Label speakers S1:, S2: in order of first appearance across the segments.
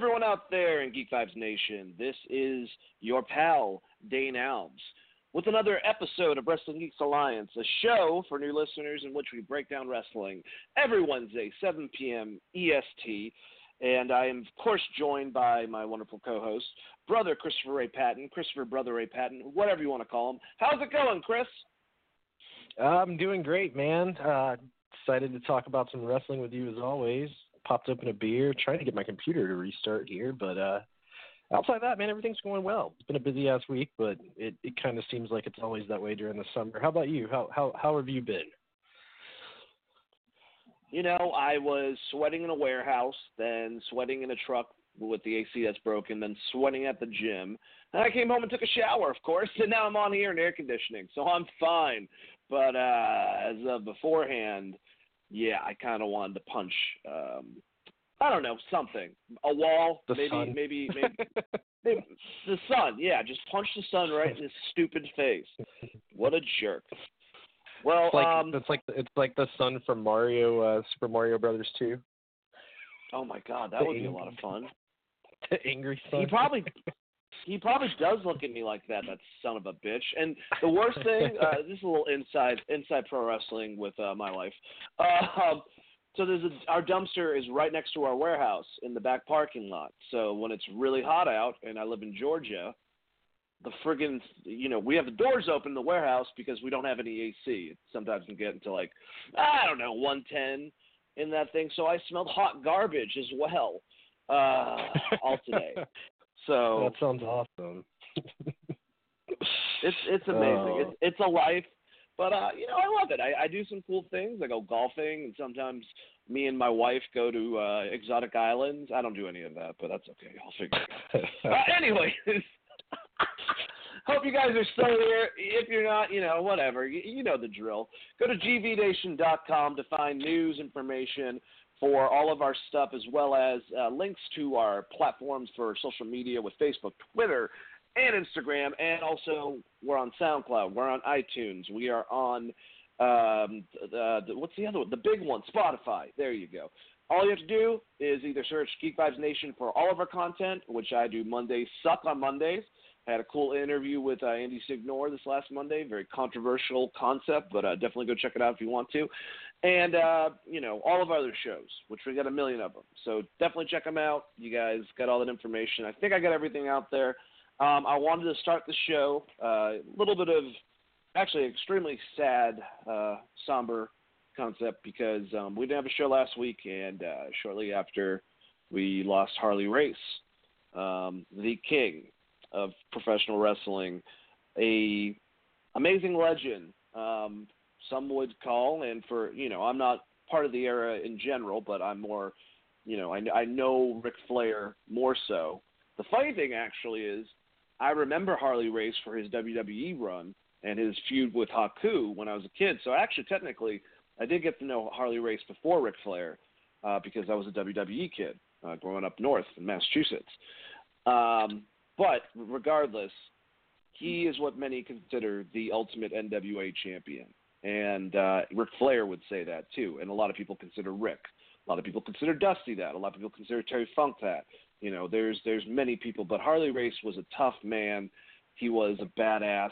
S1: Everyone out there in Geek Vibes Nation. This is your pal, Dane Alves, with another episode of Wrestling Geeks Alliance, a show for new listeners in which we break down wrestling every Wednesday, 7 p.m. EST. And I am, of course, joined by my wonderful co host, brother Christopher Ray Patton, Christopher Brother Ray Patton, whatever you want to call him. How's it going, Chris?
S2: I'm doing great, man. Uh, excited to talk about some wrestling with you as always popped open a beer, trying to get my computer to restart here, but uh outside that, man, everything's going well. It's been a busy ass week, but it, it kind of seems like it's always that way during the summer. How about you? How how how have you been?
S1: You know, I was sweating in a warehouse, then sweating in a truck with the AC that's broken, then sweating at the gym. And I came home and took a shower, of course, and now I'm on here in air conditioning, so I'm fine. But uh, as of beforehand, yeah, I kind of wanted to punch. Um, I don't know something, a wall,
S2: the
S1: maybe,
S2: sun.
S1: maybe, maybe, maybe the sun. Yeah, just punch the sun right in his stupid face. What a jerk. Well,
S2: it's like
S1: um,
S2: it's like it's like the sun from Mario, uh, Super Mario Brothers two.
S1: Oh my God, that
S2: the
S1: would be a lot of fun.
S2: The angry sun.
S1: He probably he probably does look at me like that. That son of a bitch. And the worst thing, uh, this is a little inside inside pro wrestling with uh, my life. Um, so there's a, our dumpster is right next to our warehouse in the back parking lot. So when it's really hot out, and I live in Georgia, the friggin' you know we have the doors open in the warehouse because we don't have any AC. It sometimes can get into like I don't know 110 in that thing. So I smelled hot garbage as well uh, all today. So
S2: that sounds awesome.
S1: it's it's amazing.
S2: Oh.
S1: It's it's a life, but uh, you know I love it. I, I do some cool things. I go golfing, and sometimes me and my wife go to uh, exotic islands. I don't do any of that, but that's okay. I'll figure it out. uh, anyways, hope you guys are still here. If you're not, you know, whatever. You, you know the drill. Go to gvnation.com to find news information for all of our stuff, as well as uh, links to our platforms for social media with Facebook, Twitter, and Instagram. And also, we're on SoundCloud. We're on iTunes. We are on um, the, what's the other one? The big one, Spotify. There you go. All you have to do is either search Geek Vibes Nation for all of our content, which I do Mondays, suck on Mondays. I had a cool interview with uh, Andy Signore this last Monday. Very controversial concept, but uh, definitely go check it out if you want to. And, uh, you know, all of our other shows, which we got a million of them. So definitely check them out. You guys got all that information. I think I got everything out there. Um, I wanted to start the show uh, a little bit of actually extremely sad, uh, somber concept because um, we didn't have a show last week, and uh, shortly after we lost Harley Race, um, the king of professional wrestling, a amazing legend. Some would call, and for you know, I'm not part of the era in general, but I'm more, you know, I, I know Ric Flair more so. The funny thing actually is, I remember Harley Race for his WWE run and his feud with Haku when I was a kid. So actually, technically, I did get to know Harley Race before Ric Flair uh, because I was a WWE kid uh, growing up north in Massachusetts. Um, but regardless, he is what many consider the ultimate NWA champion. And uh, Ric Flair would say that too. And a lot of people consider Rick. A lot of people consider Dusty that. A lot of people consider Terry Funk that. You know, there's there's many people, but Harley Race was a tough man. He was a badass.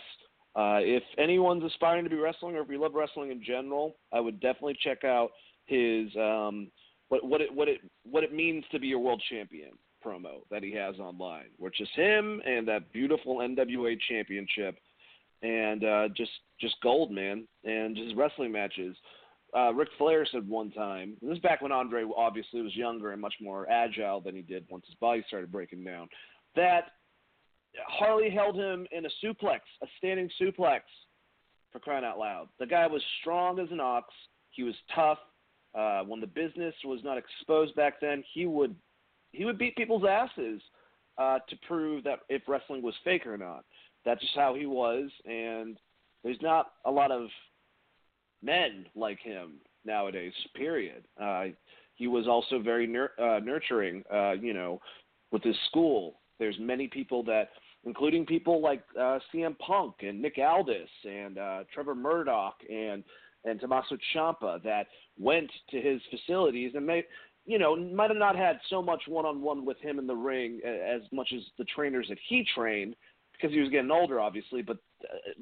S1: Uh, if anyone's aspiring to be wrestling, or if you love wrestling in general, I would definitely check out his um, what what it what it what it means to be a world champion promo that he has online, which is him and that beautiful NWA championship, and uh, just just gold, man, and just wrestling matches. Uh, Ric Flair said one time, this is back when Andre obviously was younger and much more agile than he did once his body started breaking down, that Harley held him in a suplex, a standing suplex, for crying out loud. The guy was strong as an ox. He was tough. Uh, when the business was not exposed back then, he would he would beat people's asses uh, to prove that if wrestling was fake or not. That's just how he was, and there's not a lot of men like him nowadays. Period. Uh, he was also very nur- uh, nurturing. Uh, you know, with his school, there's many people that, including people like uh, CM Punk and Nick Aldis and uh, Trevor Murdoch and and Tommaso Ciampa, that went to his facilities and made you know, might have not had so much one-on-one with him in the ring as much as the trainers that he trained because he was getting older, obviously. But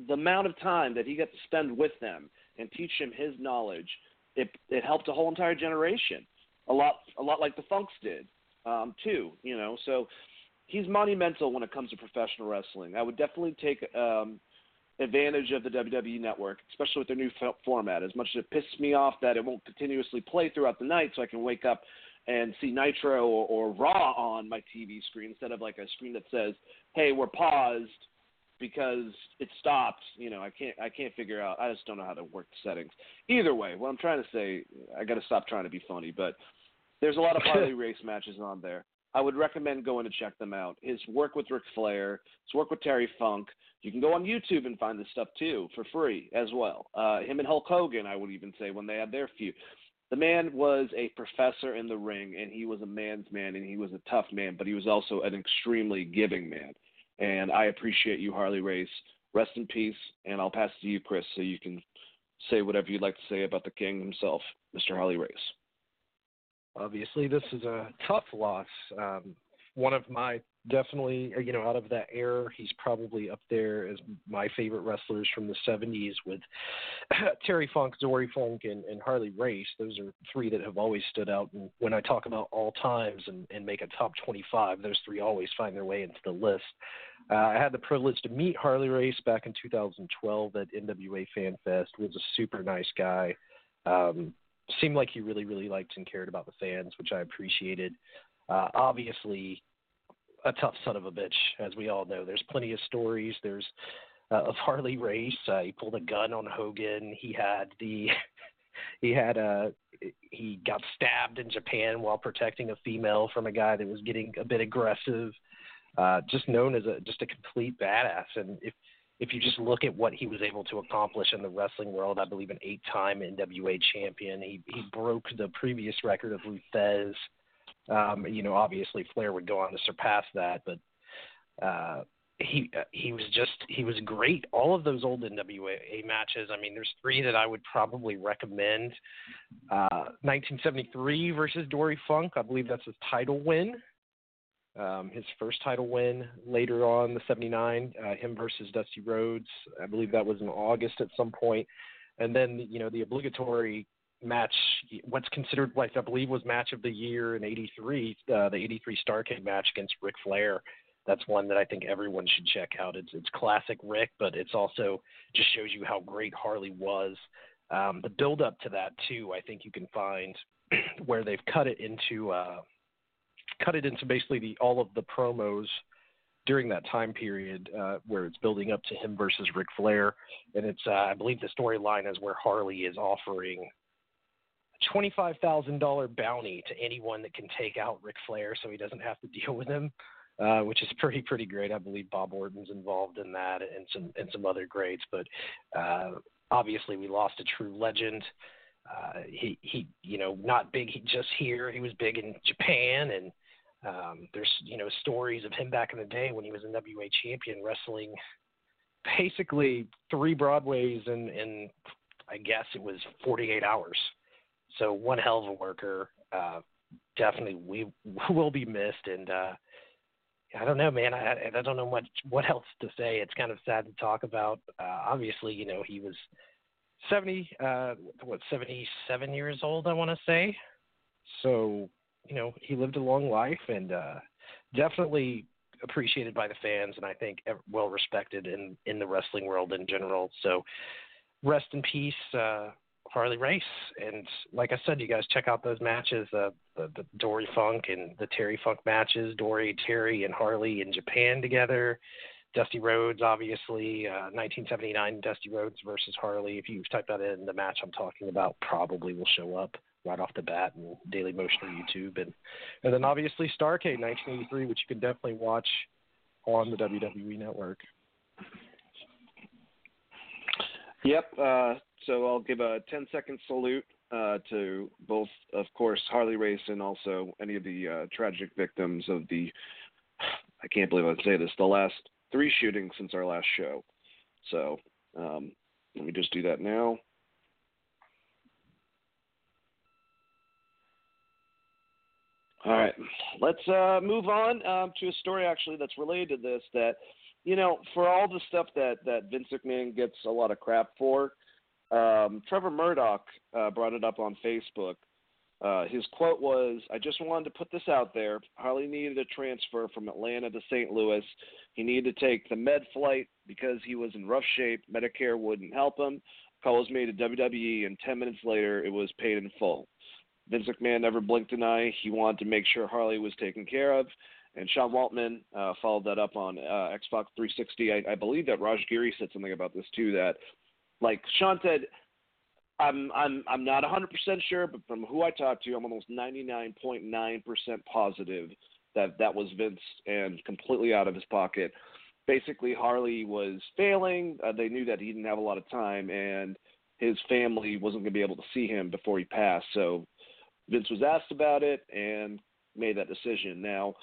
S1: the amount of time that he got to spend with them and teach him his knowledge, it it helped a whole entire generation. A lot, a lot like the Funks did, um, too. You know, so he's monumental when it comes to professional wrestling. I would definitely take um, advantage of the WWE network, especially with their new format. As much as it pisses me off that it won't continuously play throughout the night, so I can wake up and see Nitro or, or Raw on my TV screen instead of like a screen that says, "Hey, we're paused." because it stopped. You know, I can't I can't figure out. I just don't know how to work the settings. Either way, what I'm trying to say, I got to stop trying to be funny, but there's a lot of Harley race matches on there. I would recommend going to check them out. His work with Ric Flair, his work with Terry Funk. You can go on YouTube and find this stuff too for free as well. Uh, him and Hulk Hogan, I would even say, when they had their feud. The man was a professor in the ring, and he was a man's man, and he was a tough man, but he was also an extremely giving man. And I appreciate you, Harley Race. Rest in peace, and I'll pass it to you, Chris, so you can say whatever you'd like to say about the king himself, Mr. Harley Race.
S2: Obviously, this is a tough loss. Um, one of my definitely, uh, you know, out of that era, he's probably up there as my favorite wrestlers from the 70s with Terry Funk, Dory Funk, and, and Harley Race. Those are three that have always stood out. And when I talk about all times and, and make a top 25, those three always find their way into the list. Uh, I had the privilege to meet Harley Race back in 2012 at NWA Fan Fest. Was a super nice guy. Um, seemed like he really, really liked and cared about the fans, which I appreciated. Uh, obviously, a tough son of a bitch, as we all know. There's plenty of stories. There's uh, of Harley Race. Uh, he pulled a gun on Hogan. He had the he had a he got stabbed in Japan while protecting a female from a guy that was getting a bit aggressive. Uh, just known as a just a complete badass. And if if you just look at what he was able to accomplish in the wrestling world, I believe an eight-time NWA champion. He he broke the previous record of Lou Thesz. Um, you know, obviously Flair would go on to surpass that, but uh, he he was just he was great. All of those old NWA matches. I mean, there's three that I would probably recommend. Uh, 1973 versus Dory Funk. I believe that's his title win. Um, his first title win later on the 79, uh, him versus Dusty Rhodes. I believe that was in August at some point. And then, you know, the obligatory match, what's considered what I believe was match of the year in 83, uh, the 83 Starcade match against Ric Flair. That's one that I think everyone should check out. It's, it's classic Rick, but it's also just shows you how great Harley was. Um, the build up to that too, I think you can find where they've cut it into, uh, cut it into basically the all of the promos during that time period uh, where it's building up to him versus Ric Flair, and it's uh, I believe the storyline is where Harley is offering a twenty-five thousand dollar bounty to anyone that can take out Ric Flair, so he doesn't have to deal with him, uh, which is pretty pretty great. I believe Bob Orton's involved in that, and some and some other greats. But uh, obviously, we lost a true legend. Uh, he he, you know, not big just here. He was big in Japan and um, there's you know stories of him back in the day when he was a WA champion wrestling basically three Broadways in in I guess it was 48 hours. So one hell of a worker. Uh, definitely we will be missed and uh, I don't know, man. I I don't know much what else to say. It's kind of sad to talk about. Uh, obviously, you know he was 70, uh, what 77 years old, I want to say. So you know, he lived a long life and uh, definitely appreciated by the fans, and I think well respected in in the wrestling world in general. So, rest in peace, uh, Harley Race. And like I said, you guys check out those matches, uh, the the Dory Funk and the Terry Funk matches, Dory, Terry, and Harley in Japan together. Dusty Rhodes, obviously, uh, 1979 Dusty Rhodes versus Harley. If you type that in, the match I'm talking about probably will show up right off the bat and Daily Motion or YouTube, and and then obviously Starcade 1983, which you can definitely watch on the WWE Network.
S1: Yep. Uh, so I'll give a 10 second salute uh, to both, of course, Harley Race and also any of the uh, tragic victims of the. I can't believe I'd say this. The last three shootings since our last show. So um, let me just do that now. All right, let's uh, move on um, to a story actually that's related to this. That you know, for all the stuff that that Vince McMahon gets a lot of crap for, um, Trevor Murdoch uh, brought it up on Facebook. Uh, his quote was, "I just wanted to put this out there. Harley needed a transfer from Atlanta to St. Louis. He needed to take the med flight because he was in rough shape. Medicare wouldn't help him. Call was made to WWE, and 10 minutes later, it was paid in full. Vince McMahon never blinked an eye. He wanted to make sure Harley was taken care of. And Sean Waltman uh, followed that up on uh, X-Pac 360. I, I believe that Raj Giri said something about this too. That, like Sean said, I'm I'm I'm not 100% sure, but from who I talked to, I'm almost 99.9% positive that that was Vince and completely out of his pocket. Basically, Harley was failing. Uh, they knew that he didn't have a lot of time, and his family wasn't going to be able to see him before he passed. So Vince was asked about it and made that decision. Now,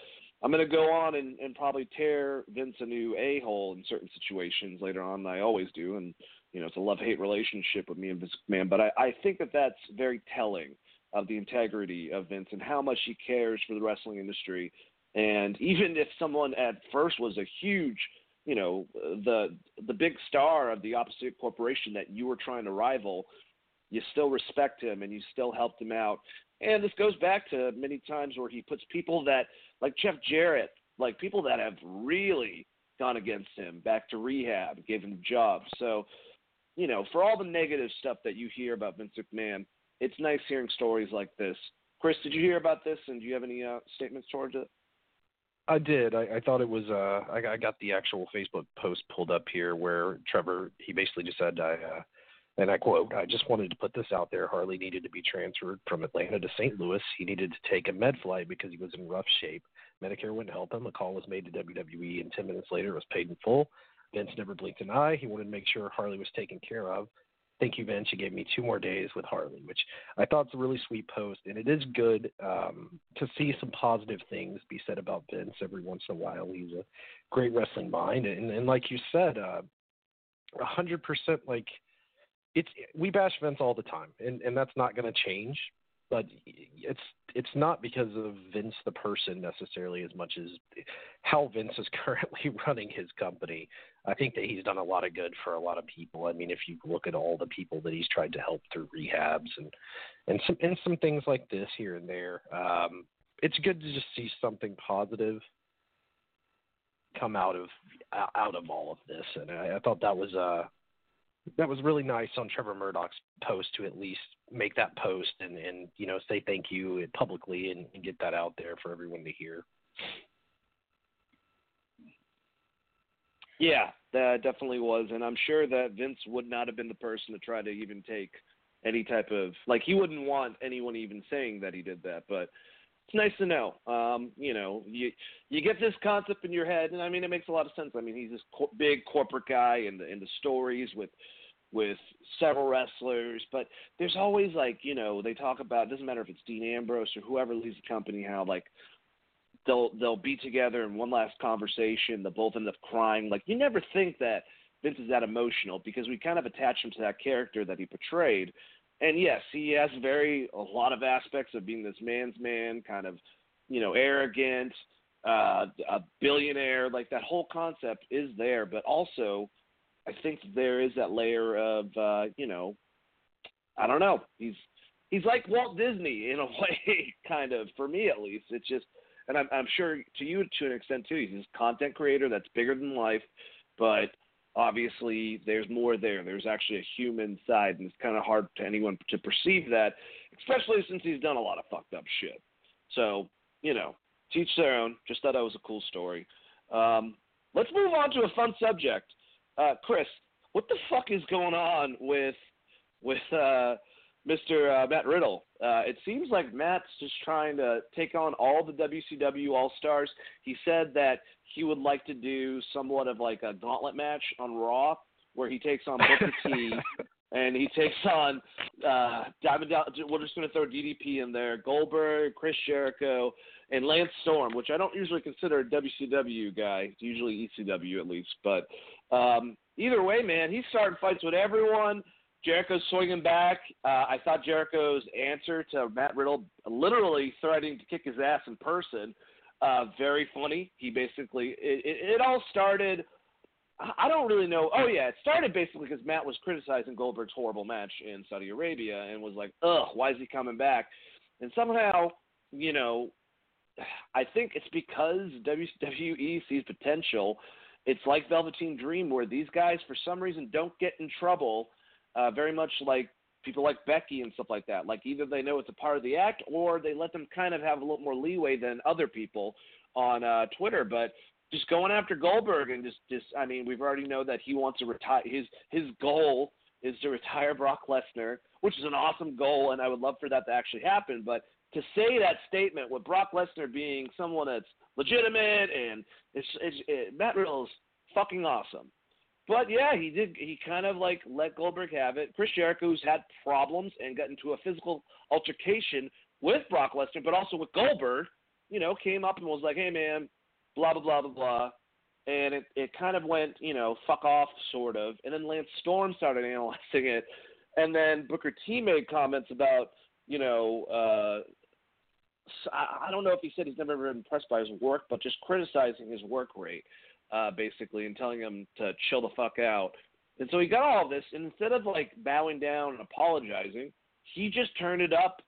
S1: I'm going to go on and, and probably tear Vince a new a hole in certain situations later on. I always do, and you know it's a love hate relationship with me and Vince McMahon. But I, I think that that's very telling of the integrity of Vince and how much he cares for the wrestling industry. And even if someone at first was a huge, you know, the the big star of the opposite corporation that you were trying to rival, you still respect him and you still helped him out. And this goes back to many times where he puts people that, like Jeff Jarrett, like people that have really gone against him back to rehab, gave him jobs. So, you know, for all the negative stuff that you hear about Vince McMahon, it's nice hearing stories like this. Chris, did you hear about this, and do you have any uh, statements towards it?
S2: I did. I, I thought it was. Uh, I, I got the actual Facebook post pulled up here where Trevor he basically just said, "I uh, and I quote, I just wanted to put this out there. Harley needed to be transferred from Atlanta to St. Louis. He needed to take a med flight because he was in rough shape. Medicare wouldn't help him. A call was made to WWE, and 10 minutes later, it was paid in full. Vince never blinked an eye. He wanted to make sure Harley was taken care of. Thank you, Vince. You gave me two more days with Harley, which I thought is a really sweet post. And it is good um, to see some positive things be said about Vince every once in a while. He's a great wrestling mind. And, and like you said, uh, 100% like – it's we bash Vince all the time, and and that's not going to change. But it's it's not because of Vince the person necessarily as much as how Vince is currently running his company. I think that he's done a lot of good for a lot of people. I mean, if you look at all the people that he's tried to help through rehabs and and some and some things like this here and there, um, it's good to just see something positive come out of out of all of this. And I, I thought that was uh that was really nice on Trevor Murdoch's post to at least make that post and, and you know say thank you publicly and, and get that out there for everyone to hear.
S1: Yeah, that definitely was, and I'm sure that Vince would not have been the person to try to even take any type of like he wouldn't want anyone even saying that he did that, but it's nice to know. Um, you know, you you get this concept in your head, and I mean, it makes a lot of sense. I mean, he's this big corporate guy, and the, and the stories with with several wrestlers, but there's always like you know they talk about. It doesn't matter if it's Dean Ambrose or whoever leads the company, how like they'll they'll be together in one last conversation. They'll both end up crying. Like you never think that Vince is that emotional because we kind of attach him to that character that he portrayed and yes, he has very a lot of aspects of being this man's man, kind of, you know, arrogant, uh, a billionaire. Like that whole concept is there, but also, I think there is that layer of, uh, you know, I don't know. He's he's like Walt Disney in a way, kind of for me at least. It's just, and I'm, I'm sure to you to an extent too. He's a content creator that's bigger than life, but obviously there's more there. There's actually a human side, and it's kind of hard to anyone to perceive that, especially since he's done a lot of fucked up shit. So, you know, teach their own. Just thought that was a cool story. Um, let's move on to a fun subject. Uh, Chris, what the fuck is going on with with uh, Mr. Uh, Matt Riddle? Uh, it seems like Matt's just trying to take on all the WCW All Stars. He said that he would like to do somewhat of like a gauntlet match on Raw where he takes on Booker T and he takes on uh, Diamond. We're just going to throw DDP in there, Goldberg, Chris Jericho, and Lance Storm, which I don't usually consider a WCW guy. It's usually ECW at least, but um, either way, man, he's starting fights with everyone. Jericho's swinging back. Uh, I thought Jericho's answer to Matt Riddle, literally threatening to kick his ass in person, uh, very funny. He basically it, it, it all started. I don't really know. Oh yeah, it started basically because Matt was criticizing Goldberg's horrible match in Saudi Arabia and was like, "Ugh, why is he coming back?" And somehow, you know, I think it's because WWE sees potential. It's like Velveteen Dream, where these guys, for some reason, don't get in trouble. Uh, very much like people like Becky and stuff like that. Like either they know it's a part of the act, or they let them kind of have a little more leeway than other people on uh, Twitter. But just going after Goldberg and just, just, I mean, we've already know that he wants to retire. His his goal is to retire Brock Lesnar, which is an awesome goal, and I would love for that to actually happen. But to say that statement with Brock Lesnar being someone that's legitimate and it's, it's it, Matt Riddle's fucking awesome. But yeah, he did. He kind of like let Goldberg have it. Chris Jericho, who's had problems and got into a physical altercation with Brock Lesnar, but also with Goldberg, you know, came up and was like, "Hey, man, blah blah blah blah blah," and it it kind of went, you know, fuck off, sort of. And then Lance Storm started analyzing it, and then Booker T made comments about, you know, uh, I don't know if he said he's never been impressed by his work, but just criticizing his work rate, uh, basically, and telling him to chill the fuck out. And so he got all this, and instead of like bowing down and apologizing, he just turned it up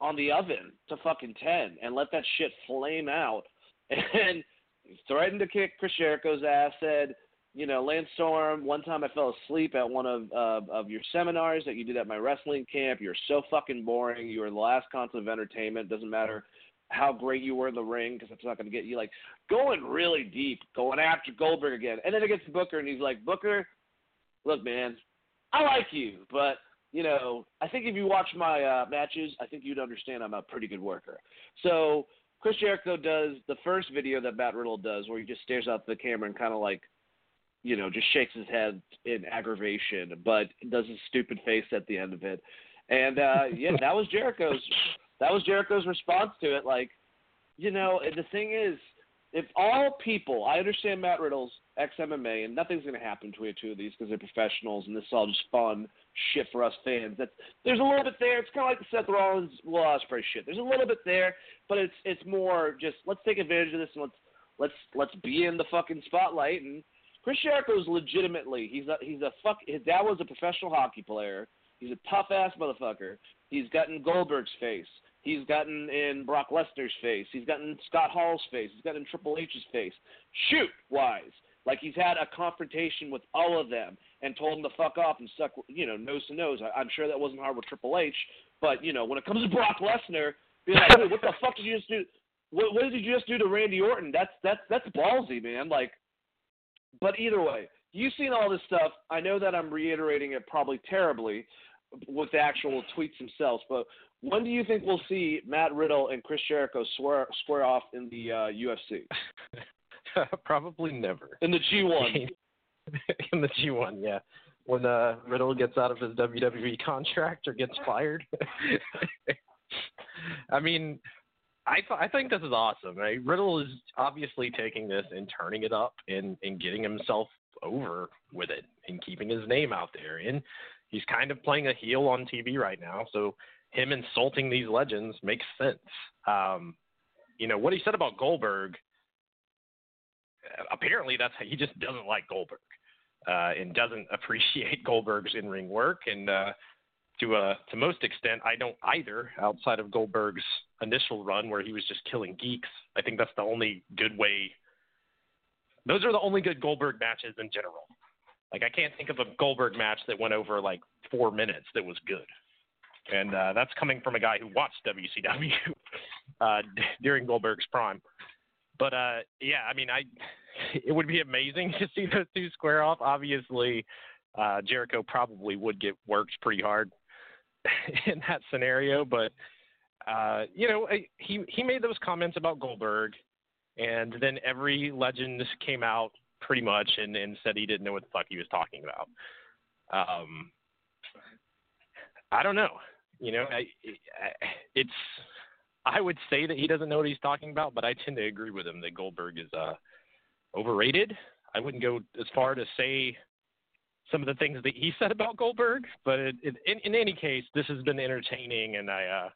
S1: on the oven to fucking ten and let that shit flame out, and threatened to kick Chris Jericho's ass. Said, you know, Lance Storm. One time I fell asleep at one of uh, of your seminars that you did at my wrestling camp. You're so fucking boring. You were the last concept of entertainment. Doesn't matter how great you were in the ring because that's not going to get you like going really deep, going after Goldberg again, and then it gets Booker and he's like, Booker, look, man, I like you, but you know, I think if you watch my uh, matches, I think you'd understand I'm a pretty good worker. So Chris Jericho does the first video that Matt Riddle does, where he just stares out the camera and kind of like you know, just shakes his head in aggravation, but does a stupid face at the end of it. And uh yeah, that was Jericho's that was Jericho's response to it. Like, you know, the thing is, if all people, I understand Matt Riddle's ex MMA, and nothing's going to happen between the two of these because they're professionals, and this is all just fun shit for us fans. That's there's a little bit there. It's kind of like the Seth Rollins Will Ospreay shit. There's a little bit there, but it's it's more just let's take advantage of this and let's let's let's be in the fucking spotlight and Chris Jericho is legitimately he's a he's a fuck. His dad was a professional hockey player. He's a tough ass motherfucker. He's gotten Goldberg's face. He's gotten in Brock Lesnar's face. He's gotten Scott Hall's face. He's gotten Triple H's face. Shoot wise, like he's had a confrontation with all of them and told them to fuck off and suck, you know, nose to nose. I, I'm sure that wasn't hard with Triple H, but you know, when it comes to Brock Lesnar, be like, hey, what the fuck did you just do? What, what did you just do to Randy Orton? That's that's that's ballsy, man. Like but either way, you've seen all this stuff. I know that I'm reiterating it probably terribly with the actual tweets themselves, but when do you think we'll see Matt Riddle and Chris Jericho swear, square off in the uh, UFC?
S2: probably never.
S1: In the G1.
S2: in the G1, yeah. When uh, Riddle gets out of his WWE contract or gets fired. I mean, I th- I think this is awesome. Right? Riddle is obviously taking this and turning it up and and getting himself over with it and keeping his name out there. And he's kind of playing a heel on TV right now, so him insulting these legends makes sense. Um, you know what he said about Goldberg. Apparently, that's he just doesn't like Goldberg uh, and doesn't appreciate Goldberg's in ring work and. Uh, to uh to most extent I don't either outside of Goldberg's initial run where he was just killing geeks. I think that's the only good way those are the only good Goldberg matches in general. Like I can't think of a Goldberg match that went over like 4 minutes that was good. And uh that's coming from a guy who watched WCW uh d- during Goldberg's prime. But uh yeah, I mean I it would be amazing to see those two square off. Obviously, uh, Jericho probably would get worked pretty hard in that scenario. But uh, you know, he he made those comments about Goldberg, and then every legend came out pretty much and, and said he didn't know what the fuck he was talking about. Um, I don't know. You know, I, I, it's I would say that he doesn't know what he's talking about, but I tend to agree with him that Goldberg is uh, overrated. I wouldn't go as far to say some of the things that he said about Goldberg. But it, it, in, in any case, this has been entertaining, and I uh,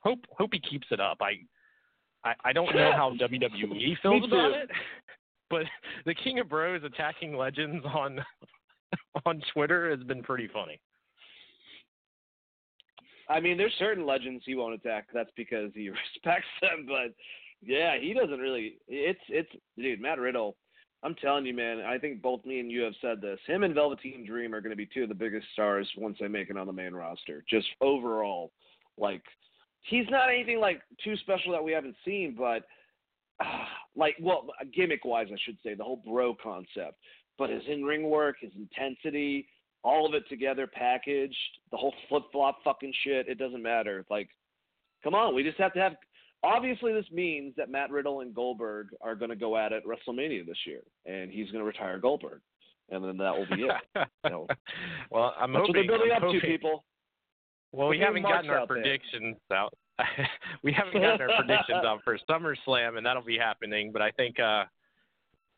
S2: hope hope he keeps it up. I I, I don't know how WWE feels about it, but the King of Bros attacking legends on on Twitter has been pretty funny.
S1: I mean, there's certain legends he won't attack. That's because he respects them. But yeah, he doesn't really. It's it's dude, Matt Riddle. I'm telling you, man. I think both me and you have said this. Him and Velveteen Dream are going to be two of the biggest stars once they make it on the main roster. Just overall, like he's not anything like too special that we haven't seen, but uh, like well, gimmick wise, I should say the whole bro concept. But his in ring work, his intensity, all of it together packaged, the whole flip flop fucking shit, it doesn't matter. Like, come on, we just have to have. Obviously, this means that Matt Riddle and Goldberg are going to go at it WrestleMania this year, and he's going to retire Goldberg, and then that will be it. you know,
S2: well, I'm
S1: that's
S2: hoping.
S1: what they're building
S2: I'm
S1: up
S2: hoping,
S1: to, people.
S2: Well, we haven't gotten our predictions there. out. we haven't gotten our predictions out for SummerSlam, and that'll be happening. But I think uh,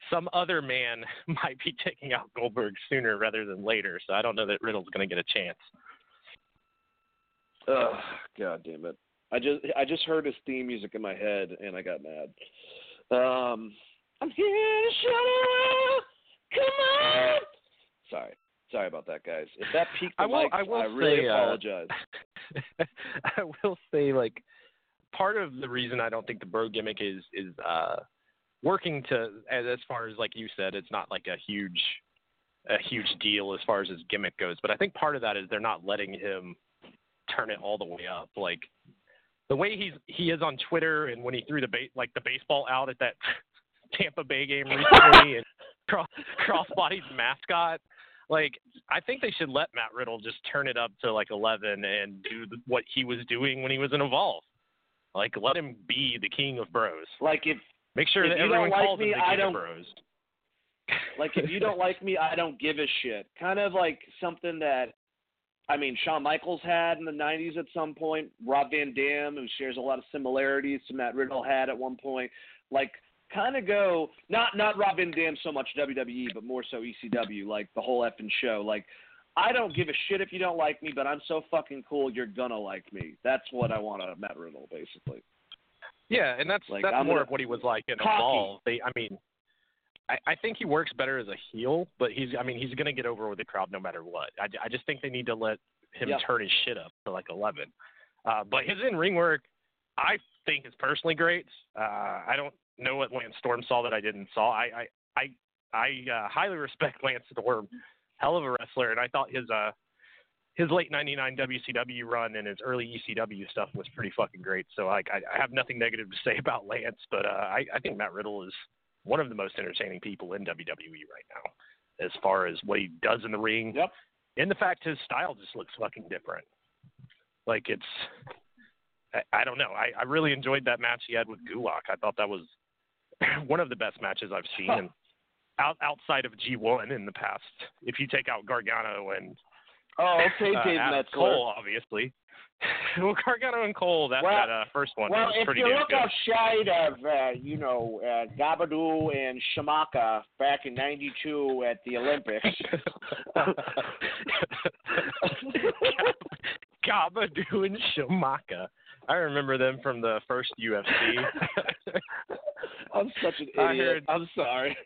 S2: some other man might be taking out Goldberg sooner rather than later. So I don't know that Riddle's going to get a chance.
S1: Oh, God damn it! I just I just heard his theme music in my head and I got mad. Um, I'm here to shut up. Come on. Sorry. Sorry about that, guys. If that peaked the
S2: I will,
S1: mic,
S2: I, will
S1: I really
S2: say,
S1: apologize.
S2: Uh, I will say, like, part of the reason I don't think the bro gimmick is is uh, working to as, far as like you said, it's not like a huge a huge deal as far as his gimmick goes. But I think part of that is they're not letting him turn it all the way up. Like the way he's he is on Twitter and when he threw the ba- like the baseball out at that Tampa Bay game recently and cross crossbody's mascot like I think they should let Matt Riddle just turn it up to like 11 and do what he was doing when he was in Evolve. Like let him be the king of bros.
S1: Like if
S2: make sure
S1: if
S2: that
S1: you
S2: everyone
S1: don't like
S2: calls
S1: me,
S2: him
S1: I don't,
S2: bros.
S1: like if you don't like me, I don't give a shit. Kind of like something that I mean Shawn Michaels had in the 90s at some point. Rob Van Dam, who shares a lot of similarities to Matt Riddle, had at one point. Like kind of go not not Rob Van Dam so much WWE, but more so ECW, like the whole effing show. Like I don't give a shit if you don't like me, but I'm so fucking cool you're gonna like me. That's what I want out of Matt Riddle, basically.
S2: Yeah, and that's
S1: Like,
S2: that's
S1: I'm
S2: more
S1: gonna-
S2: of what he was like in. Evolve. They, I mean, I, I think he works better as a heel, but he's, I mean, he's going to get over with the crowd no matter what. I, I just think they need to let him
S1: Yep.
S2: turn his shit up to like 11. Uh, but his in ring work, I think is personally great. Uh, I don't know what Lance Storm saw that I didn't saw. I, I, I, I uh, highly respect Lance Storm, hell of a wrestler, and I thought his, uh, his late '99 WCW run and his early ECW stuff was pretty fucking great. So I, I have nothing negative to say about Lance, but uh, I, I think Matt Riddle is one of the most entertaining people in WWE right now, as far as what he does in the ring,
S1: Yep.
S2: and the fact his style just looks fucking different. Like it's, I, I don't know. I, I really enjoyed that match he had with Gulak. I thought that was one of the best matches I've seen.
S1: Huh.
S2: And out, outside of G1 in the past, if you take out Gargano and
S1: Oh, okay,
S2: uh,
S1: Dave
S2: Adam
S1: Meltzer.
S2: Cole, obviously. well, Gargano and Cole, that
S1: Well-
S2: that uh, first one
S1: Well,
S2: was
S1: if you look
S2: good.
S1: outside of, uh, you know, uh, Gabadoo and Shamaka back in '92 at the Olympics,
S2: Gabadoo and Shamaka. I remember them from the first UFC.
S1: I'm such an
S2: I
S1: idiot.
S2: heard-
S1: I'm sorry.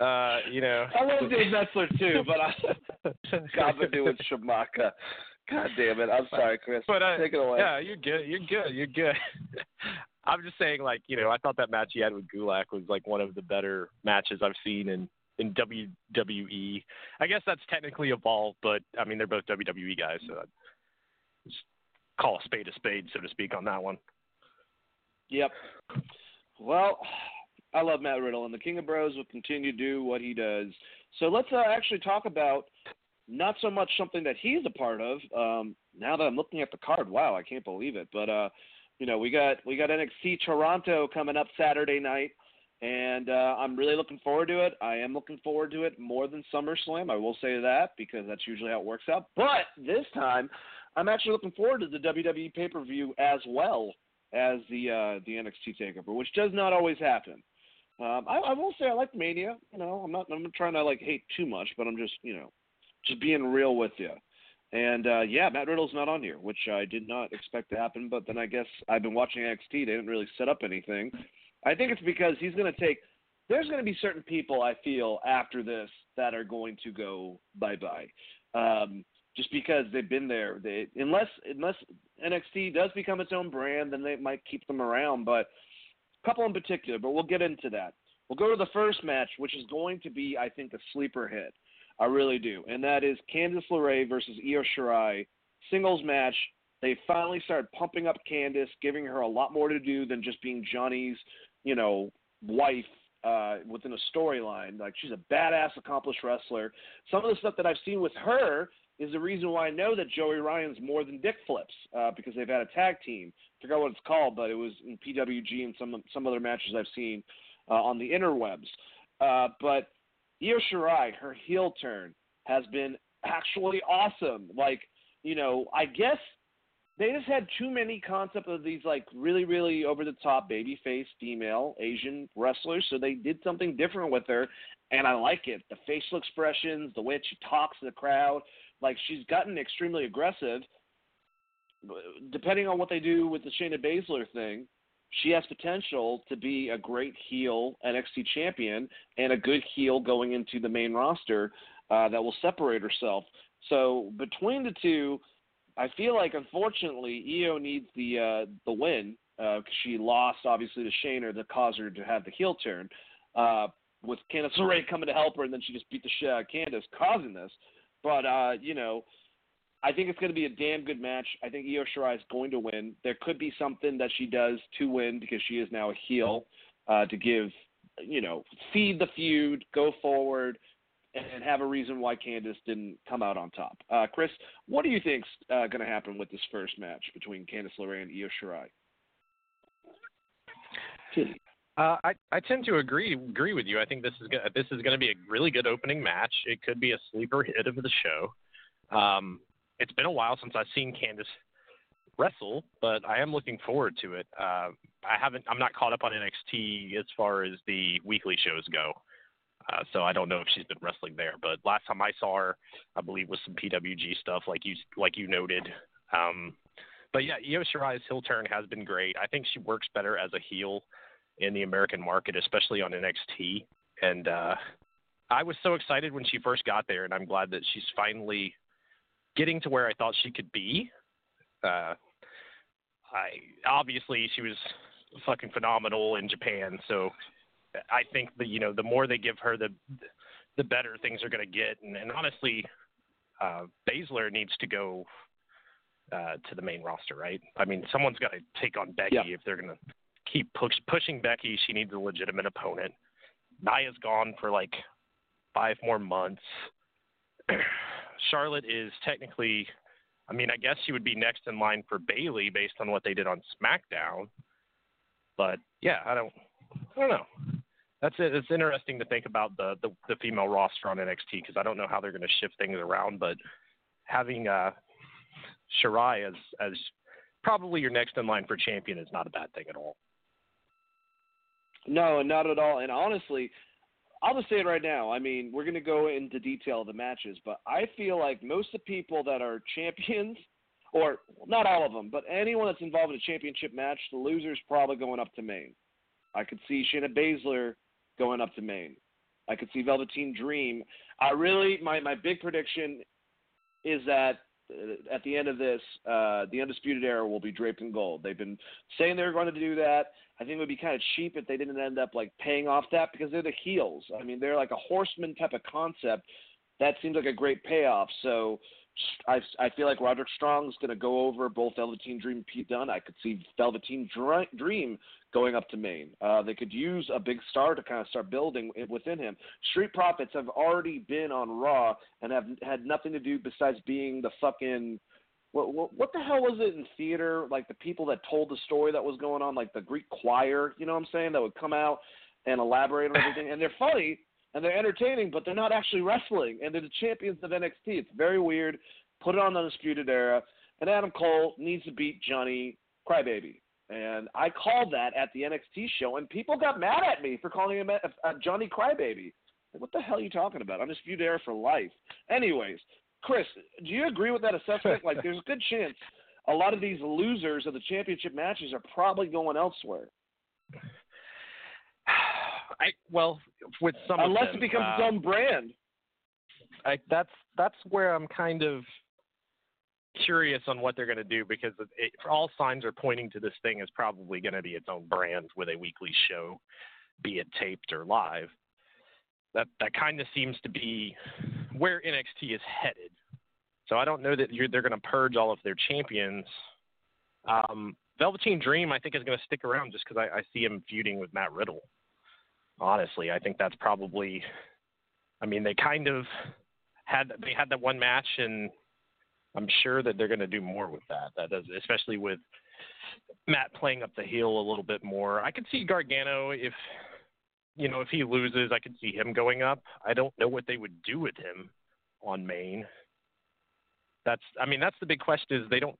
S2: Uh, you know.
S1: I love Dave Meltzer too, but I, Gabadoo and Shamaka. God damn it! I'm sorry, Chris.
S2: But uh,
S1: Take it away.
S2: yeah, you're good. You're good. You're good. I'm just saying, like you know, I thought that match he had with Gulak was like one of the better matches I've seen in in WWE. I guess that's technically evolved, but I mean they're both WWE guys, so I'd just call a spade a spade, so to speak, on that one.
S1: Yep. Well, I love Matt Riddle, and the King of Bros will continue to do what he does. So let's uh, actually talk about not so much something that he's a part of. Um, now that I'm looking at the card, wow, I can't believe it. But uh, you know, we got we got NXT Toronto coming up Saturday night, and uh, I'm really looking forward to it. I am looking forward to it more than SummerSlam. I will say that because that's usually how it works out. But this time, I'm actually looking forward to the WWE pay per view as well as the uh, the NXT takeover, which does not always happen. Um, I, I will say I like Mania. You know, I'm not I'm trying to like hate too much, but I'm just you know just being real with you. And uh, yeah, Matt Riddle's not on here, which I did not expect to happen. But then I guess I've been watching NXT. They didn't really set up anything. I think it's because he's going to take. There's going to be certain people I feel after this that are going to go bye bye, um, just because they've been there. They unless unless NXT does become its own brand, then they might keep them around. But couple in particular, but we'll get into that. We'll go to the first match, which is going to be, I think, a sleeper hit. I really do, and that is Candice LeRae versus Io Shirai singles match. They finally started pumping up Candice, giving her a lot more to do than just being Johnny's, you know, wife uh, within a storyline. Like she's a badass, accomplished wrestler. Some of the stuff that I've seen with her is the reason why I know that Joey Ryan's more than Dick Flips uh, because they've had a tag team. I forgot what it's called, but it was in PWG and some some other matches I've seen uh, on the interwebs. Uh, but Io Shirai, her heel turn has been actually awesome. Like, you know, I guess they just had too many concept of these like really, really over the top baby face female Asian wrestlers, so they did something different with her, and I like it. The facial expressions, the way she talks to the crowd, like she's gotten extremely aggressive. Depending on what they do with the Shayna Baszler thing, she has potential to be a great heel NXT champion and a good heel going into the main roster uh, that will separate herself. So between the two, I feel like unfortunately Io needs the uh, the win because uh, she lost obviously to Shayna that caused her to have the heel turn. Uh, with Candice LeRae coming to help her, and then she just beat the shit out of Candice, causing this. But uh, you know, I think it's going to be a damn good match. I think Io Shirai is going to win. There could be something that she does to win because she is now a heel uh, to give, you know, feed the feud, go forward, and have a reason why Candice didn't come out on top. Uh, Chris, what do you think's uh, going to happen with this first match between Candice LeRae and Io Shirai?
S2: Uh, I I tend to agree agree with you. I think this is go- this is going to be a really good opening match. It could be a sleeper hit of the show. Um, it's been a while since I've seen Candice wrestle, but I am looking forward to it. Uh, I haven't. I'm not caught up on NXT as far as the weekly shows go, uh, so I don't know if she's been wrestling there. But last time I saw her, I believe was some PWG stuff, like you like you noted. Um, but yeah, Io Shirai's heel turn has been great. I think she works better as a heel in the American market, especially on NXT. And uh, I was so excited when she first got there, and I'm glad that she's finally getting to where I thought she could be. Uh, I obviously she was fucking phenomenal in Japan, so I think that you know the more they give her, the the better things are going to get. And, and honestly, uh, Baszler needs to go uh, to the main roster, right? I mean, someone's got to take on Becky
S1: yeah.
S2: if they're going to keep push, pushing Becky. She needs a legitimate opponent. Nia's gone for like five more months. Charlotte is technically, I mean, I guess she would be next in line for Bayley based on what they did on SmackDown. But yeah, I don't, I don't know. That's it. It's interesting to think about the the, the female roster on NXT because I don't know how they're going to shift things around. But having uh, Shirai as as probably your next in line for champion is not a bad thing at all.
S1: No, not at all. And honestly, I'll just say it right now. I mean, we're going to go into detail of the matches, but I feel like most of the people that are champions, or not all of them, but anyone that's involved in a championship match, the loser's probably going up to main. I could see Shayna Baszler going up to main. I could see Velveteen Dream. I really, my, my big prediction is that at the end of this, uh, the Undisputed Era will be draped in gold. They've been saying they're going to do that. I think it would be kind of cheap if they didn't end up like paying off that because they're the heels. I mean, they're like a horseman type of concept. That seems like a great payoff. So I, I feel like Roderick Strong is going to go over both Velveteen Dream and Pete Dunne. I could see Velveteen Dream going up to main. Uh, they could use a big star to kind of start building within him. Street Profits have already been on Raw and have had nothing to do besides being the fucking – what, what, what the hell was it in theater? Like the people that told the story that was going on, like the Greek choir, you know what I'm saying? That would come out and elaborate on everything. and they're funny and they're entertaining, but they're not actually wrestling. And they're the champions of NXT. It's very weird. Put it on the Undisputed Era. And Adam Cole needs to beat Johnny Crybaby. And I called that at the NXT show, and people got mad at me for calling him a, a Johnny Crybaby. Like, what the hell are you talking about? Undisputed Era for life. Anyways, Chris, do you agree with that assessment? like, there's a good chance a lot of these losers of the championship matches are probably going elsewhere.
S2: I well, with some
S1: unless
S2: them,
S1: it becomes
S2: uh,
S1: its own brand.
S2: I, that's that's where I'm kind of curious on what they're going to do because it, all signs are pointing to this thing is probably going to be its own brand with a weekly show, be it taped or live. That that kind of seems to be where NXT is headed. So I don't know that they're going to purge all of their champions. Um, Velveteen Dream, I think, is going to stick around just because I, I see him feuding with Matt Riddle. Honestly, I think that's probably. I mean, they kind of had they had that one match, and I'm sure that they're going to do more with that. That does, especially with Matt playing up the heel a little bit more. I could see Gargano if you know if he loses, I could see him going up. I don't know what they would do with him on main. That's I mean that's the big question is they don't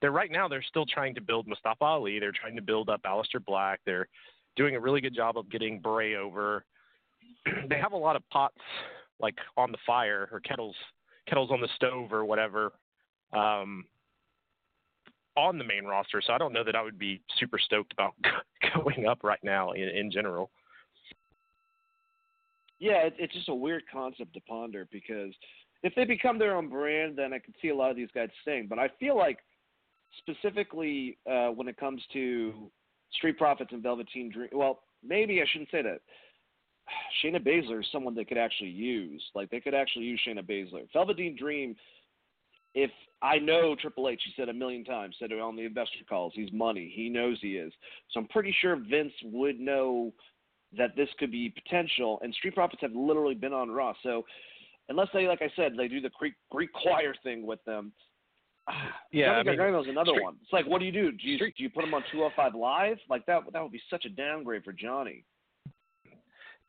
S2: they're right now they're still trying to build Mustafa Ali. They're trying to build up Aleister Black. They're doing a really good job of getting Bray over. they have a lot of pots like on the fire or kettles kettles on the stove or whatever um, on the main roster. So I don't know that I would be super stoked about going up right now in, in general.
S1: Yeah, it, it's just a weird concept to ponder because if they become their own brand, then I could see a lot of these guys staying. But I feel like specifically uh, when it comes to Street Profits and Velveteen Dream, well, maybe I shouldn't say that. Shayna Baszler is someone they could actually use. Like they could actually use Shayna Baszler. Velveteen Dream, if I know Triple H, he said a million times, said it on the investor calls, he's money. He knows he is. So I'm pretty sure Vince would know that this could be potential. And Street Profits have literally been on Raw. So unless they, like I said, they do the Greek, Greek choir thing with them.
S2: Yeah,
S1: Johnny
S2: I mean,
S1: Gargano's another
S2: Street,
S1: one. It's like, what do you do? Do you
S2: Street,
S1: do you put him on 205 Live? Like that? That would be such a downgrade for Johnny.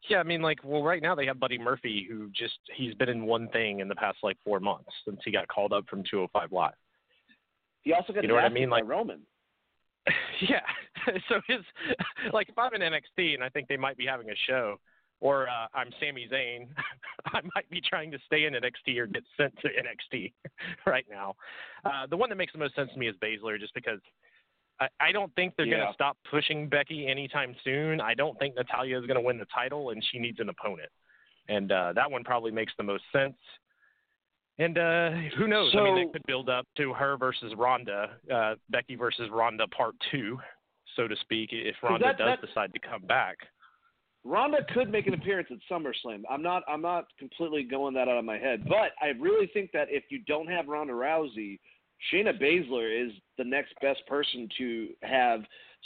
S2: Yeah, I mean, like, well, right now they have Buddy Murphy, who just he's been in one thing in the past like four months since he got called up from 205 Live.
S1: He also got
S2: you know what I mean,
S1: like
S2: like
S1: Roman.
S2: yeah, so his like if I'm in NXT and I think they might be having a show, or uh, I'm Sami Zayn, I might be trying to stay in NXT or get sent to NXT right now. Uh, the one that makes the most sense to me is Baszler, just because I, I don't think they're
S1: Yeah.
S2: going to stop pushing Becky anytime soon. I don't think Natalya is going to win the title, and she needs an opponent, and uh, that one probably makes the most sense. And uh, who knows? I mean,
S1: So-
S2: they could build up to her versus Ronda, uh, Becky versus Ronda Part Two, so to speak, if Ronda
S1: that-
S2: does
S1: that-
S2: decide to come back.
S1: Ronda could make an appearance at SummerSlam. I'm not I'm not completely going that out of my head, but I really think that if you don't have Ronda Rousey, Shayna Baszler is the next best person to have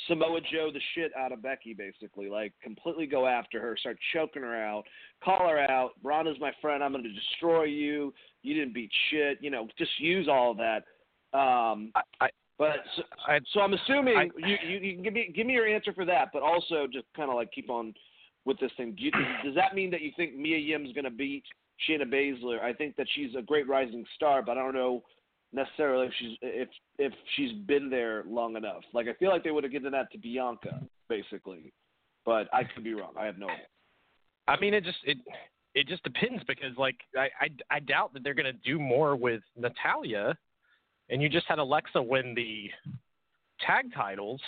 S1: Samoa Joe the shit out of Becky, basically. Like completely go after her, start choking her out, call her out. Ronda's my friend. I'm going to destroy you. You didn't beat shit. You know, just use all of that. Um,
S2: I, I,
S1: but so,
S2: I,
S1: so I'm assuming
S2: I-
S1: you, you you can give me give me your answer for that, but also just kind of like keep on with this thing. Do you, does that mean that you think Mia Yim's going to beat Shayna Baszler? I think that she's a great rising star, but I don't know necessarily if she's if if she's been there long enough. Like I feel like they would have given that to Bianca basically, but I could be wrong. I have no idea.
S2: I mean, it just it it just depends because like I I, I doubt that they're going to do more with Natalya, and you just had Alexa win the tag titles,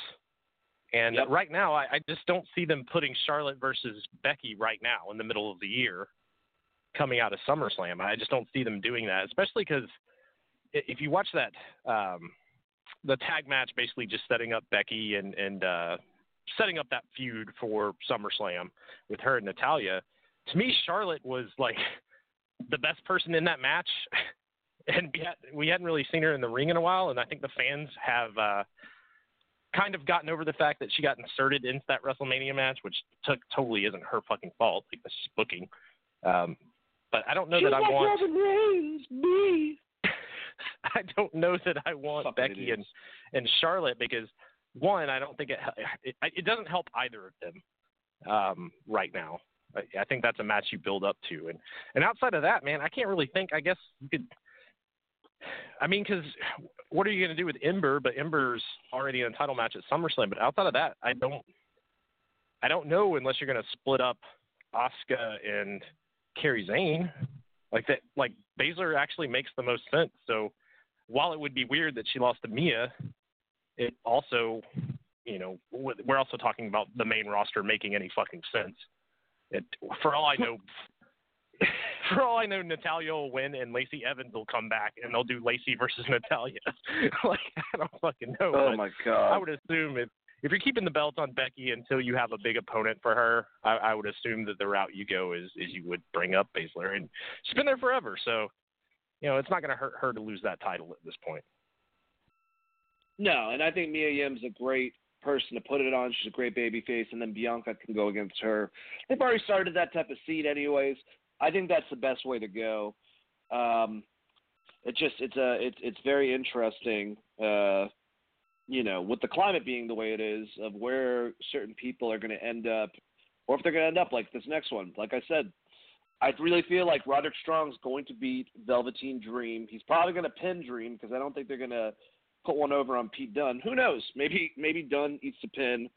S2: and
S1: Yep.
S2: right now I, I just don't see them putting Charlotte versus Becky right now in the middle of the year, coming out of SummerSlam. I just don't see them doing that, especially because if you watch that um, the tag match, basically just setting up Becky and and uh, setting up that feud for SummerSlam with her and Natalya. To me, Charlotte was like the best person in that match, and we, had, we hadn't really seen her in the ring in a while. And I think the fans have uh, kind of gotten over the fact that she got inserted into that WrestleMania match, which took, totally isn't her fucking fault. Like this is booking. Um, but I don't know that I want.
S1: Reigns, me.
S2: I don't know that I want
S1: Fucking
S2: Becky
S1: idiots.
S2: and and Charlotte because one, I don't think it it, it doesn't help either of them um, right now. I, I think that's a match you build up to, and and outside of that, man, I can't really think. I guess you could. I mean, because what are you going to do with Ember? But Ember's already in a title match at SummerSlam. But outside of that, I don't, I don't know unless you're going to split up Asuka and Kairi Sane. Like that, like Baszler actually makes the most sense. So while it would be weird that she lost to Mia, it also, you know, we're also talking about the main roster making any fucking sense. It, for all I know, for all I know, Natalya will win and Lacey Evans will come back and they'll do Lacey versus Natalya. like I don't fucking know.
S1: Oh my god!
S2: I would assume if if you're keeping the belt on Becky until you have a big opponent for her, I, I would assume that the route you go is is you would bring up Baszler and she's been there forever, so you know it's not going to hurt her to lose that title at this point.
S1: No, and I think Mia Yim's a great person to put it on. She's a great baby face, and then Bianca can go against her. They've already started that type of seed, anyways. I think that's the best way to go. Um, just it's a it's it's very interesting. Uh, you know, with the climate being the way it is, of where certain people are going to end up, or if they're going to end up like this next one. Like I said, I really feel like Roderick Strong's going to beat Velveteen Dream. He's probably going to pin Dream because I don't think they're going to put one over on Pete Dunne. Who knows? Maybe maybe Dunne eats the pin,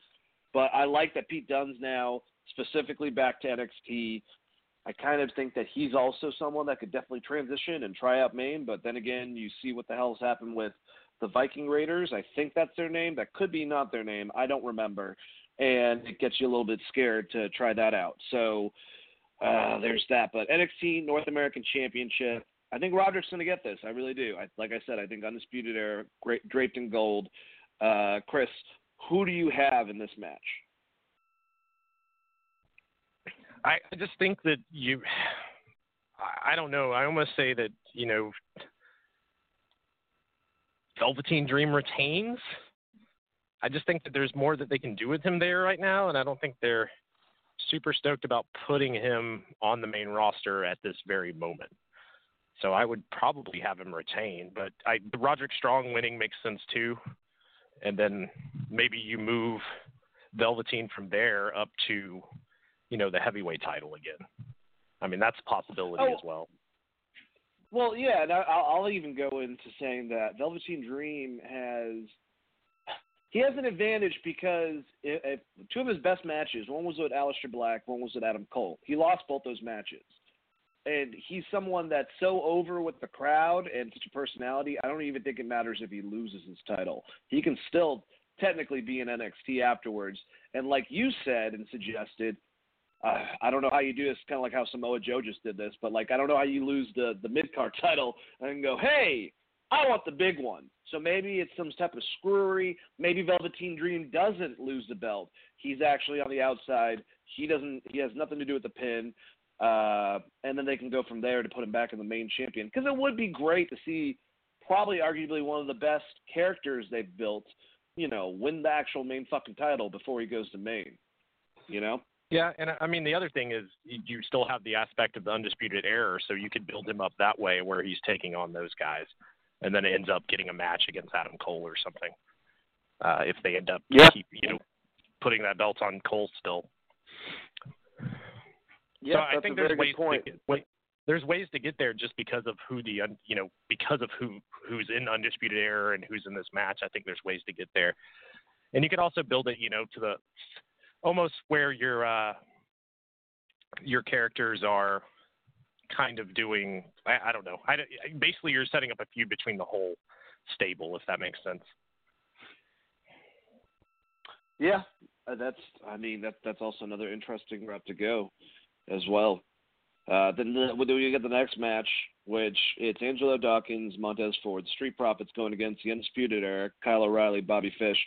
S1: but I like that Pete Dunne's now specifically back to NXT. I kind of think that he's also someone that could definitely transition and try out main, but then again, you see what the hell's happened with the Viking Raiders. I think that's their name. That could be not their name. I don't remember. And it gets you a little bit scared to try that out. So uh, there's that. But NXT North American Championship, I think Roderick's going to get this. I really do. I, like I said, I think Undisputed Era, draped in gold. Uh, Chris, who do you have in this match?
S2: I just think that you, I don't know. I almost say that you know, Velveteen Dream retains. I just think that there's more that they can do with him there right now, and I don't think they're super stoked about putting him on the main roster at this very moment. So I would probably have him retain, but I Roderick Strong winning makes sense too. And then maybe you move Velveteen from there up to you know, the heavyweight title again. I mean, that's a possibility oh, as well.
S1: Well, yeah, and I'll, I'll even go into saying that Velveteen Dream has he has an advantage because if, if two of his best matches, one was with Aleister Black, one was with Adam Cole. He lost both those matches. And he's someone that's so over with the crowd and such a personality. I don't even think it matters if he loses his title. He can still technically be in NXT afterwards. And like you said and suggested, uh, I don't know how you do this. Kind of like how Samoa Joe just did this, but like I don't know how you lose the the mid card title and go, hey, I want the big one. So maybe it's some type of screwery. Maybe Velveteen Dream doesn't lose the belt. He's actually on the outside. He doesn't. He has nothing to do with the pin. Uh, and then they can go from there to put him back in the main champion. Because it would be great to see, probably arguably one of the best characters they've built, you know, win the actual main fucking title before he goes to main. You know.
S2: Yeah, and I mean the other thing is you still have the aspect of the Undisputed Era, so you could build him up that way where he's taking on those guys, and then it ends up getting a match against Adam Cole or something. Uh, if they end up
S1: yeah.
S2: keep, you know putting that belt on Cole still.
S1: Yeah,
S2: so
S1: I
S2: think
S1: there's
S2: ways
S1: point.
S2: to get, there's ways to get there just because of who the you know because of who who's in Undisputed Era and who's in this match. I think there's ways to get there, and you could also build it you know to the almost where your uh, your characters are kind of doing. I, I don't know. I, basically, you're setting up a feud between the whole stable, if that makes sense.
S1: Yeah, uh, that's. I mean, that that's also another interesting route to go, as well. Uh, then the, we get the next match, which it's Angelo Dawkins, Montez Ford, Street Profits going against the Undisputed Era, Kyle O'Reilly, Bobby Fish,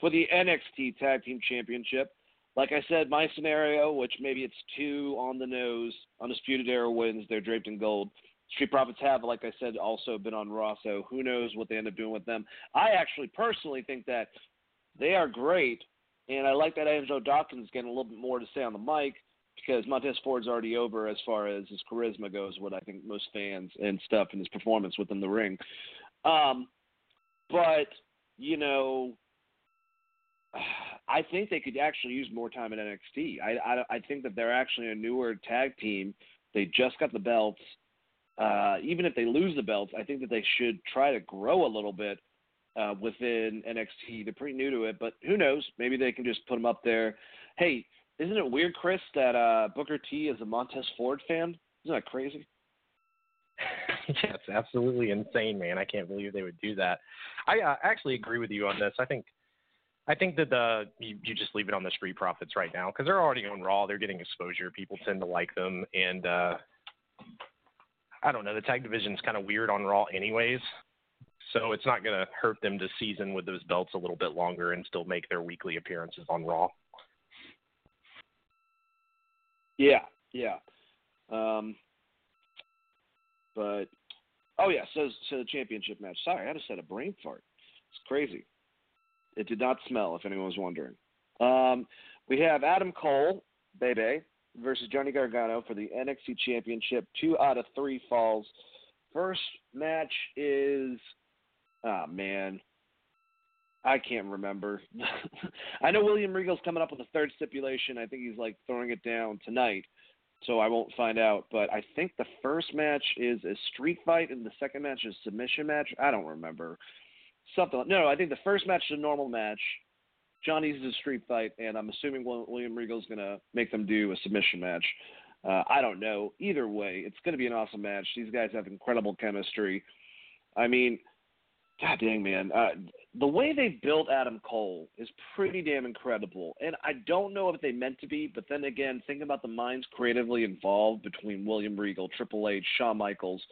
S1: for the NXT Tag Team Championship like I said, my scenario, which maybe it's two on the nose, Undisputed Era wins, they're draped in gold. Street Profits have, like I said, also been on Raw, so who knows what they end up doing with them. I actually personally think that they are great, and I like that Angelo Dawkins getting a little bit more to say on the mic because Montez Ford's already over as far as his charisma goes, what I think most fans and stuff, and his performance within the ring. Um, but, you know, I think they could actually use more time at NXT. I, I, I think that they're actually a newer tag team. They just got the belts. uh, even if they lose the belts, I think that they should try to grow a little bit uh, within NXT. They're pretty new to it, but who knows? Maybe they can just put them up there. Hey, isn't it weird, Chris, that uh, Booker T is a Montez Ford fan? Isn't that crazy?
S2: yeah, it's absolutely insane, man. I can't believe they would do that. I uh, actually agree with you on this. I think I think that the you, you just leave it on the Street Profits right now because they're already on Raw. They're getting exposure. People tend to like them, and uh, I don't know. The tag division's kind of weird on Raw, anyways. So it's not going to hurt them to season with those belts a little bit longer and still make their weekly appearances on Raw.
S1: Yeah, yeah. Um, but oh yeah, so so the championship match. Sorry, I just had a brain fart. It's crazy. It did not smell, if anyone was wondering. Um, we have Adam Cole, Bebe, versus Johnny Gargano for the NXT Championship. Two out of three falls. First match is, oh man, I can't remember. I know William Regal's coming up with a third stipulation. I think he's like throwing it down tonight, so I won't find out. But I think the first match is a street fight, and the second match is submission match. I don't remember something. Like, No, I think the first match is a normal match. Johnny's is a street fight, and I'm assuming William Regal's going to make them do a submission match. Uh, I don't know. Either way, it's going to be an awesome match. These guys have incredible chemistry. I mean, God dang, man. Uh, the way they built Adam Cole is pretty damn incredible. And I don't know if they meant to be, but then again, think about the minds creatively involved between William Regal, Triple H, Shawn Michaels.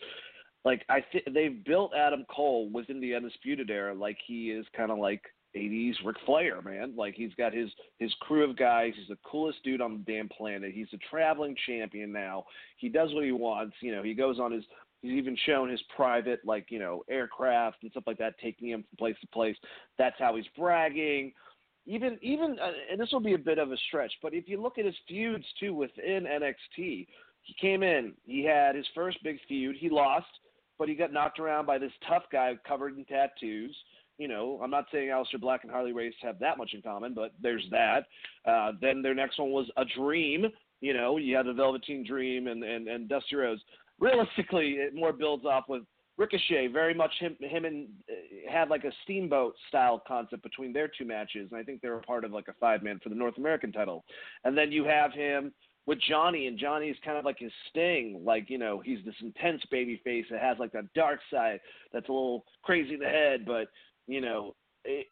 S1: Like I th- they've built Adam Cole within the Undisputed Era like he is kind of like 80s Ric Flair, man. Like he's got his his crew of guys. He's the coolest dude on the damn planet. He's a traveling champion now. He does what he wants. You know, he goes on his He's even shown his private, like, you know, aircraft and stuff like that, taking him from place to place. That's how he's bragging. Even, even, uh, and this will be a bit of a stretch, but if you look at his feuds too within NXT, he came in, he had his first big feud, he lost, but he got knocked around by this tough guy covered in tattoos. You know, I'm not saying Aleister Black and Harley Race have that much in common, but there's that. Uh, then their next one was a Dream. You know, you had the Velveteen Dream and, and, and Dusty Rhodes realistically, it more builds off with Ricochet. Very much him, him and uh, had like a steamboat style concept between their two matches, and I think they were part of like a five man for the North American title. And then you have him with Johnny, and Johnny's kind of like his sting. Like you know, he's this intense baby face that has like that dark side that's a little crazy in the head, but you know. It,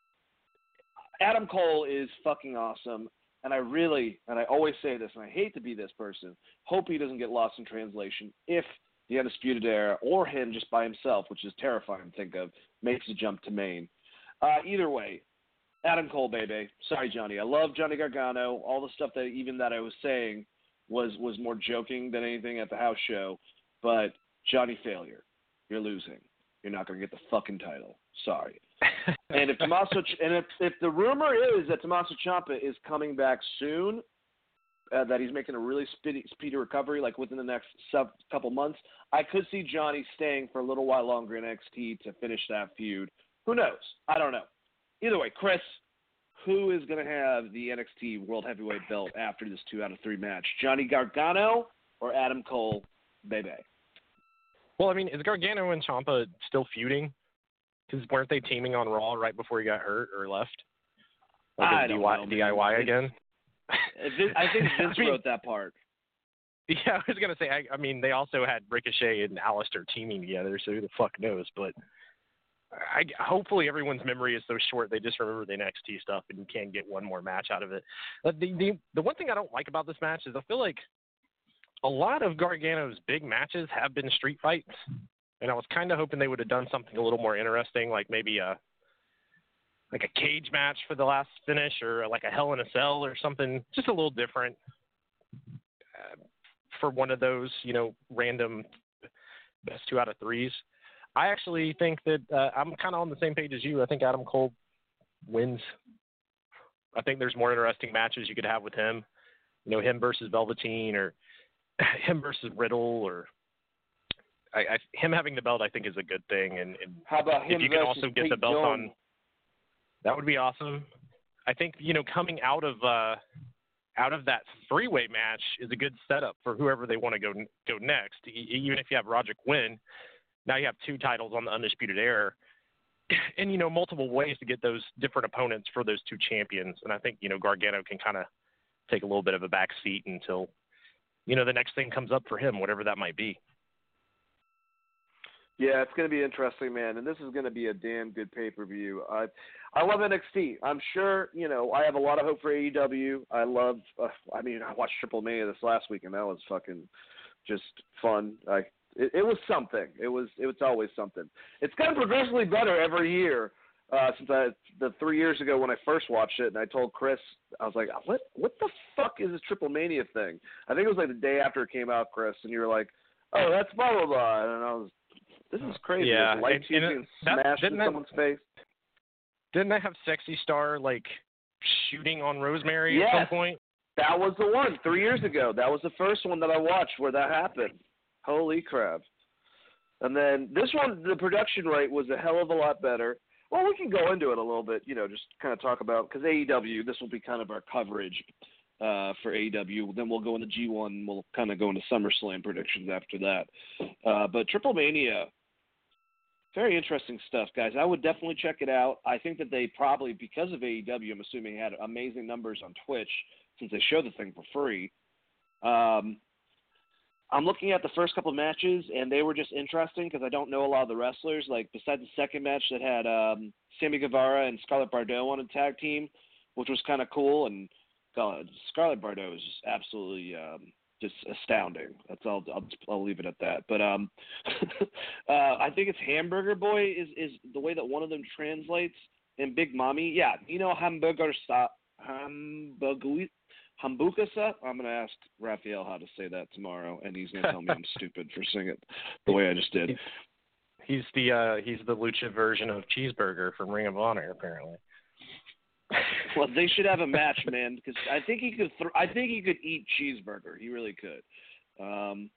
S1: Adam Cole is fucking awesome and I really, and I always say this, and I hate to be this person, hope he doesn't get lost in translation if the Undisputed Era or him just by himself, which is terrifying to think of, makes a jump to main. Uh, either way, Adam Cole, baby. Sorry, Johnny. I love Johnny Gargano. All the stuff that even that I was saying was was more joking than anything at the house show. But Johnny failure. You're losing. You're not going to get the fucking title. Sorry and if Tommaso and if, if the rumor is that Tommaso Ciampa is coming back soon, uh, that he's making a really speedy, speedy recovery, like within the next sub, couple months, I could see Johnny staying for a little while longer in NXT to finish that feud. Who knows? I don't know. Either way, Chris, who is going to have the NXT World Heavyweight belt after this two out of three match? Johnny Gargano or Adam Cole, baby?
S2: Well, I mean, is Gargano and Ciampa still feuding? Because weren't they teaming on Raw right before he got hurt or left?
S1: Like I don't DIY,
S2: know, DIY again.
S1: Uh, I think Vince I mean, wrote that part.
S2: Yeah, I was gonna say. I, I mean, they also had Ricochet and Aleister teaming together, so who the fuck knows? But I, hopefully everyone's memory is so short they just remember the NXT stuff and you can't get one more match out of it. But the, the the one thing I don't like about this match is I feel like a lot of Gargano's big matches have been street fights, and I was kind of hoping they would have done something a little more interesting, like maybe a like a cage match for the last finish, or like a Hell in a Cell, or something just a little different uh, for one of those, you know, random best two out of threes. I actually think that uh, I'm kind of on the same page as you. I think Adam Cole wins. I think there's more interesting matches you could have with him. You know, him versus Velveteen, or him versus Riddle, or I, I, him having the belt, I think, is a good thing. And, and
S1: how about him
S2: if you can also get
S1: Pete
S2: the belt
S1: Jones?
S2: on, that would be awesome. I think you know coming out of uh, out of that three way match is a good setup for whoever they want to go go next. Even if you have Roderick win, now you have two titles on the undisputed era, and you know multiple ways to get those different opponents for those two champions. And I think you know Gargano can kind of take a little bit of a back seat until you know the next thing comes up for him, whatever that might be.
S1: Yeah, it's going to be interesting, man, and this is going to be a damn good pay per view. I I love NXT. I'm sure you know I have a lot of hope for AEW. I love. Uh, I mean, I watched Triple Mania this last week, and that was fucking just fun. I it, it was something. It was it was always something. It's gotten progressively better every year uh, since I the three years ago when I first watched it, and I told Chris, I was like, "What what the fuck is this Triple Mania thing?" I think it was like the day after it came out, Chris, and you were like, "Oh, that's blah blah blah," and I was, "This is crazy."
S2: Yeah,
S1: lights
S2: and,
S1: and,
S2: that,
S1: smashed in
S2: that,
S1: someone's face.
S2: Didn't I have Sexy Star like shooting on Rosemary
S1: yes.
S2: at some point?
S1: That was the one three years ago. That was the first one that I watched where that happened. Holy crap! And then this one, the production rate was a hell of a lot better. Well, we can go into it a little bit, you know, just kind of talk about because AEW. This will be kind of our coverage uh, for AEW. Then we'll go into G1. And we'll kind of go into SummerSlam predictions after that. Uh, but Triple Mania, very interesting stuff, guys. I would definitely check it out. I think that they probably, because of AEW, I'm assuming had amazing numbers on Twitch since they show the thing for free. Um, I'm looking at the first couple of matches, and they were just interesting because I don't know a lot of the wrestlers. Like besides the second match that had um, Sammy Guevara and Scarlett Bordeaux on a tag team, which was kind of cool, and God, Scarlett Bordeaux is just absolutely um, just astounding. That's all. I'll, I'll leave it at that. But um, uh, I think it's Hamburger Boy is is the way that one of them translates. And Big Mommy, yeah, you know Hamburger stop Hamburger Hambukasa. I'm going to ask Raphael how to say that tomorrow, and he's going to tell me I'm stupid for saying it the way I just did.
S2: He's the uh, he's the lucha version of cheeseburger from Ring of Honor, apparently.
S1: well, they should have a match, man, because I think he could. Th- I think he could eat cheeseburger. He really could. Um,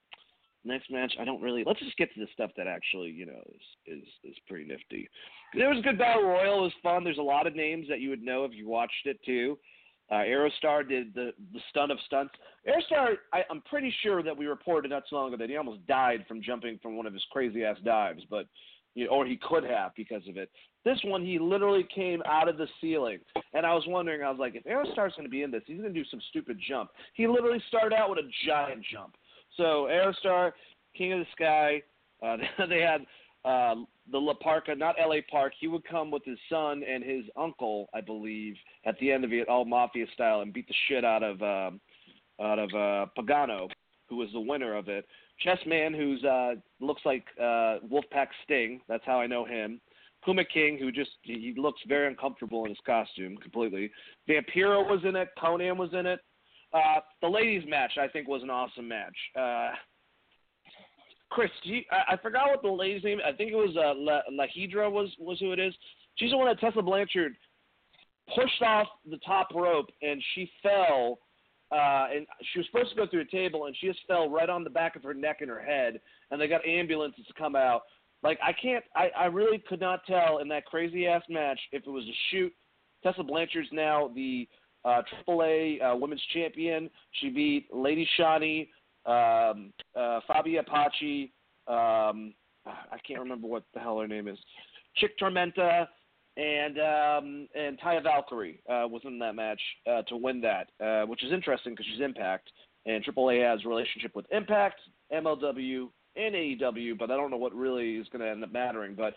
S1: next match, I don't really. Let's just get to the stuff that actually, you know, is is is pretty nifty. There was a good battle royal. It was fun. There's a lot of names that you would know if you watched it too. Uh, Aerostar did the the stunt of stunts. Aerostar, I, I'm pretty sure that we reported not so long ago that he almost died from jumping from one of his crazy ass dives, but you know, or he could have because of it. This one, he literally came out of the ceiling, and I was wondering, I was like, if Aerostar's going to be in this, he's going to do some stupid jump. He literally started out with a giant jump. So Aerostar, King of the Sky, uh, they had uh, the La Parka, not L.A. Park. He would come with his son and his uncle, I believe, at the end of it, all mafia style, and beat the shit out of um, out of uh, Pagano, who was the winner of it. Chessman, who's uh, looks like uh, Wolfpack Sting. That's how I know him. Puma King, who just he looks very uncomfortable in his costume completely. Vampiro was in it. Konnan was in it. Uh, the ladies' match, I think, was an awesome match. Uh, Chris, you, I, I forgot what the lady's name. I think it was uh, La, Lahidra was was who it is. She's the one that Tessa Blanchard pushed off the top rope and she fell. Uh, and she was supposed to go through a table, and she just fell right on the back of her neck and her head. And they got ambulances to come out. Like I can't, I, I really could not tell in that crazy ass match if it was a shoot. Tessa Blanchard's now the uh, AAA uh, Women's Champion. She beat Lady Shani, um, uh, Apache. Um, I can't remember what the hell her name is. Chik Tormenta and um, and Taya Valkyrie uh, was in that match uh, to win that, uh, which is interesting because she's Impact and AAA has a relationship with Impact, MLW, and AEW, but I don't know what really is going to end up mattering. But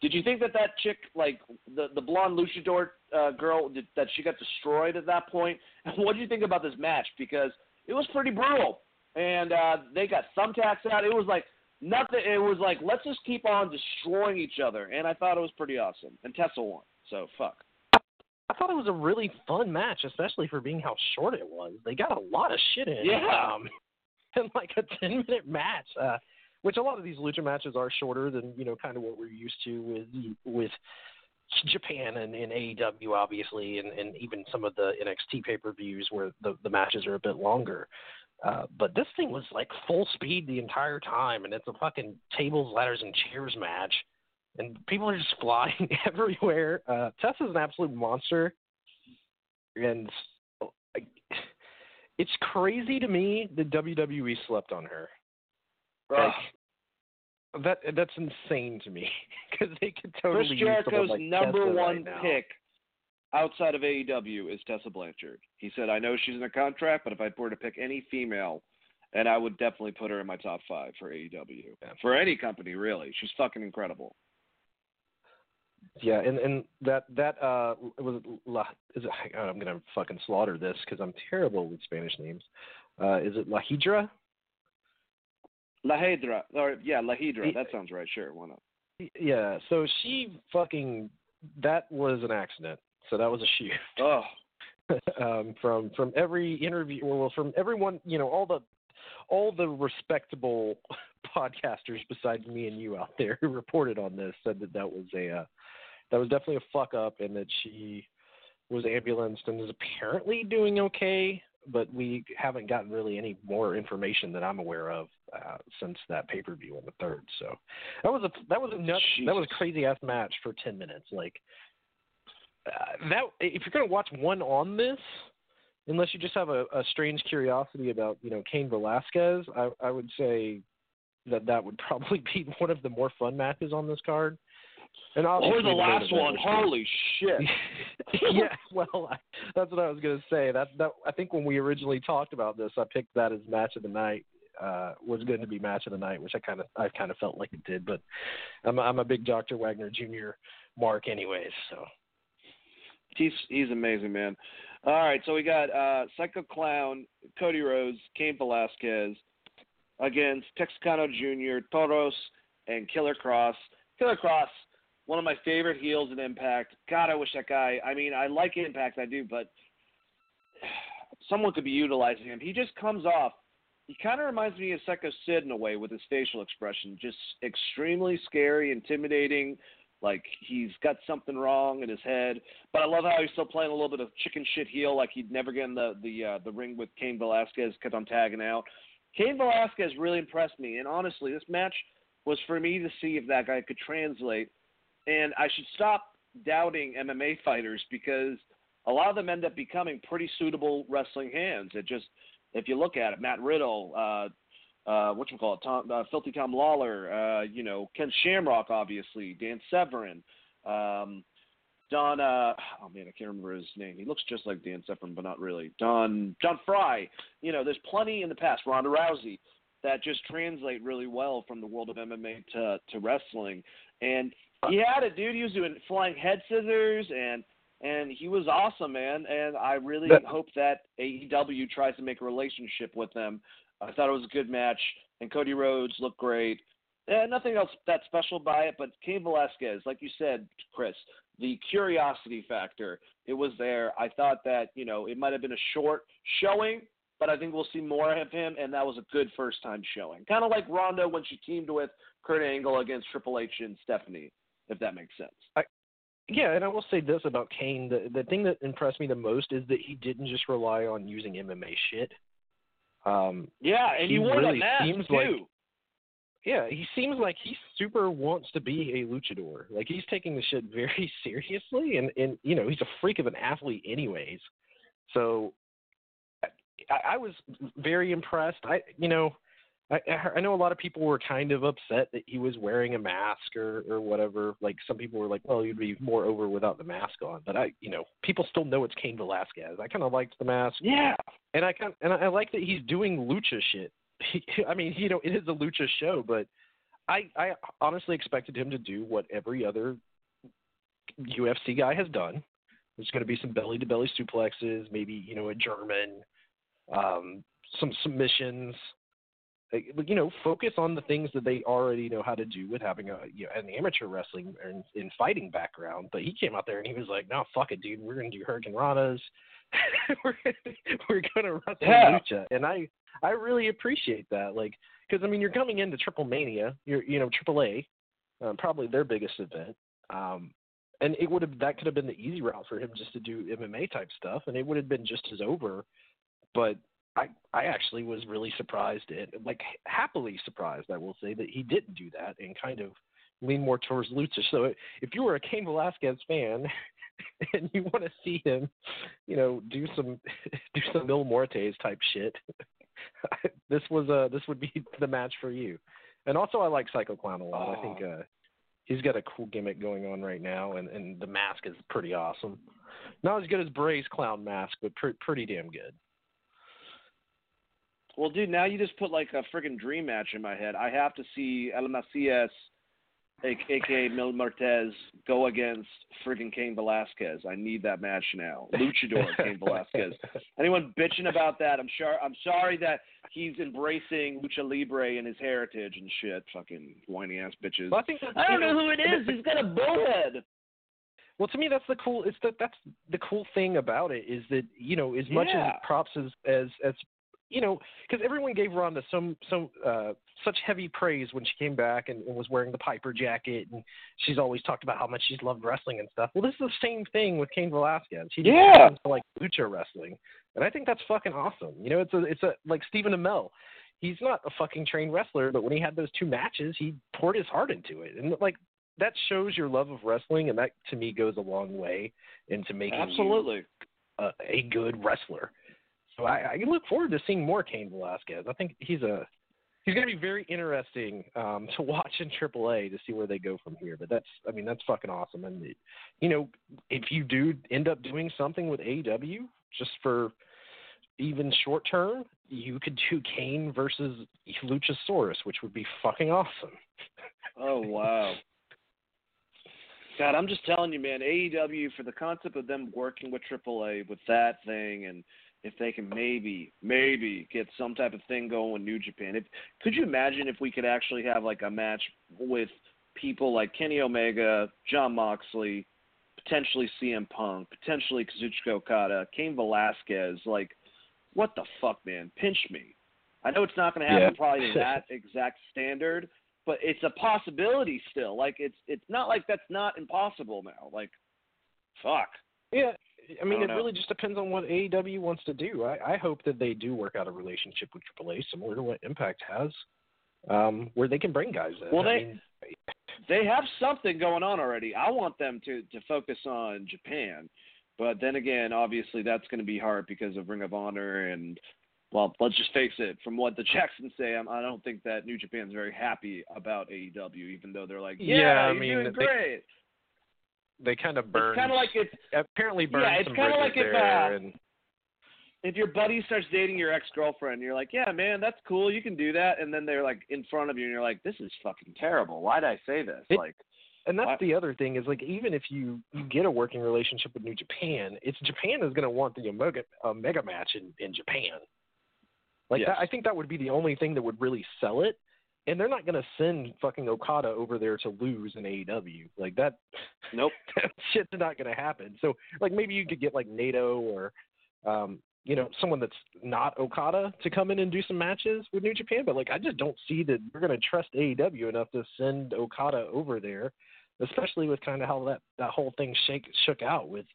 S1: did you think that that chick, like the the blonde luchador uh, girl, did, that she got destroyed at that point? And what do you think about this match? Because it was pretty brutal and uh, they got thumbtacks out. It was like nothing. It was like let's just keep on destroying each other, and I thought it was pretty awesome. And Tessa won, so fuck.
S2: I thought it was a really fun match, especially for being how short it was. They got a lot of shit in.
S1: Yeah.
S2: Um, in like a ten minute match, uh, which a lot of these lucha matches are shorter than you know kind of what we're used to with with Japan and, and AEW, obviously, and, and even some of the NXT pay per views where the, the matches are a bit longer. Uh, but this thing was like full speed the entire time, and it's a fucking tables, ladders, and chairs match, and people are just flying everywhere. Uh, Tessa's an absolute monster, and it's crazy to me that WWE slept on her. Like, that that's insane to me because they could totally.
S1: Chris Jericho's
S2: like
S1: number
S2: Tessa
S1: one
S2: right
S1: pick outside of AEW is Tessa Blanchard. He said, "I know she's in a contract, but if I were to pick any female, and I would definitely put her in my top five for AEW
S2: Yeah.
S1: for any company, really. She's fucking incredible."
S2: Yeah, and and that that uh was La, is it, I'm gonna fucking slaughter this because I'm terrible with Spanish names. Uh, is it La Hydra?
S1: La Hydra, or yeah, La Hydra.
S2: He-
S1: That sounds right. Sure, why not?
S2: Yeah. So she fucking that was an accident. So that was a shoot.
S1: Oh,
S2: um, from from every interview, well, from everyone, you know, all the all the respectable podcasters besides me and you out there who reported on this said that that was a uh, that was definitely a fuck up, and that she was ambulanced and is apparently doing okay. But we haven't gotten really any more information that I'm aware of uh, since that pay per view on the third. So that was a that was a nuts that was a crazy ass match for ten minutes. Like uh, that if you're gonna watch one on this, unless you just have a, a strange curiosity about you know Cain Velasquez, I, I would say that that would probably be one of the more fun matches on this card. And
S1: or the last one. Holy shit!
S2: yeah, well, I, that's what I was gonna say. That that I think when we originally talked about this, I picked that as match of the night. Uh, was going to be match of the night, which I kind of I kind of felt like it did, but I'm I'm a big Dr. Wagner Jr. mark, anyways. So
S1: He's he's amazing, man. All right, so we got uh, Psycho Clown, Cody Rhodes, Cain Velasquez against Texano Jr., Taurus, and Killer Kross. Killer Kross, one of my favorite heels in Impact. God, I wish that guy. I mean, I like Impact, I do, but someone could be utilizing him. He just comes off. He kind of reminds me of Psycho Sid in a way with his facial expression, just extremely scary, intimidating. Like he's got something wrong in his head. But I love how he's still playing a little bit of chicken shit heel, like he'd never get in the the uh, the ring with Cain Velasquez, kept on tagging out. Cain Velasquez really impressed me, and honestly, this match was for me to see if that guy could translate. And I should stop doubting MMA fighters because a lot of them end up becoming pretty suitable wrestling hands. It just, if you look at it, Matt Riddle, uh, uh, what you call it, Tom, uh, Filthy Tom Lawler, uh, you know, Ken Shamrock, obviously, Dan Severn, um, Don, uh, oh man, I can't remember his name. He looks just like Dan Severn, but not really. Don, John Frye. You know, there's plenty in the past. Ronda Rousey that just translate really well from the world of MMA to to wrestling. And he had it, dude. He was doing flying head scissors and and he was awesome, man. And I really
S2: That-
S1: hope that AEW tries to make a relationship with them. I thought it was a good match, and Cody Rhodes looked great. Eh, nothing else that special by it, but Cain Velasquez, like you said, Chris, the curiosity factor, it was there. I thought that you know it might have been a short showing, but I think we'll see more of him, and that was a good first time showing. Kind of like Ronda when she teamed with Kurt Angle against Triple H and Stephanie, if that makes sense.
S2: Yeah, and I will say this about Cain: the the thing that impressed me the most is that he didn't just rely on using MMA shit. Um,
S1: Yeah, and wore
S2: really
S1: that mask
S2: seems
S1: too.
S2: like- yeah, he seems like he super wants to be a luchador. Like he's taking the shit very seriously, and and you know he's a freak of an athlete, anyways. So I, I was very impressed. I you know. I, I know a lot of people were kind of upset that he was wearing a mask or or whatever. Like some people were like, "Well, you'd be more over without the mask on." But I, you know, people still know it's Cain Velasquez. I kind of liked the mask
S1: yeah,
S2: and I kind and I like that he's doing lucha shit. I mean, you know, it is a lucha show, but I I honestly expected him to do what every other UFC guy has done. There's going to be some belly to belly suplexes, maybe you know a German, um, some submissions. You know, focus on the things that they already know how to do with having a you know, an amateur wrestling and in fighting background. But he came out there and he was like, "No, fuck it, dude. We're gonna do Hurricane Ranas. we're we're gonna wrestle
S1: Yeah.
S2: lucha." And I I really appreciate that. Like, because I mean, you're coming into Triple Mania. You're you know Triple A, um, probably their biggest event. Um, and it would have that could have been the easy route for him just to do MMA type stuff, and it would have been just as over. But I I actually was really surprised and like happily surprised, I will say, that he didn't do that and kind of lean more towards lucha. So if you were a Cain Velasquez fan and you want to see him, you know, do some do some Mil Muertes type shit, this was uh this would be the match for you. And also, I like Psycho Clown a lot. I think uh, he's got a cool gimmick going on right now, and and the mask is pretty awesome. Not as good as Bray's clown mask, but pre- pretty damn good.
S1: Well, dude, now you just put like a freaking dream match in my head. I have to see El Mesías aka Mil Muertes, go against friggin' Cain Velasquez. I need that match now. Luchador Cain Velasquez. Anyone bitching about that? I'm sure. I'm sorry that he's embracing lucha libre and his heritage and shit. Fucking whiny ass bitches.
S2: Well, I,
S1: I don't know who it is. He's got a bullhead.
S2: Well, to me, that's the cool. It's that that's the cool thing about it is that you know as much
S1: Yeah.
S2: as props as as as you know because everyone gave Ronda some some uh such heavy praise when she came back and, and was wearing the Piper jacket and she's always talked about how much she's loved wrestling and stuff. Well, this is the same thing with Cain Velasquez. He just
S1: Yeah.
S2: into, like lucha wrestling, and I think that's fucking awesome. You know, it's a it's a like Stephen Amell. He's not a fucking trained wrestler, but when he had those two matches, he poured his heart into it, and like that shows your love of wrestling, and that to me goes a long way into making you
S1: Absolutely.
S2: a, a good wrestler. So I, I look forward to seeing more Cain Velasquez. I think he's a he's going to be very interesting um, to watch in AAA to see where they go from here. But that's I mean that's fucking awesome. And you know if you do end up doing something with AEW just for even short term, you could do Cain versus Luchasaurus, which would be fucking awesome.
S1: Oh wow. God, I'm just telling you, man. AEW for the concept of them working with AAA with that thing, and if they can maybe, maybe get some type of thing going with New Japan. If could you imagine if we could actually have like a match with people like Kenny Omega, Jon Moxley, potentially CM Punk, potentially Kazuchika Okada, Cain Velasquez, like what the fuck, man? Pinch me. I know it's not going to happen
S2: Yeah.
S1: probably to that exact standard, but it's a possibility still. Like it's it's not like that's not impossible now. Like, fuck.
S2: Yeah, I mean,
S1: I
S2: it
S1: know.
S2: really just depends on what AEW wants to do. I, I hope that they do work out a relationship with AAA similar to what Impact has, um, where they can bring guys in.
S1: Well,
S2: I
S1: they-
S2: mean,
S1: They have something going on already. I want them to to focus on Japan, but then again, obviously that's going to be hard because of Ring of Honor and. Well, let's just face it. From what the Jacksons say, I'm, I don't think that New Japan's very happy about AEW, even though they're like, "Yeah,
S2: Yeah, I
S1: you're
S2: mean,
S1: doing great."
S2: they kind of burn.
S1: It's kind of like it's
S2: apparently burned
S1: Yeah, it's kinda like if, uh,
S2: and
S1: if your buddy starts dating your ex girlfriend, you're like, yeah, man, that's cool, you can do that, and then they're like in front of you, and you're like, this is fucking terrible. Why'd I say this?
S2: It-
S1: like,
S2: and that's the other thing is like even if you you get a working relationship with New Japan, it's Japan is going to want the Omega Omega match in in Japan. Like
S1: Yes.
S2: that, I think that would be the only thing that would really sell it. And they're not going to send fucking Okada over there to lose in AEW. Like that,
S1: nope.
S2: that shit's not going to happen. So like maybe you could get like Naito or um you know someone that's not Okada to come in and do some matches with New Japan, but like I just don't see that we're going to trust AEW enough to send Okada over there, especially with kind of how that that whole thing shake shook out with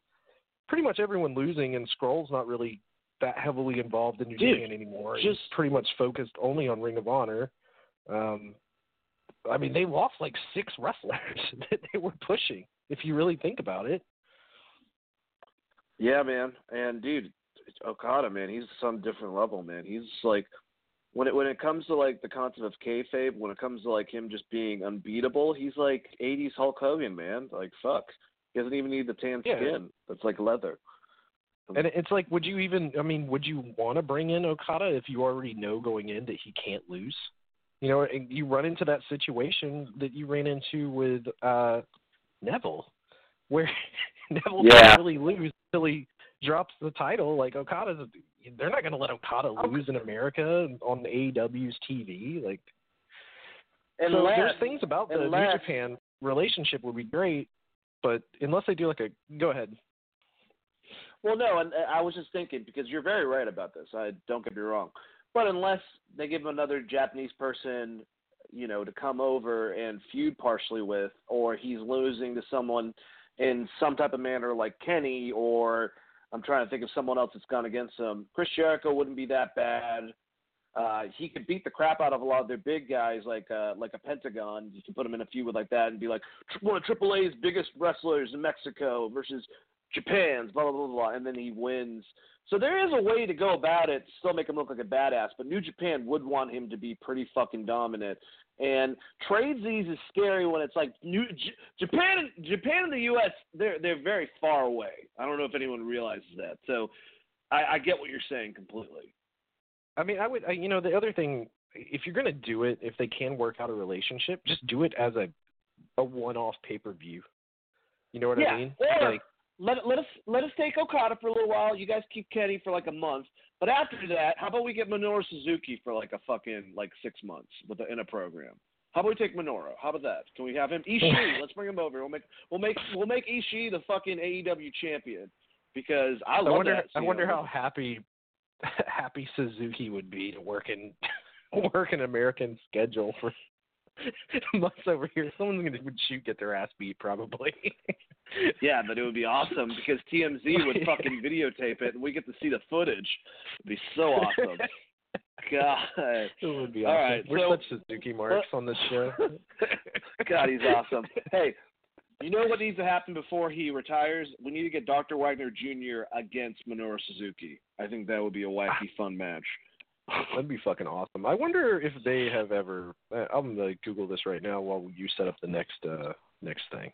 S2: pretty much everyone losing and Scurll's not really that heavily involved in New
S1: Dude,
S2: Japan anymore.
S1: just-
S2: He's pretty much focused only on Ring of Honor. Um I mean, they lost like six wrestlers that they were pushing. If you really think about it,
S1: Yeah, man. And dude, Okada, man, he's some different level, man. He's like when it when it comes to like the concept of kayfabe, when it comes to like him just being unbeatable, he's like '80s Hulk Hogan, man. Like fuck, he doesn't even need the tan
S2: Yeah.
S1: skin. That's like leather.
S2: And it's like, would you even? I mean, would you want to bring in Okada if you already know going in that he can't lose? You know, and you run into that situation that you ran into with uh Neville, where Neville
S1: Yeah.
S2: can't really lose until he drops the title. Like Okada's, they're not going to let Okada lose in America on AEW's TV. Like, so there's things about the
S1: unless-
S2: New Japan relationship would be great, but unless they do like a, go ahead.
S1: Well, no, and uh, I was just thinking because you're very right about this. I don't get me wrong, but unless they give him another Japanese person, you know, to come over and feud partially with, or he's losing to someone in some type of manner like Kenny, or I'm trying to think of someone else that's gone against him. Chris Jericho wouldn't be that bad. Uh, he could beat the crap out of a lot of their big guys, like uh, like a Pentagon. You can put him in a feud with like that, and be like one of AAA's biggest wrestlers in Mexico versus Japan's blah blah blah blah, and then he wins. So there is a way to go about it, still make him look like a badass. But New Japan would want him to be pretty fucking dominant. And tradesies is scary when it's like New J- Japan. Japan and the U.S. They're they're very far away. I don't know if anyone realizes that. So I, I get what you're saying completely.
S2: I mean, I would, I, you know, the other thing, if you're going to do it, if they can work out a relationship, just do it as a a one-off pay-per-view. You know what
S1: yeah,
S2: I mean?
S1: Or
S2: like,
S1: let let us let us take Okada for a little while. You guys keep Kenny for like a month. But after that, how about we get Minoru Suzuki for like a fucking like six months with a, in a program? How about we take Minoru? How about that? Can we have him? Ishii, let's bring him over. We'll make we'll make we'll make Ishii the fucking AEW champion because I love
S2: wonder,
S1: that.
S2: I
S1: you
S2: wonder how happy happy Suzuki would be to work in work an American schedule for months over here. Someone's gonna would shoot get their ass beat probably.
S1: Yeah, but it would be awesome because TMZ would fucking videotape it and we get to see the footage. It'd be so awesome. God.
S2: it would be
S1: All
S2: awesome.
S1: right,
S2: We're
S1: so-
S2: such Suzuki marks on this show.
S1: God, he's awesome. Hey, you know what needs to happen before he retires? We need to get Dr. Wagner Jr. against Minoru Suzuki. I think that would be a wacky, fun match.
S2: That'd be fucking awesome. I wonder if they have ever. uh, I'm gonna Google this right now while you set up the next uh next thing.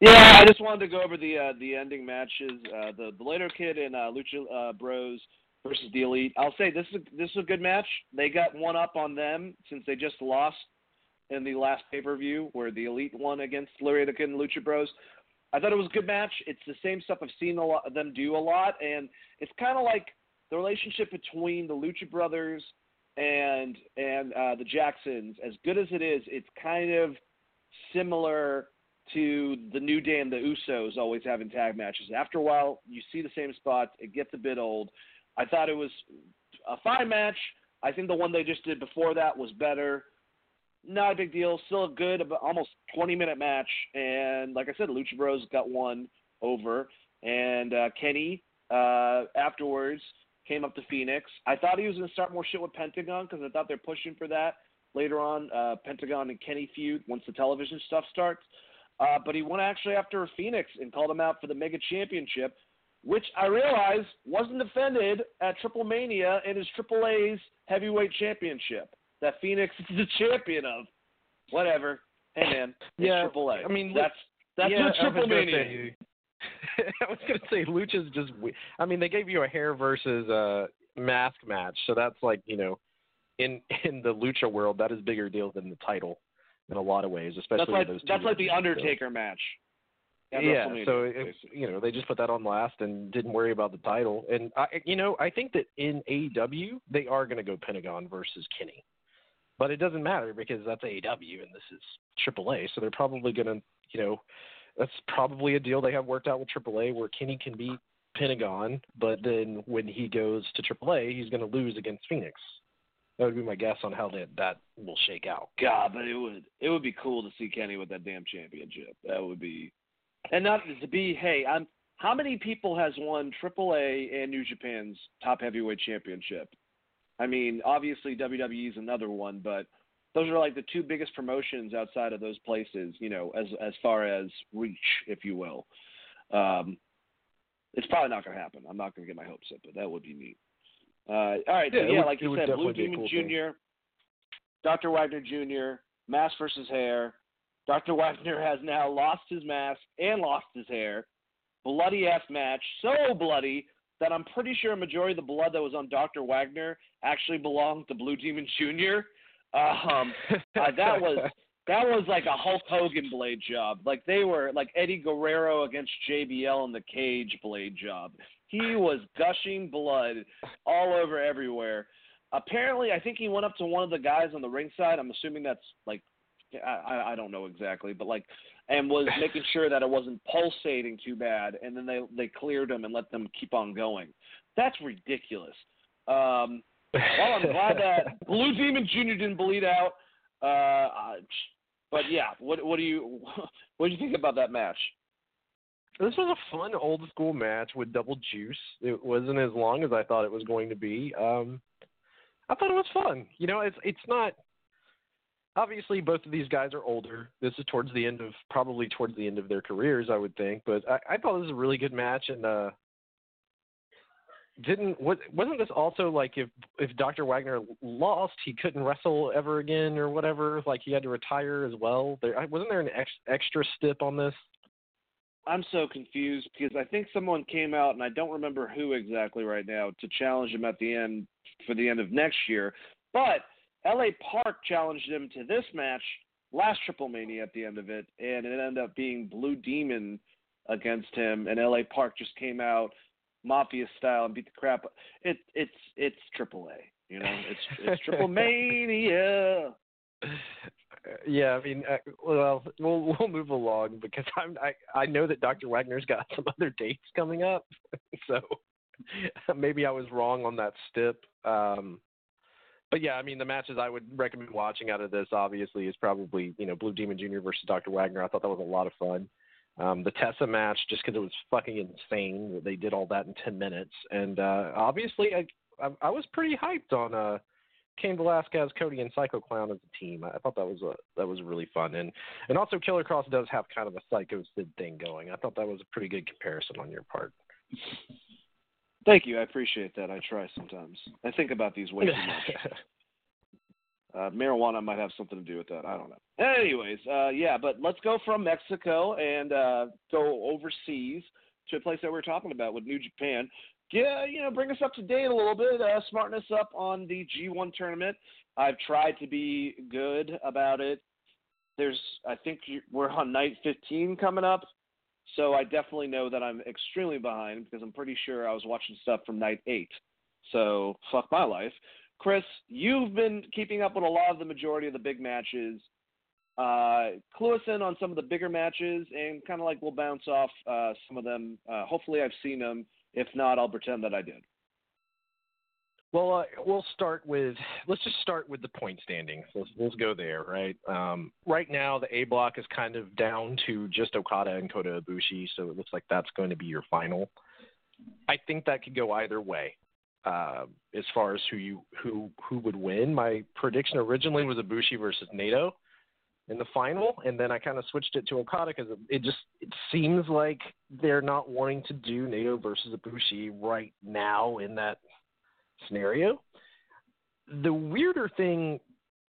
S1: Yeah, I just wanted to go over the uh, the ending matches. Uh, the the Laredo Kid and uh, Lucha uh, Bros versus the Elite. I'll say this is a, this is a good match. They got one up on them since they just lost in the last pay per view where the Elite won against Laredo Kid and Lucha Bros. I thought it was a good match. It's the same stuff I've seen a lot, them do a lot, and it's kind of like the relationship between the Lucha Brothers and and uh, the Jacksons. As good as it is, it's kind of similar to the New Day and the Usos always having tag matches. After a while, you see the same spots. It gets a bit old. I thought it was a fine match. I think the one they just did before that was better. Not a big deal. Still a good, almost 20 minute match. And like I said, Lucha Bros got one over. And uh, Kenny uh, afterwards came up to Phoenix. I thought he was going to start more shit with Pentagon because I thought they're pushing for that later on. Uh, Pentagon and Kenny feud once the television stuff starts. Uh, but he went actually after Phoenix and called him out for the Mega Championship, which I realize wasn't defended at Triple Mania in his Triple A's Heavyweight Championship that Phoenix is the champion of. Whatever. Hey man, it's
S2: Yeah,
S1: Triple A.
S2: I mean,
S1: that's that's
S2: yeah,
S1: what Triple Mania.
S2: I was gonna say Lucha's just. we- I mean, they gave you a hair versus a mask match, so that's like you know, in in the Lucha world, that is bigger deal than the title in a lot of ways, especially
S1: That's like
S2: with those two
S1: that's like the Undertaker match. at
S2: yeah, so it, you know they just put that on last and didn't worry about the title. And I, you know, I think that in AEW they are going to go Pentagon versus Kenny, but it doesn't matter because that's AEW and this is AAA, so they're probably going to, you know, that's probably a deal they have worked out with AAA where Kenny can beat Pentagon, but then when he goes to AAA, he's going to lose against Phoenix. That would be my guess on how that that will shake out.
S1: God, but it would it would be cool to see Kenny with that damn championship. That would be, and not to be. Hey, I'm. How many people has won AAA and New Japan's top heavyweight championship? I mean, obviously WWE's another one, but those are like the two biggest promotions outside of those places. You know, as as far as reach, if you will. Um, it's probably not going to happen. I'm not going to get my hopes up, but that would be neat. Uh, all right,
S2: Yeah,
S1: so yeah,
S2: would-
S1: like you said, Blue
S2: definitely be a
S1: Demon
S2: cool thing.
S1: Jr., Dr. Wagner Jr., mask versus hair. Dr. Wagner has now lost his mask and lost his hair. Bloody ass match, so bloody that I'm pretty sure a majority of the blood that was on Dr. Wagner actually belonged to Blue Demon Jr. Um, uh, that was that was like a Hulk Hogan blade job. Like they were like Eddie Guerrero against JBL in the cage blade job. He was gushing blood all over everywhere. Apparently, I think he went up to one of the guys on the ringside. I'm assuming that's like I, I- I don't know exactly, but like and was making sure that it wasn't pulsating too bad, and then they they cleared him and let them keep on going. That's ridiculous. Um, well, I'm glad that Blue Demon Jr. didn't bleed out. Uh, uh, but yeah, what what do you what do you think about that match?
S2: This was a fun old school match with double juice. It wasn't as long as I thought it was going to be. Um, I thought it was fun. You know, it's it's not. obviously both of these guys are older. This is towards the end of probably towards the end of their careers, I would think. But I, I thought this was a really good match, and uh, didn't wasn't this also like if if Dr. Wagner lost, he couldn't wrestle ever again or whatever? Like he had to retire as well. There wasn't there an ex, extra stip on this.
S1: I'm so confused because I think someone came out and I don't remember who exactly right now to challenge him at the end for the end of next year. But LA Park challenged him to this match last Triple Mania at the end of it, and it ended up being Blue Demon against him, and LA Park just came out mafia style and beat the crap. It it's it's Triple A, you know, it's it's Triple Mania.
S2: Yeah, I mean, uh, well, we'll we'll move along because I'm I I know that Dr. Wagner's got some other dates coming up, so maybe I was wrong on that stip. Um, but yeah, I mean, the matches I would recommend watching out of this obviously is probably you know Blue Demon Jr. versus Dr. Wagner. I thought that was a lot of fun. Um, the Tessa match, just because it was fucking insane that they did all that in ten minutes, and uh, obviously I, I I was pretty hyped on uh Cain Velasquez, Cody, and Psycho Clown as a team. I thought that was a that was really fun, and and also Killer Kross does have kind of a Psycho Sid thing going. I thought that was a pretty good comparison on your part.
S1: Thank you. I appreciate that. I try sometimes. I think about these way too much. uh, marijuana might have something to do with that. I don't know. Anyways, uh, yeah, but let's go from Mexico and uh, go overseas to a place that we are talking about with New Japan. Yeah, you know, bring us up to date a little bit, uh, smarten us up on the G1 tournament. I've tried to be good about it. There's, I think we're on night 15 coming up. So I definitely know that I'm extremely behind because I'm pretty sure I was watching stuff from night eight. So fuck my life. Chris, you've been keeping up with a lot of the majority of the big matches. Uh, clue us in on some of the bigger matches and kind of like we'll bounce off uh, some of them. Uh, hopefully, I've seen them. If not, I'll pretend that I did.
S2: Well, uh, we'll start with let's just start with the point standings. Let's, let's go there, right? Um, right now, the A block is kind of down to just Okada and Kota Ibushi, so it looks like that's going to be your final. I think that could go either way. Uh, as far as who you who who would win, my prediction originally was Ibushi versus Naito in the final, and then I kind of switched it to Okada because it, it just it seems like they're not wanting to do Naito versus Ibushi right now in that scenario. The weirder thing,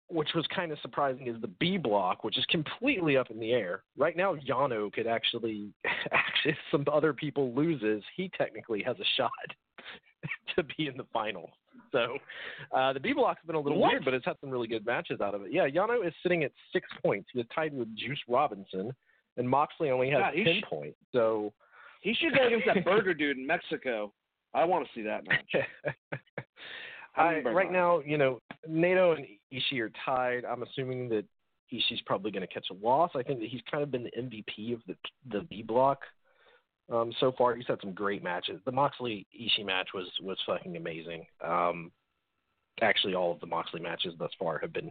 S2: which was kind of surprising, is the B block, which is completely up in the air. Right now, Yano could actually, actually, if some other people loses, he technically has a shot to be in the final. So uh, the B block's been a little
S1: what?
S2: weird, but it's had some really good matches out of it. Yeah, Yano is sitting at six points. He's tied with Juice Robinson, and Moxley only has
S1: God,
S2: ten points. So
S1: he should go against that burger dude in Mexico. I want to see that match.
S2: I, right now, you know, Naito and Ishii are tied. I'm assuming that Ishii's probably going to catch a loss. I think that he's kind of been the MVP of the the B block um, so far. He's had some great matches. The Moxley Ishii match was was fucking amazing. Um, actually, all of the Moxley matches thus far have been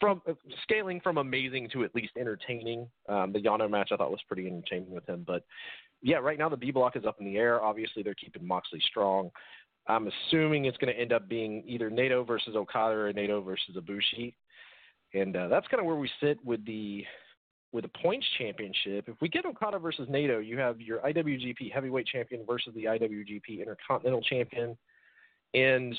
S2: from uh, scaling from amazing to at least entertaining. Um, the Yano match I thought was pretty entertaining with him, but yeah, right now the B block is up in the air. Obviously, they're keeping Moxley strong. I'm assuming it's going to end up being either Naito versus Okada or Naito versus Ibushi, and uh, that's kind of where we sit with the with the points championship. If we get Okada versus Naito, you have your IWGP Heavyweight Champion versus the IWGP Intercontinental Champion, and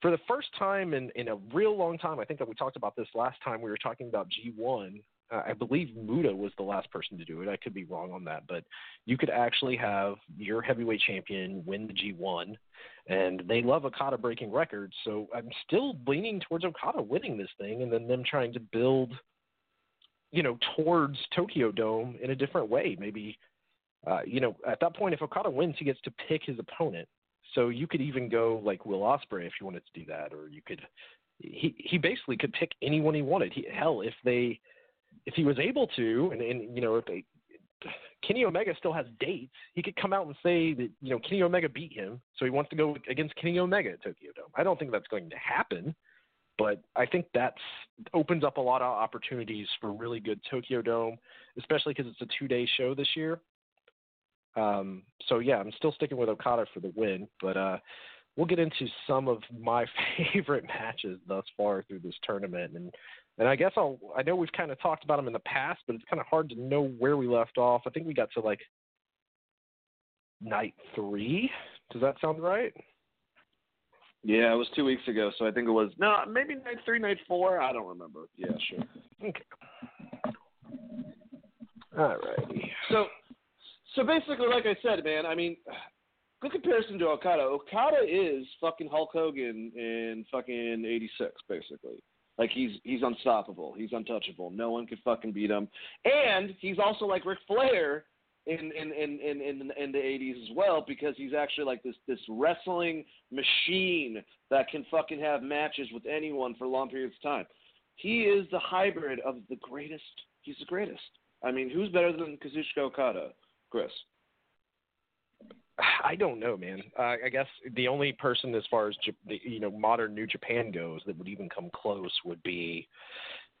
S2: for the first time in, in a real long time, I think that we talked about this last time we were talking about G1 uh, I believe Muta was the last person to do it. I could be wrong on that, but you could actually have your heavyweight champion win the G1, and they love Okada breaking records. So I'm still leaning towards Okada winning this thing, and then them trying to build, you know, towards Tokyo Dome in a different way. Maybe, uh, you know, at that point, if Okada wins, he gets to pick his opponent. So you could even go like Will Ospreay if you wanted to do that, or you could. He he basically could pick anyone he wanted. He, hell, if they if he was able to, and, and you know, if they, Kenny Omega still has dates, he could come out and say that you know Kenny Omega beat him, so he wants to go against Kenny Omega at Tokyo Dome. I don't think that's going to happen, but I think that opens up a lot of opportunities for really good Tokyo Dome, especially because it's a two-day show this year. Um, so yeah, I'm still sticking with Okada for the win, but uh, we'll get into some of my favorite matches thus far through this tournament, and and I guess I'll I know we've kind of talked about them in the past, but it's kind of hard to know where we left off. I think we got to like night three. Does that sound right?
S1: Yeah, it was two weeks ago, so I think it was no, maybe night three, night four. I don't remember. Yeah, sure.
S2: Okay. All righty.
S1: So, so basically, like I said, man, I mean, good comparison to Okada. Okada is fucking Hulk Hogan in fucking '86, basically. Like he's he's unstoppable. He's untouchable. No one can fucking beat him. And he's also like Ric Flair in in in in in, in the 80s as well because he's actually like this this wrestling machine that can fucking have matches with anyone for long periods of time. He is the hybrid of the greatest. He's the greatest. I mean, who's better than Kazuchika Okada, Chris?
S2: I don't know, man. Uh, I guess the only person, as far as you know, modern New Japan goes, that would even come close would be,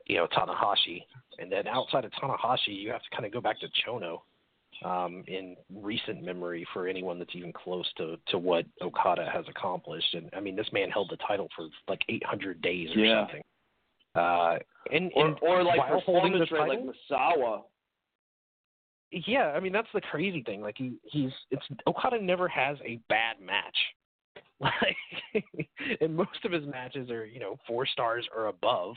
S2: you know, Tanahashi. And then outside of Tanahashi, you have to kind of go back to Chono um, in recent memory for anyone that's even close to to what Okada has accomplished. And I mean, this man held the title for like 800 days or
S1: yeah.
S2: something. Uh, and,
S1: or,
S2: and
S1: or like
S2: while holding the title,
S1: like Misawa.
S2: Yeah, I mean that's the crazy thing. Like he he's it's Okada never has a bad match. Like and most of his matches are, you know, four stars or above.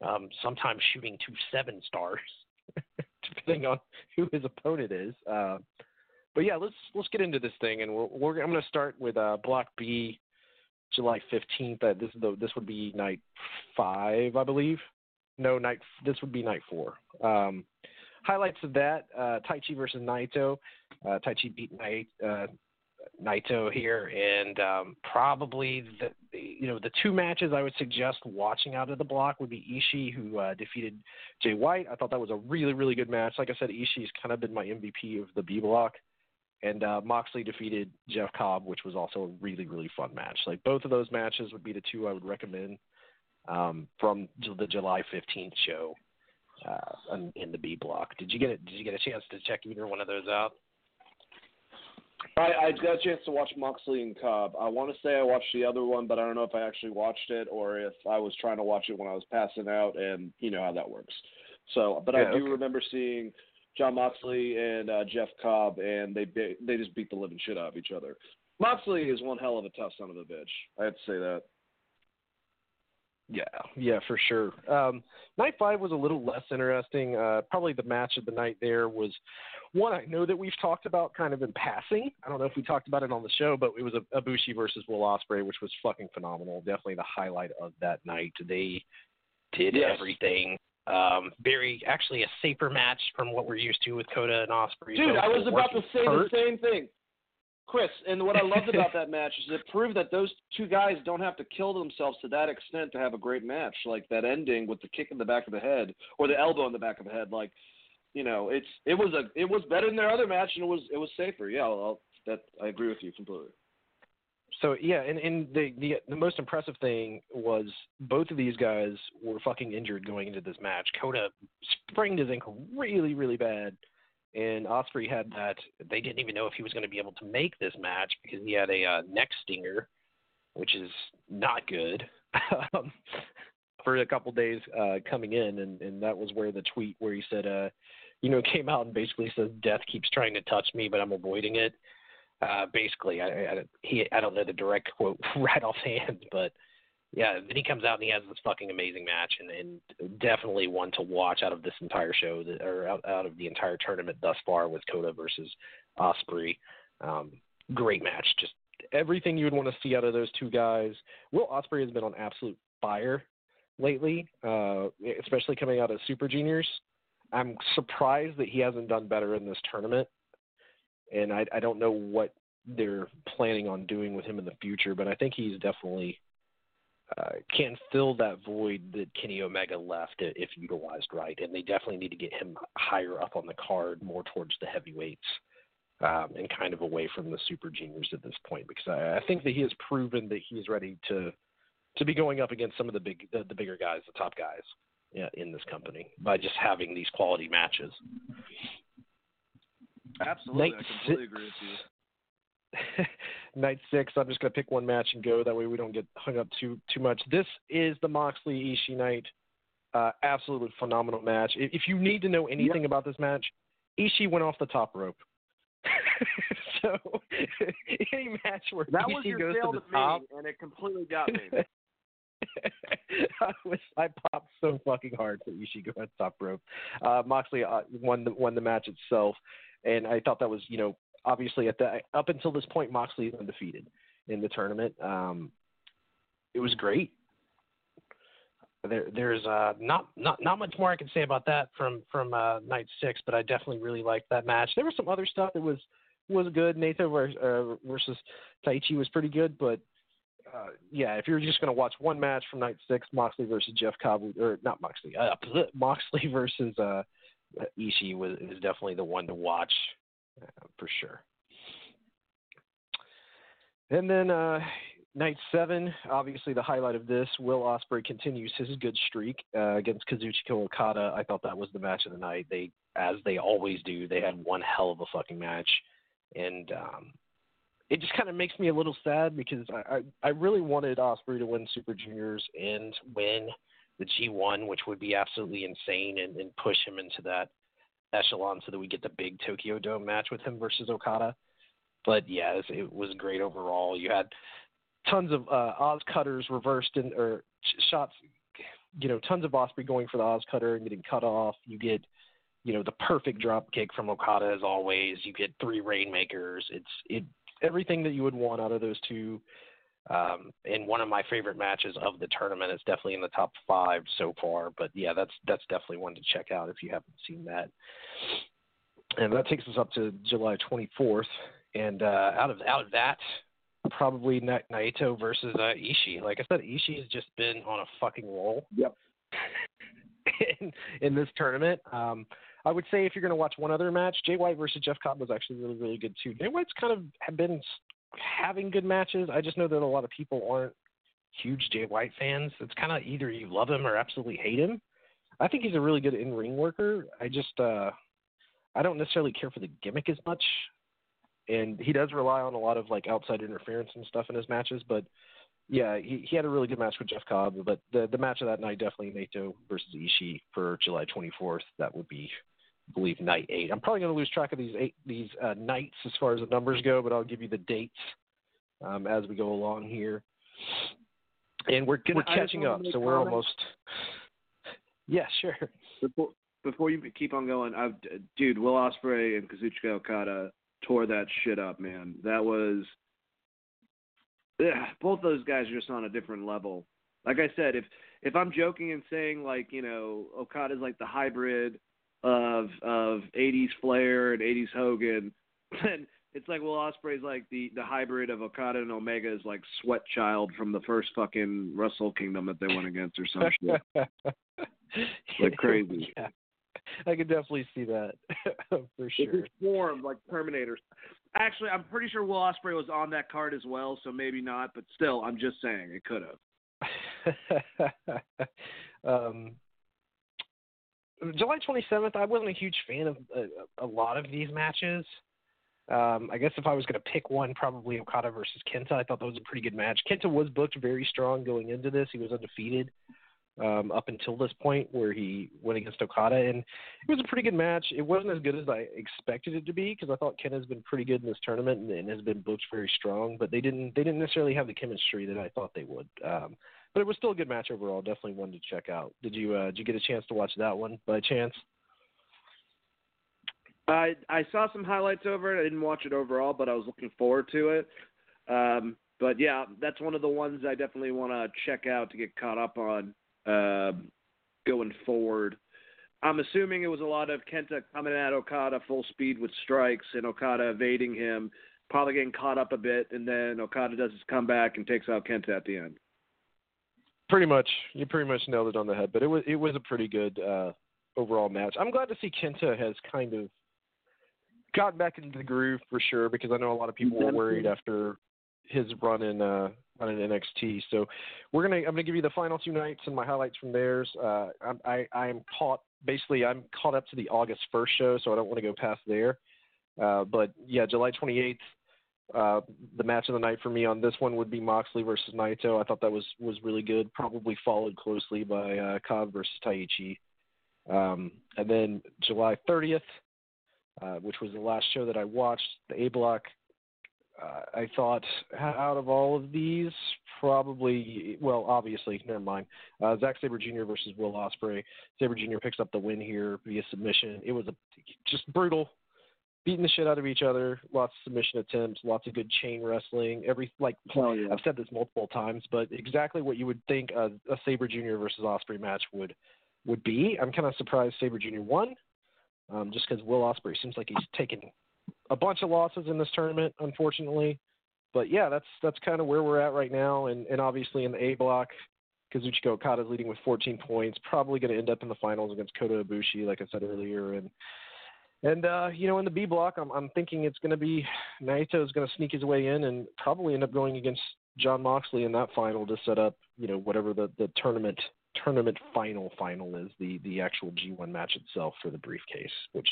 S2: Um, sometimes shooting to seven stars, depending on who his opponent is. Uh, but yeah, let's let's get into this thing, and we're, we're I'm going to start with uh, Block B, July 15th. Uh, this is the this would be night five, I believe. No, night this would be night four. Um, highlights of that: uh, Taichi versus Naito. Uh, Taichi beat Naito, uh, Naito here, and um, probably the you know the two matches I would suggest watching out of the block would be Ishii, who uh, defeated Jay White. I thought that was a really really good match. Like I said, Ishii's kind of been my MVP of the B block. And uh, Moxley defeated Jeff Cobb, which was also a really, really fun match. Like both of those matches would be the two I would recommend um, from the July 15th show uh, in the B block. Did you get it? Did you get a chance to check either one of those out?
S1: I, I got a chance to watch Moxley and Cobb. I want to say I watched the other one, but I don't know if I actually watched it or if I was trying to watch it when I was passing out, and you know how that works. So, but
S2: yeah,
S1: I do
S2: okay.
S1: remember seeing Jon Moxley and uh, Jeff Cobb, and they they just beat the living shit out of each other. Moxley is one hell of a tough son of a bitch. I have to say that.
S2: Yeah, yeah, for sure. Um, night five was a little less interesting. Uh, probably the match of the night there was one I know that we've talked about kind of in passing. I don't know if we talked about it on the show, but it was a Ibushi versus Will Ospreay, which was fucking phenomenal. Definitely the highlight of that night. They did
S1: Yes.
S2: everything. Um, very actually a safer match from what we're used to with Kota and Ospreay.
S1: Dude, I was about to say
S2: hurt.
S1: the same thing. Chris, and what I loved about that match is it proved that those two guys don't have to kill themselves to that extent to have a great match. Like that ending with the kick in the back of the head or the elbow in the back of the head. Like, you know, it's it was a it was better than their other match and it was it was safer. Yeah, I'll, that I agree with you completely.
S2: So yeah, and, and the, the the most impressive thing was both of these guys were fucking injured going into this match. Kota sprained his ankle really, really bad, and Ospreay had that. They didn't even know if he was going to be able to make this match because he had a uh, neck stinger, which is not good. um, for a couple days uh, coming in, and, and that was where the tweet where he said, uh, you know, came out and basically says, "Death keeps trying to touch me, but I'm avoiding it." Uh, basically, I, I, he, I don't know the direct quote right offhand, but yeah, then he comes out and he has this fucking amazing match, and, and definitely one to watch out of this entire show, that, or out, out of the entire tournament thus far with Kota versus Ospreay. Um, great match, just everything you would want to see out of those two guys. Will Ospreay has been on absolute fire lately, uh, especially coming out of Super Juniors. I'm surprised that he hasn't done better in this tournament, and I, I don't know what they're planning on doing with him in the future, but I think he's definitely uh, can fill that void that Kenny Omega left if utilized right, and they definitely need to get him higher up on the card, more towards the heavyweights, um, and kind of away from the super juniors at this point, because I, I think that he has proven that he's ready to to be going up against some of the big the, the bigger guys, the top guys yeah, in this company by just having these quality matches.
S1: Absolutely,
S2: Night
S1: I completely agree with you.
S2: night six. I'm just gonna pick one match and go. That way we don't get hung up too too much. This is the Moxley Ishii night. Uh, absolutely phenomenal match. If, if you need to know anything yep. about this match, Ishii went off the top rope. so any match where
S1: that
S2: Ishii
S1: was your
S2: goes to the
S1: to
S2: top,
S1: me, and it completely got me.
S2: I was I popped so fucking hard for Ishii going top rope. Uh, Moxley uh, won the won the match itself, and I thought that was you know obviously at the up until this point Moxley is undefeated in the tournament. Um, it was great. There, there's uh, not not not much more I can say about that from from uh, night six, but I definitely really liked that match. There was some other stuff that was was good. Nathan versus, uh, versus Taichi was pretty good, but uh, yeah, if you're just going to watch one match from night six, Moxley versus Jeff Cobb, or not Moxley, uh, Moxley versus uh, Ishii was is definitely the one to watch uh, for sure. And then uh, night seven, obviously the highlight of this, Will Ospreay continues his good streak uh, against Kazuchika Okada. I thought that was the match of the night. They, as they always do, they had one hell of a fucking match, and um, it just kind of makes me a little sad because I, I, I really wanted Ospreay to win Super Juniors and win the G1, which would be absolutely insane and, and push him into that echelon so that we get the big Tokyo Dome match with him versus Okada. But yeah, it, was great overall. You had tons of uh, Oz cutters reversed and or shots. You know, tons of Ospreay going for the Oz cutter and getting cut off. You get, you know, the perfect drop kick from Okada as always. You get three rainmakers. It's it everything that you would want out of those two. Um, and one of my favorite matches of the tournament. It's definitely in the top five so far. But yeah, that's that's definitely one to check out if you haven't seen that. And that takes us up to July 24th. And uh, out of out of that, probably Naito versus uh, Ishii. Like I said, Ishii has just been on a fucking roll.
S1: Yep.
S2: in, in this tournament. Um, I would say if you're going to watch one other match, Jay White versus Jeff Cobb was actually really, really good too. Jay White's kind of have been having good matches. I just know that a lot of people aren't huge Jay White fans. It's kind of either you love him or absolutely hate him. I think he's a really good in ring worker. I just uh, I don't necessarily care for the gimmick as much and he does rely on a lot of like outside interference and stuff in his matches. But yeah, he, he had a really good match with Jeff Cobb. But the the match of that night definitely Naito versus Ishii for July 24th. That would be, believe, night eight. I'm probably going to lose track of these eight these uh, nights as far as the numbers go, but I'll give you the dates um, as we go along here. And we're Can we're catching up, so we're almost. Yeah, sure.
S1: Before, before you keep on going, I've, dude, Will Ospreay and Kazuchika Okada tore that shit up, man. That was yeah, both those guys are just on a different level. Like I said, if if I'm joking and saying like you know Okada's like the hybrid of of 80s Flair and 80s Hogan, And it's like well Ospreay's like the the hybrid of Okada and Omega is like Sweat Child from the first fucking Wrestle Kingdom that they went against or some shit. like crazy.
S2: Yeah. I could definitely see that for sure.
S1: It's formed like Terminators. Actually, I'm pretty sure Will Ospreay was on that card as well, so maybe not. But still, I'm just saying it could
S2: have. um, July 27th, I wasn't a huge fan of a, uh, a lot of these matches. Um, I guess if I was going to pick one, probably Okada versus Kenta. I thought that was a pretty good match. Kenta was booked very strong going into this. He was undefeated um, up until this point where he went against Okada, and it was a pretty good match. It wasn't as good as I expected it to be because I thought Kenta's been pretty good in this tournament and, and, has been booked very strong, but they didn't they didn't necessarily have the chemistry that I thought they would. Um, but it was still a good match overall. Definitely one to check out. Did you uh, did you get a chance to watch that one by chance?
S1: I I saw some highlights over it. I didn't watch it overall, but I was looking forward to it. Um, but yeah, that's one of the ones I definitely want to check out to get caught up on uh, going forward. I'm assuming it was a lot of Kenta coming at Okada full speed with strikes and Okada evading him, probably getting caught up a bit, and then Okada does his comeback and takes out Kenta at the end.
S2: Pretty much, you pretty much nailed it on the head. But it was it was a pretty good uh, overall match. I'm glad to see Kenta has kind of gotten back into the groove for sure because I know a lot of people were worried after his run in uh, on an NXT. So we're gonna I'm gonna give you the final two nights and my highlights from theirs. Uh, I I am caught basically I'm caught up to the August first show, so I don't want to go past there. Uh, but yeah, July 28th, Uh, the match of the night for me on this one would be Moxley versus Naito. I thought that was was really good. Probably followed closely by uh, Cobb versus Taichi. Um, and then July 30th, uh, which was the last show that I watched, the A Block. Uh, I thought out of all of these, probably well, obviously, never mind. Uh, Zack Sabre Jr. versus Will Ospreay. Sabre Jr. picks up the win here via submission. It was a just brutal, beating the shit out of each other. Lots of submission attempts, lots of good chain wrestling. Every like
S1: oh, yeah.
S2: I've said this multiple times, but exactly what you would think a, a Sabre Jr. versus Ospreay match would would be. I'm kind of surprised Sabre Jr. won, um, just because Will Ospreay seems like he's taken a bunch of losses in this tournament, unfortunately. But yeah, that's that's kind of where we're at right now, and and obviously in the A block, Kazuchika Okada is leading with 14 points, probably going to end up in the finals against Kota Ibushi, like I said earlier, and and uh, you know in the B block, I'm I'm thinking it's going to be Naito is going to sneak his way in and probably end up going against Jon Moxley in that final to set up you know whatever the the tournament tournament final final is the the actual G1 match itself for the briefcase, which,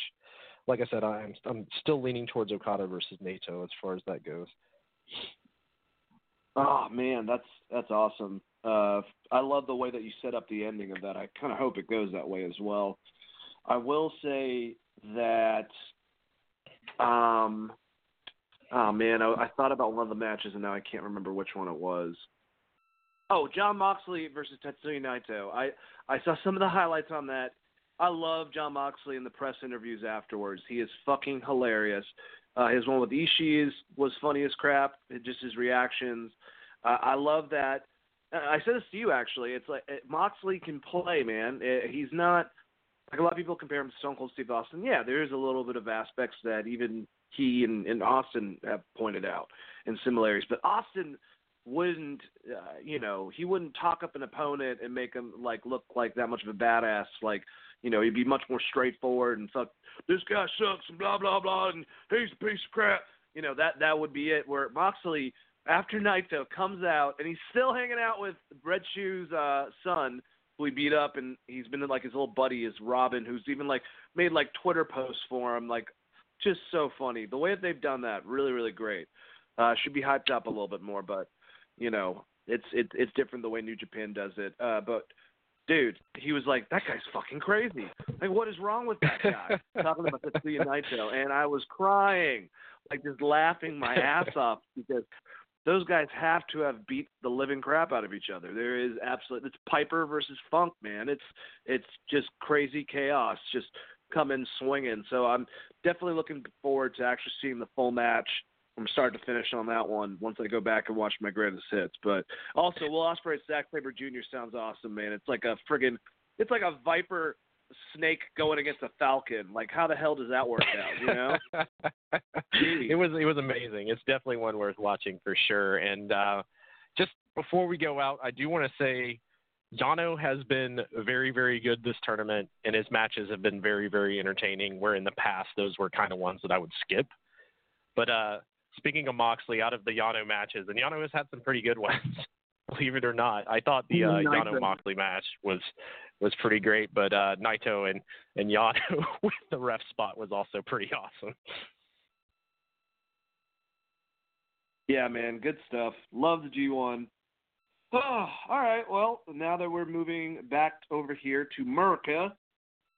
S2: like I said, I'm I'm still leaning towards Okada versus Naito as far as that goes.
S1: Oh man, that's that's awesome. Uh, I love the way that you set up the ending of that. I kind of hope it goes that way as well. I will say that, um, oh man, I, I thought about one of the matches and now I can't remember which one it was. Oh, Jon Moxley versus Tetsuya Naito. I I saw some of the highlights on that. I love Jon Moxley in the press interviews afterwards. He is fucking hilarious. Uh, his one with Ishii is, was funny as crap. Just his reactions. Uh, I love that. I said this to you actually. It's like Moxley can play, man. He's not like a lot of people compare him to Stone Cold Steve Austin. Yeah, there is a little bit of aspects that even he and, and Austin have pointed out and similarities. But Austin wouldn't uh, you know he wouldn't talk up an opponent and make him like look like that much of a badass like you know he'd be much more straightforward and fuck this guy sucks and blah blah blah and he's a piece of crap you know that that would be it where Moxley after Naito comes out and he's still hanging out with Red Shoes uh son beat up and he's been like his little buddy is Robin who's even like made like Twitter posts for him like just so funny the way that they've done that really really great uh should be hyped up a little bit more but you know, it's it, it's different the way New Japan does it. Uh, but dude, he was like, that guy's fucking crazy. Like, what is wrong with that guy? Talking about Tetsuya Naito, and I was crying, like just laughing my ass off because those guys have to have beat the living crap out of each other. There is absolutely it's Piper versus Funk, man. It's it's just crazy chaos, just coming swinging. So I'm definitely looking forward to actually seeing the full match from start to finish on that one once I go back and watch my greatest hits. But also, Will Ospreay Zack Sabre Jr. sounds awesome, man. It's like a friggin', it's like a viper snake going against a falcon. Like, how the hell does that work out? You know?
S2: it was it was amazing. It's definitely one worth watching for sure. And uh, just before we go out, I do want to say. Yano has been very, very good this tournament, and his matches have been very, very entertaining. Where in the past, those were kind of ones that I would skip. But uh, speaking of Moxley, out of the Yano matches, and Yano has had some pretty good ones, believe it or not. I thought the uh, Yano Moxley match was was pretty great, but uh, Naito and and Yano with the ref spot was also pretty awesome.
S1: Yeah, man, good stuff. Love the G1. Oh, all right. Well, now that we're moving back over here to America,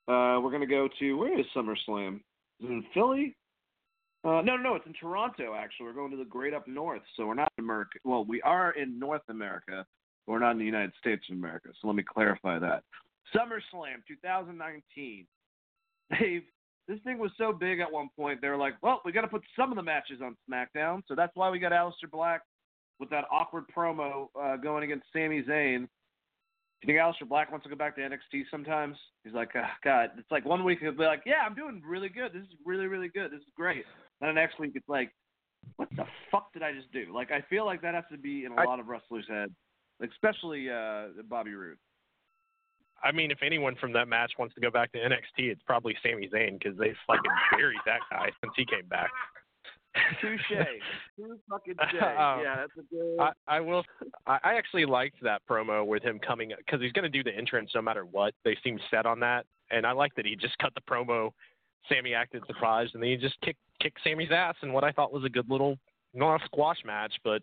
S1: uh, we're gonna go to where is SummerSlam? Is it in Philly? Uh, no, no, it's in Toronto. Actually, we're going to the Great Up North, so we're not in America. Well, we are in North America. We're not in the United States of America. So let me clarify that. SummerSlam 2019. Dave, this thing was so big at one point. They were like, "Well, we got to put some of the matches on SmackDown." So that's why we got Aleister Black with that awkward promo uh, going against Sami Zayn Do you think Aleister Black wants to go back to NXT sometimes? He's like, oh, God, it's like one week he'll be like, yeah, I'm doing really good. This is really, really good. This is great. And the next week it's like, what the fuck did I just do? Like, I feel like that has to be in a lot of wrestlers' heads, especially uh, Bobby Roode.
S2: I mean, if anyone from that match wants to go back to NXT, it's probably Sami Zayn because they fucking buried that guy since he came back.
S1: Touche. Fucking. Um, yeah, that's a good.
S2: I, I will. I actually liked that promo with him coming because he's going to do the entrance no matter what. They seem set on that, and I like that he just cut the promo. Sami acted surprised, and then he just kicked kicked Sami's ass in what I thought was a good little not a squash match, but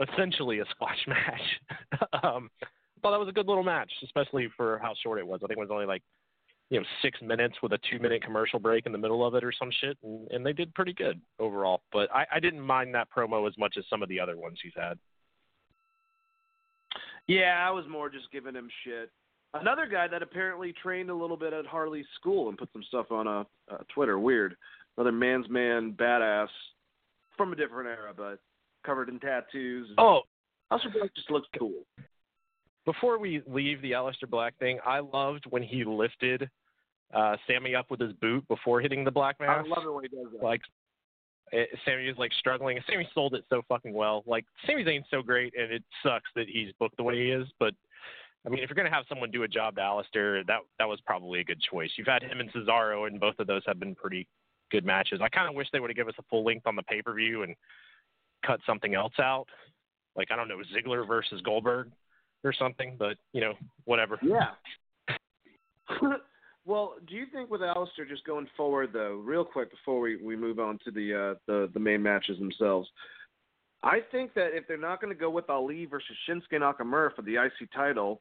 S2: essentially a squash match. um, I thought that was a good little match, especially for how short it was. I think it was only like you know six minutes with a two minute commercial break in the middle of it or some shit, and, and they did pretty good overall. But I, I didn't mind that promo as much as some of the other ones he's had.
S1: Yeah, I was more just giving him shit. Another guy that apparently trained a little bit at Harley's school and put some stuff on a uh, uh, Twitter. Weird. Another man's man badass from a different era, but covered in tattoos.
S2: Oh,
S1: Black just looks cool.
S2: Before we leave the Aleister Black thing, I loved when he lifted uh, Sami up with his boot before hitting the black mask.
S1: I love it when he does that.
S2: Like it, eh, Sami is like struggling. Sami sold it so fucking well. Like Sami Zayn's so great, and it sucks that he's booked the way he is. But I mean, if you're gonna have someone do a job to Aleister, that that was probably a good choice. You've had him and Cesaro, and both of those have been pretty good matches. I kind of wish they would have given us a full length on the pay per view and cut something else out. Like I don't know, Ziggler versus Goldberg or something, but you know, whatever.
S1: Yeah. well, do you think with Aleister just going forward though, real quick before we, we move on to the uh, the the main matches themselves, I think that if they're not going to go with Ali versus Shinsuke Nakamura for the IC title,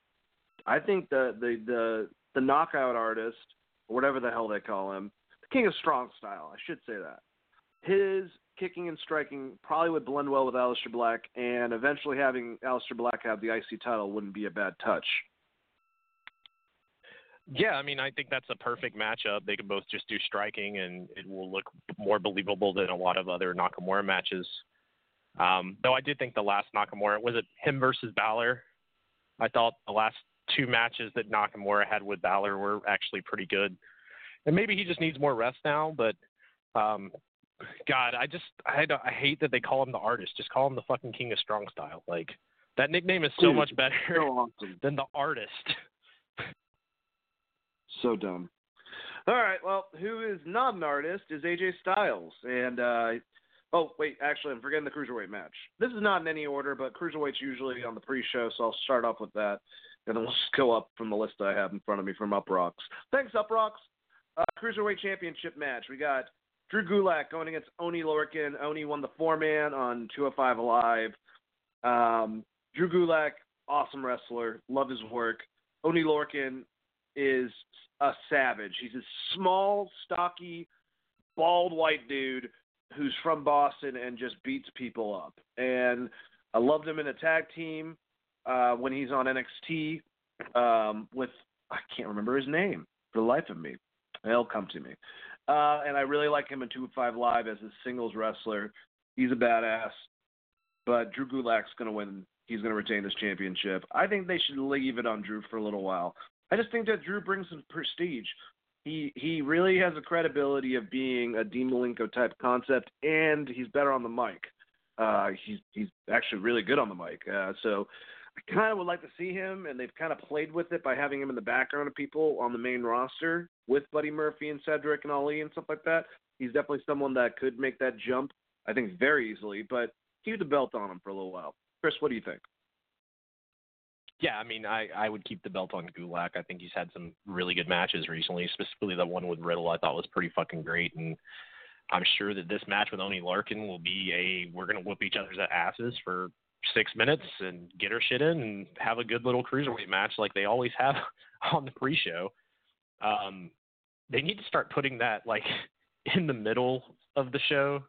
S1: I think the the the the knockout artist, or whatever the hell they call him, the King of Strong Style, I should say that. His kicking and striking probably would blend well with Aleister Black, and eventually having Aleister Black have the IC title wouldn't be a bad touch.
S2: Yeah, I mean, I think that's a perfect matchup. They can both just do striking, and it will look more believable than a lot of other Nakamura matches. Um, though I did think the last Nakamura was it him versus Balor. I thought the last two matches that Nakamura had with Balor were actually pretty good, and maybe he just needs more rest now. But um, God, I just I I hate that they call him the artist. Just call him the fucking King of Strong Style. Like that nickname is so
S1: Dude,
S2: much better
S1: so awesome.
S2: than the artist.
S1: so dumb. All right, well, who is not an artist is AJ Styles, and uh, oh wait, actually, I'm forgetting the cruiserweight match. This is not in any order, but cruiserweight's usually on the pre-show, so I'll start off with that, and then we'll just go up from the list I have in front of me from Uproxx. Thanks, Uproxx. Uh, cruiserweight championship match. We got Drew Gulak going against Oney Lorcan. Oney won the four man on 205 Live. Um, Drew Gulak, awesome wrestler, love his work. Oney Lorcan is a savage. He's a small, stocky, bald white dude who's from Boston and just beats people up. And I loved him in a tag team uh, when he's on NXT um, with I can't remember his name for the life of me. It'll come to me. Uh, and I really like him in 205 Live as a singles wrestler. He's a badass. But Drew Gulak's going to win. He's going to retain this championship. I think they should leave it on Drew for a little while. I just think that Drew brings some prestige. He he really has a credibility of being a Dean Malenko type concept, and he's better on the mic. Uh, he's he's actually really good on the mic. Uh, so I kind of would like to see him, and they've kind of played with it by having him in the background of people on the main roster with Buddy Murphy and Cedric and Ali and stuff like that. He's definitely someone that could make that jump, I think, very easily. But keep the belt on him for a little while. Chris, what do you think?
S2: Yeah, I mean, I I would keep the belt on Gulak. I think he's had some really good matches recently, specifically the one with Riddle. I thought was pretty fucking great, and I'm sure that this match with Oney Lorcan will be a we're gonna whoop each other's asses for six minutes and get her shit in and have a good little cruiserweight match like they always have on the pre-show. Um, they need to start putting that like in the middle of the show,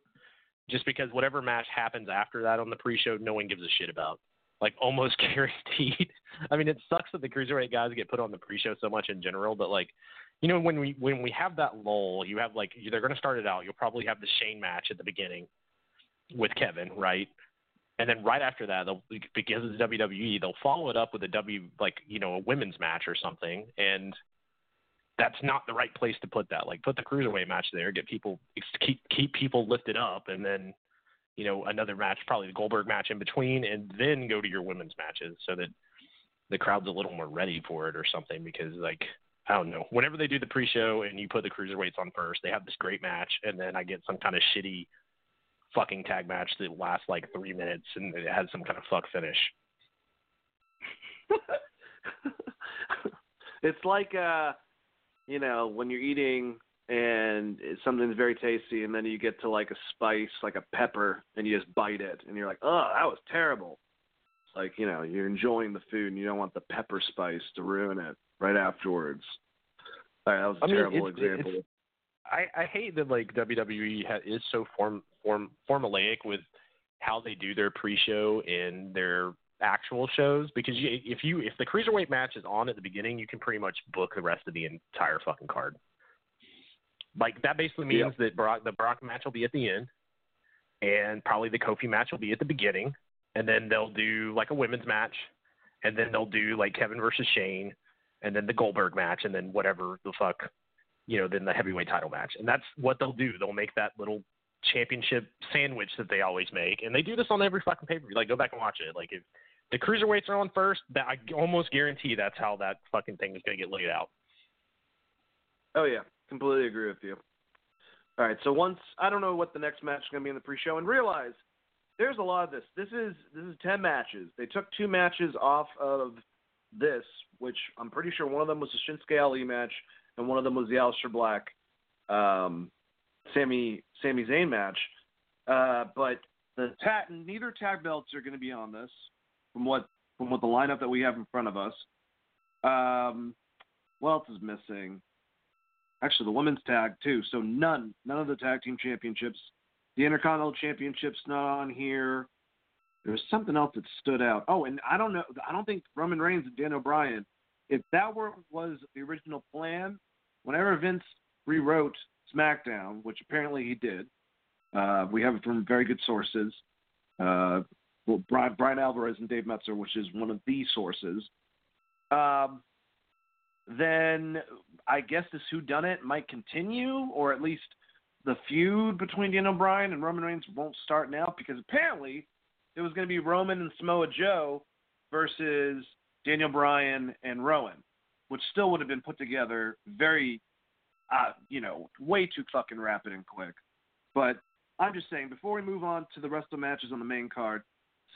S2: just because whatever match happens after that on the pre-show, no one gives a shit about. Like almost guaranteed. I mean, it sucks that the cruiserweight guys get put on the pre-show so much in general, but like, you know, when we when we have that lull, you have like they're going to start it out. You'll probably have the Shane match at the beginning with Kevin, right? And then right after that, they'll because it's WWE, they'll follow it up with a W like you know a women's match or something, and that's not the right place to put that. Like put the cruiserweight match there, get people keep keep people lifted up, and then you know another match, probably the Goldberg match in between, and then go to your women's matches so that the crowd's a little more ready for it or something. Because like I don't know, whenever they do the pre-show and you put the cruiserweights on first, they have this great match, and then I get some kind of shitty fucking tag match that lasts like three minutes and it has some kind of fuck finish.
S1: it's like uh you know when you're eating and something's very tasty, and then you get to like a spice, like a pepper, and you just bite it, and you're like, oh, that was terrible. It's like you know you're enjoying the food, and you don't want the pepper spice to ruin it right afterwards. All right, that was a
S2: I mean,
S1: terrible
S2: it's-
S1: example.
S2: it's- I, I hate that like WWE ha- is so form form formulaic with how they do their pre-show and their actual shows because you, if you if the cruiserweight match is on at the beginning, you can pretty much book the rest of the entire fucking card. Like that basically means that Brock the Brock match will be at the end, and probably the Kofi match will be at the beginning, and then they'll do like a women's match, and then they'll do like Kevin versus Shane, and then the Goldberg match, and then whatever the fuck you know, then the heavyweight title match. And that's what they'll do. They'll make that little championship sandwich that they always make. And they do this on every fucking pay per view. Like, go back and watch it. Like, if the cruiserweights are on first, that I almost guarantee that's how that fucking thing is going to get laid out.
S1: Oh yeah, completely agree with you. All right, so once I don't know what the next match is going to be in the pre-show, and realize there's a lot of this. This is this is ten matches. They took two matches off of this, which I'm pretty sure one of them was the Shinsuke Ali match, and one of them was the Aleister Black, um, Sammy Sami Zayn match. Uh, but the tag, neither tag belts are going to be on this, from what from what the lineup that we have in front of us. Um, what else is missing? Actually, the women's tag too. So none, none of the tag team championships. The Intercontinental Championship's not on here. There was something else that stood out. Oh, and I don't know. I don't think Roman Reigns and Daniel Bryan. If that were was the original plan, whenever Vince rewrote SmackDown, which apparently he did, uh, we have it from very good sources. Uh, well, Brian, Brian Alvarez and Dave Meltzer, which is one of the sources. Um, then I guess this Who Done It might continue, or at least the feud between Daniel Bryan and Roman Reigns won't start now because apparently it was going to be Roman and Samoa Joe versus Daniel Bryan and Rowan, which still would have been put together very, you know, way too fucking rapid and quick. But I'm just saying, before we move on to the rest of the matches on the main card,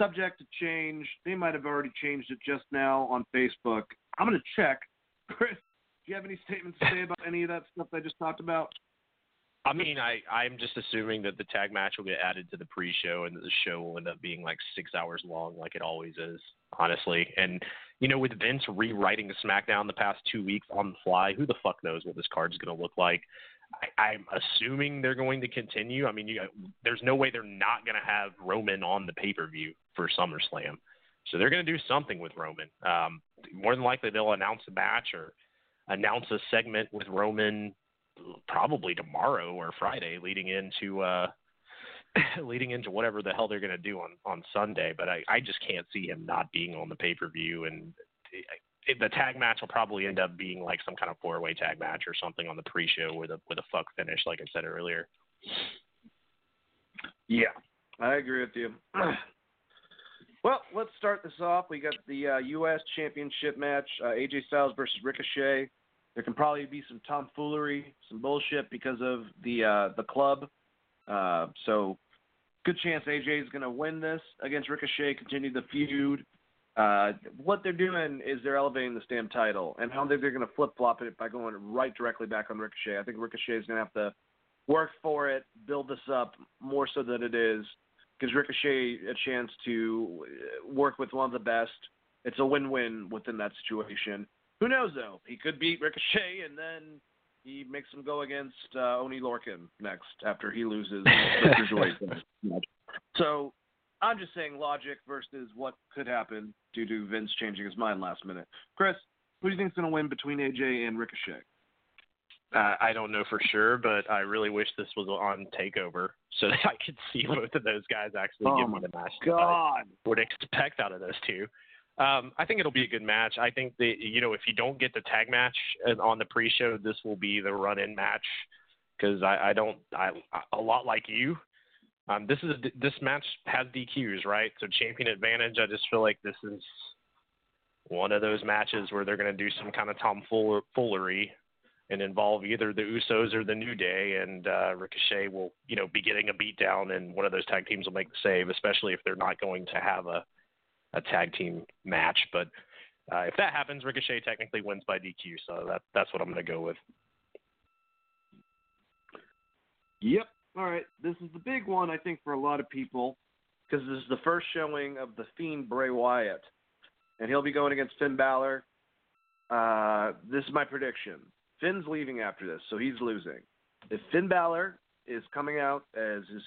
S1: subject to change. They might have already changed it just now on Facebook. I'm going to check. Chris, do you have any statements to say about any of that stuff I just talked about?
S2: I mean, I I'm just assuming that the tag match will get added to the pre-show and that the show will end up being like six hours long, like it always is, honestly. And you know, with Vince rewriting SmackDown the past two weeks on the fly, who the fuck knows what this card's going to look like? I, I'm assuming they're going to continue. I mean, you, there's no way they're not going to have Roman on the pay-per-view for SummerSlam, so they're going to do something with Roman. Um, more than likely, they'll announce a match or announce a segment with Roman probably tomorrow or Friday, leading into uh, leading into whatever the hell they're going to do on on Sunday. But I I just can't see him not being on the pay per view, and it, the tag match will probably end up being like some kind of four way tag match or something on the pre show with a with a fuck finish, like I said earlier.
S1: Yeah, I agree with you. well, let's start this off. We got the uh, U.S. Championship match: uh, AJ Styles versus Ricochet. There can probably be some tomfoolery, some bullshit because of the uh, the club. Uh, so, good chance AJ is going to win this against Ricochet, continue the feud. Uh, what they're doing is they're elevating this damn title, and I don't think they're going to flip flop it by going right directly back on Ricochet. I think Ricochet is going to have to work for it, build this up more so than it is, gives Ricochet a chance to work with one of the best. It's a win-win within that situation. Who knows though? He could beat Ricochet, and then he makes him go against uh, Oney Lorcan next after he loses the cruiserweight. So I'm just saying logic versus what could happen due to Vince changing his mind last minute. Chris, who do you think's going to win between AJ and Ricochet?
S2: Uh, I don't know for sure, but I really wish this was on Takeover so that I could see both of those guys actually
S1: Oh
S2: give me the match.
S1: God.
S2: I would expect out of those two. Um, I think it'll be a good match. I think that you know if you don't get the tag match uh, on the pre-show, this will be the run-in match because I, I don't I a lot like you. Um, this is this match has DQs, right? So champion advantage. I just feel like this is one of those matches where they're going to do some kind of tomfoolery and involve either the Usos or the New Day, and uh, Ricochet will you know be getting a beat down, and one of those tag teams will make the save, especially if they're not going to have a a tag team match. But uh, if that happens, Ricochet technically wins by DQ. So that that's what I'm going to go with.
S1: Yep. All right. This is the big one, I think, for a lot of people because this is the first showing of the Fiend Bray Wyatt, and he'll be going against Finn Balor. Uh, this is my prediction. Finn's leaving after this, so he's losing. If Finn Balor is coming out as his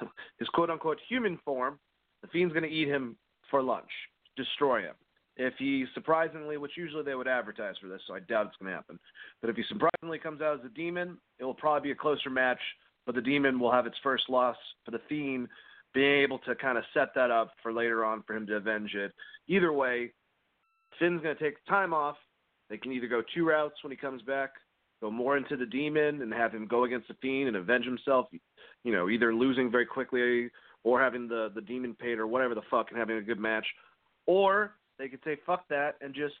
S1: his quote unquote human form, the Fiend's going to eat him for lunch, destroy him. If he surprisingly, which usually they would advertise for this, so I doubt it's going to happen, but if he surprisingly comes out as a demon, it will probably be a closer match, but the demon will have its first loss for the Fiend, being able to kind of set that up for later on for him to avenge it. Either way, Finn's going to take time off. They can either go two routes when he comes back, go more into the demon and have him go against the fiend and avenge himself. You know, either losing very quickly or having the the demon paid or whatever the fuck and having a good match, or they could say fuck that and just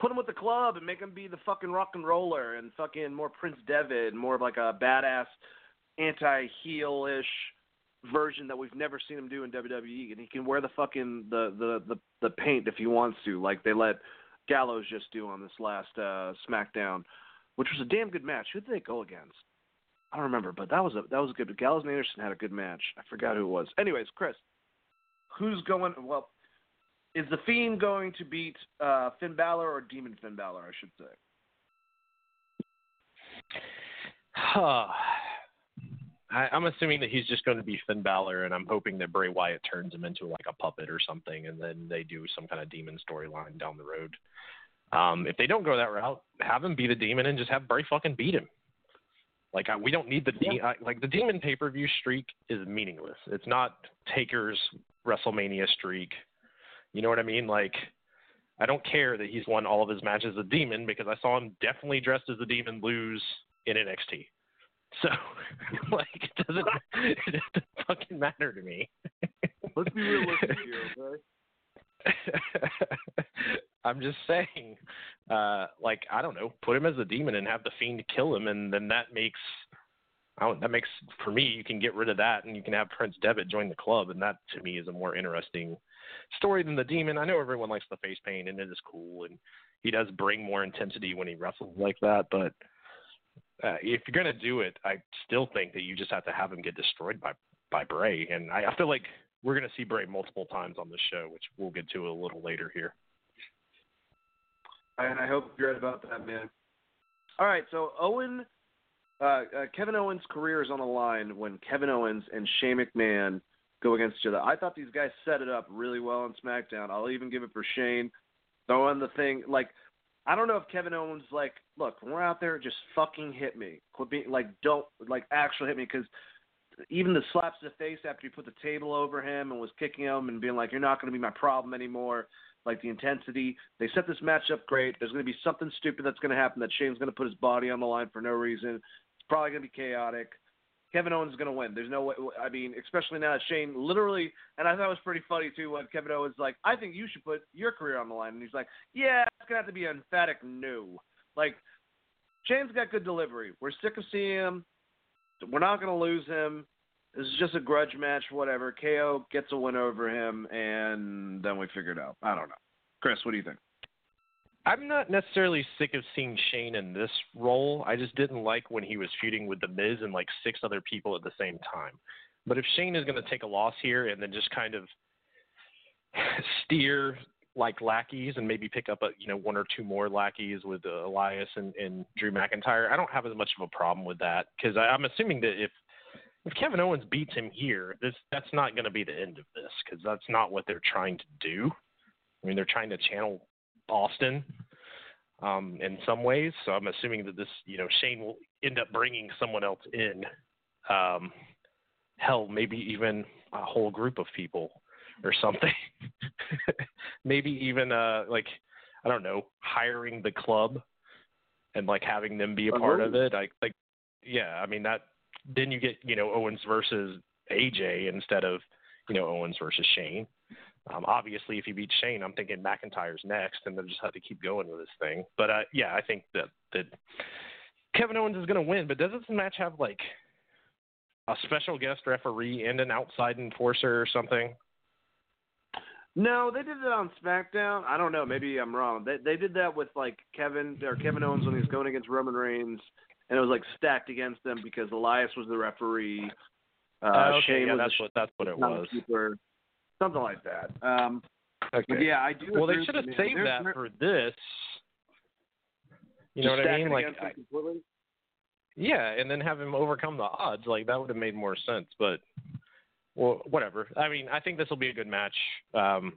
S1: put him with the club and make him be the fucking rock and roller and fucking more Prince Devitt, more of like a badass anti heel ish version that we've never seen him do in WWE, and he can wear the fucking the the the, the paint if he wants to, like they let Gallows just do on this last uh, SmackDown, which was a damn good match. Who did they go against? I don't remember, but that was a that was a good. Gallows and Anderson had a good match. I forgot who it was. Anyways, Chris, who's going? Well, is the Fiend going to beat uh, Finn Balor or Demon Finn Balor? I should say.
S2: Huh. I, I'm assuming that he's just going to be Finn Balor, and I'm hoping that Bray Wyatt turns him into like a puppet or something, and then they do some kind of demon storyline down the road. Um, if they don't go that route, have him be the demon and just have Bray fucking beat him. Like I, we don't need the de- I, like the demon pay per view streak is meaningless. It's not Taker's WrestleMania streak. You know what I mean? Like I don't care that he's won all of his matches as a demon because I saw him definitely dressed as a demon lose in NXT. So, like, it doesn't, it doesn't fucking matter to me.
S1: Let's be realistic here,
S2: okay? I'm just saying, uh, like, I don't know, put him as a demon and have the fiend kill him, and then that makes, that makes for me, you can get rid of that, and you can have Prince Devitt join the club, and that to me is a more interesting story than the demon. I know everyone likes the face paint, and it is cool, and he does bring more intensity when he wrestles like that, but uh, if you're to do it, I still think that you just have to have him get destroyed by by Bray, and I, I feel like we're to see Bray multiple times on this show, which we'll get to a little later here.
S1: And I hope you're right about that, man. All right, so Owen, uh, uh, Kevin Owens' career is on the line when Kevin Owens and Shane McMahon go against each other. I thought these guys set it up really well on SmackDown. I'll even give it for Shane throwing the thing like I don't know if Kevin Owens like, look, when we're out there, just fucking hit me. Quit being like, don't like actually hit me because even the slaps to the face after you put the table over him and was kicking him and being like, you're not going to be my problem anymore. Like the intensity, they set this match up great. There's going to be something stupid that's going to happen that Shane's going to put his body on the line for no reason. It's probably going to be chaotic. Kevin Owens is going to win. There's no way. I mean, especially now that Shane literally, and I thought it was pretty funny too when Kevin Owens like, I think you should put your career on the line, and he's like, Yeah, it's gonna have to be emphatic no. Like, Shane's got good delivery. We're sick of seeing him. We're not going to lose him. This is just a grudge match, whatever. KO gets a win over him, and then we figure it out. I don't know. Chris, what do you think?
S2: I'm not necessarily sick of seeing Shane in this role. I just didn't like when he was feuding with The Miz and like six other people at the same time. But if Shane is going to take a loss here and then just kind of steer like lackeys and maybe pick up a you know one or two more lackeys with uh, Elias and, and Drew McIntyre, I don't have as much of a problem with that because I'm assuming that if if Kevin Owens beats him here, this that's not going to be the end of this because that's not what they're trying to do. I mean, they're trying to channel Austin um, in some ways. So I'm assuming that this, you know, Shane will end up bringing someone else in. Um, hell, maybe even a whole group of people or something. maybe even uh, like I don't know, hiring the club and like having them be a part of it. I like, yeah. I mean that. Then you get you know Owens versus AJ instead of you know Owens versus Shane. Um, obviously, if he beats Shane, I'm thinking McIntyre's next, and they'll just have to keep going with this thing. But uh, yeah, I think that that Kevin Owens is going to win. But does this match have like a special guest referee and an outside enforcer or something?
S1: No, they did it on SmackDown. I don't know. Maybe I'm wrong. They they did that with like Kevin or Kevin Owens when he was going against Roman Reigns, and it was like stacked against them because Elias was the referee. Uh,
S2: Oh, okay,
S1: Shane
S2: yeah,
S1: was
S2: that's
S1: the
S2: what that's what it was.
S1: keeper, something like that. Um,
S2: Okay.
S1: but yeah, I do.
S2: well, they should have saved
S1: They're-
S2: that
S1: they're-
S2: for this. You know what I mean? Like, I- yeah, and then have him overcome the odds. Like that would have made more sense. But well, whatever. I mean, I think this will be a good match. Um,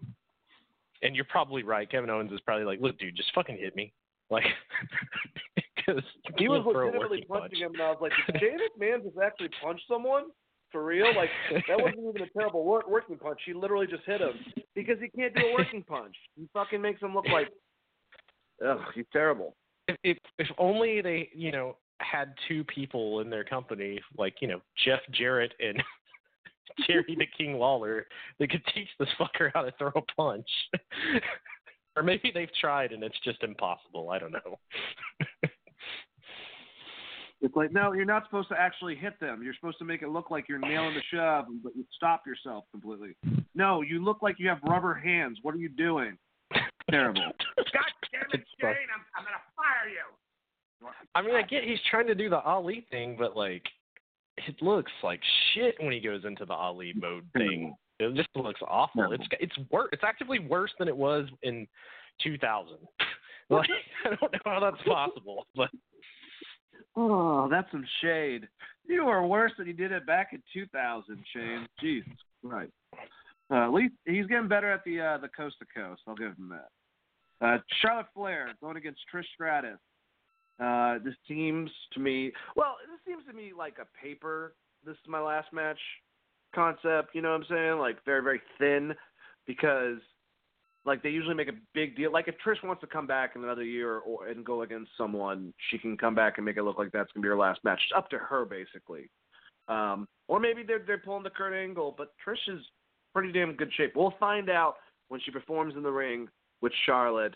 S2: and you're probably right. Kevin Owens is probably like, look, dude, just fucking hit me. Like, because
S1: he was legitimately punching him, and I was like, "Did Shane McMahon just actually punch someone for real? Like that wasn't even a terrible work, working punch. He literally just hit him because he can't do a working punch. He fucking makes him look like, ugh, he's terrible.
S2: if, if if only they you know had two people in their company like you know Jeff Jarrett and Jerry the King Lawler they could teach this fucker how to throw a punch. or maybe they've tried and it's just impossible. I don't know.
S1: It's like, no, you're not supposed to actually hit them. You're supposed to make it look like you're nailing the shove, but you stop yourself completely. No, you look like you have rubber hands. What are you doing? Terrible. God damn it, Shane! I'm, I'm gonna fire you.
S2: I mean, I get he's trying to do the Ali thing, but like it looks like shit when he goes into the Ali mode thing. It just looks awful.
S1: Terrible.
S2: It's it's worse. It's actively worse than it was in 2000. like I don't know how that's possible, but
S1: Oh, that's some shade. You are worse than you did it back in 2000, Shane. Jesus Christ. Uh, at least he's getting better at the uh, the coast to coast. I'll give him that. Uh, Charlotte Flair going against Trish Stratus. Uh, this seems to me, well, this seems to me like a paper. This is my last match concept. You know what I'm saying? Like very very thin because like they usually make a big deal. Like if Trish wants to come back in another year or and go against someone, she can come back and make it look like that's gonna be her last match. It's up to her basically. Um, or maybe they're they're pulling the Kurt Angle, but Trish is pretty damn good shape. We'll find out when she performs in the ring with Charlotte.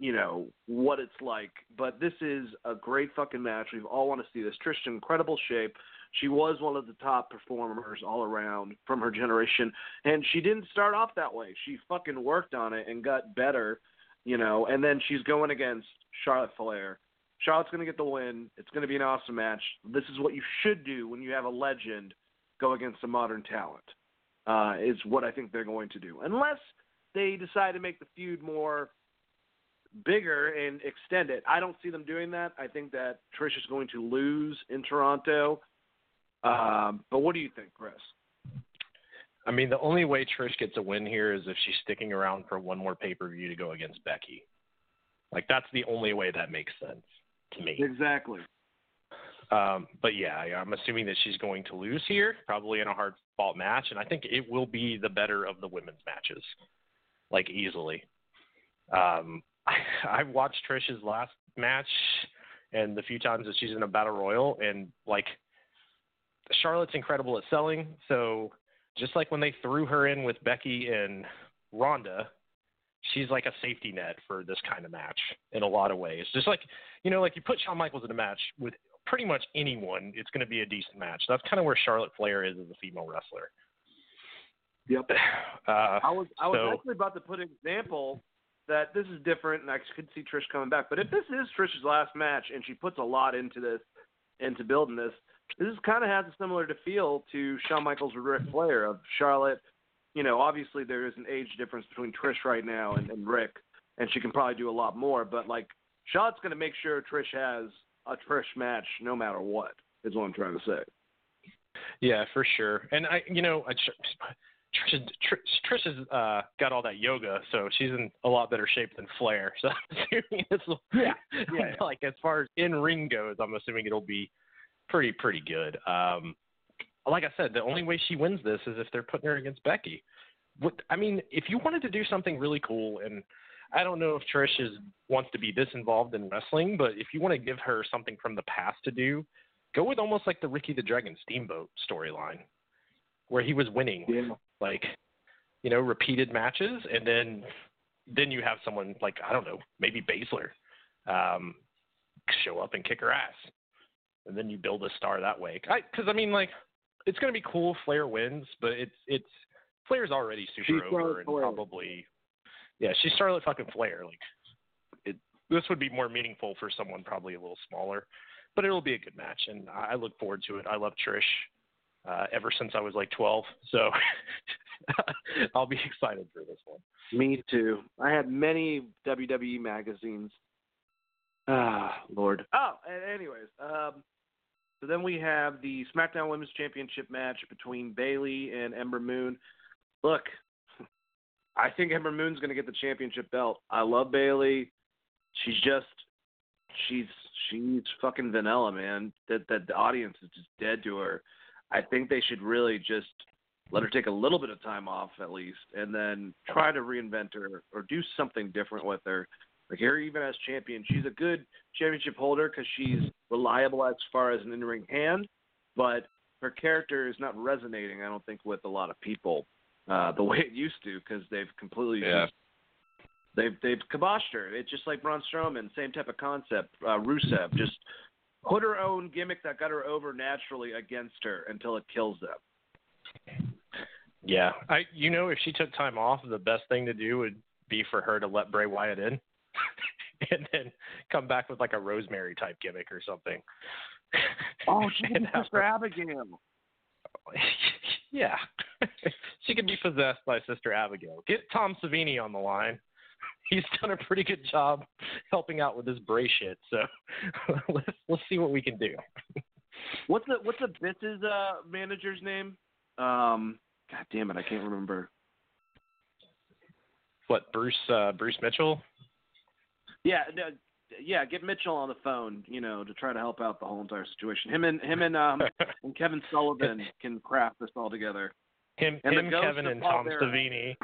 S1: You know what it's like, but this is a great fucking match. We all want to see this. Trish in incredible shape. She was one of the top performers all around from her generation, and she didn't start off that way. She fucking worked on it and got better, you know. And then she's going against Charlotte Flair. Charlotte's going to get the win. It's going to be an awesome match. This is what you should do when you have a legend go against a modern talent. Uh, is what I think they're going to do, unless they decide to make the feud more bigger and extend it. I don't see them doing that. I think that Trish is going to lose in Toronto. Um, but what do you think, Chris?
S2: I mean, the only way Trish gets a win here is if she's sticking around for one more pay per view to go against Becky. Like that's the only way that makes sense to me.
S1: Exactly.
S2: Um, but yeah, I'm assuming that she's going to lose here, probably in a hard fought match, and I think it will be the better of the women's matches, like easily. Um, I, I've watched Trish's last match and the few times that she's in a battle royal, and like Charlotte's incredible at selling. So just like when they threw her in with Becky and Ronda, she's like a safety net for this kind of match in a lot of ways. Just like you know, like you put Shawn Michaels in a match with pretty much anyone, it's going to be a decent match. That's kind of where Charlotte Flair is as a female wrestler.
S1: Yep.
S2: Uh,
S1: I was I was
S2: so-
S1: actually about to put an example that this is different, and I could see Trish coming back. But if this is Trish's last match, and she puts a lot into this, into building this, this kind of has a similar to feel to Shawn Michaels or Ric Flair of Charlotte. You know, obviously there is an age difference between Trish right now and, and Rick, and she can probably do a lot more. But like Charlotte's going to make sure Trish has a Trish match no matter what. Is what I'm trying to say.
S2: Yeah, for sure. And I, you know, I, Trish, Trish, Trish has uh, got all that yoga, so she's in a lot better shape than Flair. So I'm assuming this will,
S1: Yeah, yeah.
S2: like as far as in ring goes, I'm assuming it'll be pretty pretty good. Um, like I said, the only way she wins this is if they're putting her against Becky. What I mean, if you wanted to do something really cool, and I don't know if Trish is wants to be this involved in wrestling, but if you want to give her something from the past to do, go with almost like the Ricky the Dragon Steamboat storyline, where he was winning
S1: Yeah.
S2: like you know repeated matches, and then then you have someone like I don't know maybe Baszler um, show up and kick her ass, and then you build a star that way. Because I, mean like it's gonna be cool. if Flair wins, but it's it's Flair's already super
S1: She's
S2: over
S1: Charlotte
S2: and
S1: Flair.
S2: probably yeah she's Charlotte fucking Flair. Like it this would be more meaningful for someone probably a little smaller. but it'll be a good match, and I look forward to it. I love Trish uh, ever since I was like 12, so I'll be excited for this one.
S1: Me too. I had many WWE magazines. Ah, Lord. Oh, anyways, um, so then we have the SmackDown Women's Championship match between Bayley and Ember Moon. Look, I think Ember Moon's going to get the championship belt. I love Bayley. She's just she's she's fucking vanilla, man. That that the audience is just dead to her. I think they should really just let her take a little bit of time off at least, and then try to reinvent her or do something different with her. Like here, even as champion, she's a good championship holder because she's reliable as far as an in-ring hand, but her character is not resonating. I don't think with a lot of people uh, the way it used to because they've completely
S2: yeah.
S1: just, they've they've kiboshed her. It's just like Braun Strowman, same type of concept. Uh, Rusev just put her own gimmick that got her over naturally against her until it kills them.
S2: Yeah, I you know if she took time off, the best thing to do would be for her to let Bray Wyatt in, and then come back with like a Rosemary type gimmick or something.
S1: Oh, she can be Sister Abigail.
S2: yeah, she can be possessed by Sister Abigail. Get Tom Savini on the line. He's done a pretty good job helping out with this Bray shit. So let's let's see what we can do.
S1: what's the what's the Biss's uh, manager's name? Um, God damn it, I can't remember.
S2: What Bruce uh, Bruce Mitchell?
S1: Yeah, no, yeah, get Mitchell on the phone, you know, to try to help out the whole entire situation. Him and him and um and Kevin Sullivan can craft this all together.
S2: Him,
S1: and
S2: him Kevin, and Tom Savini.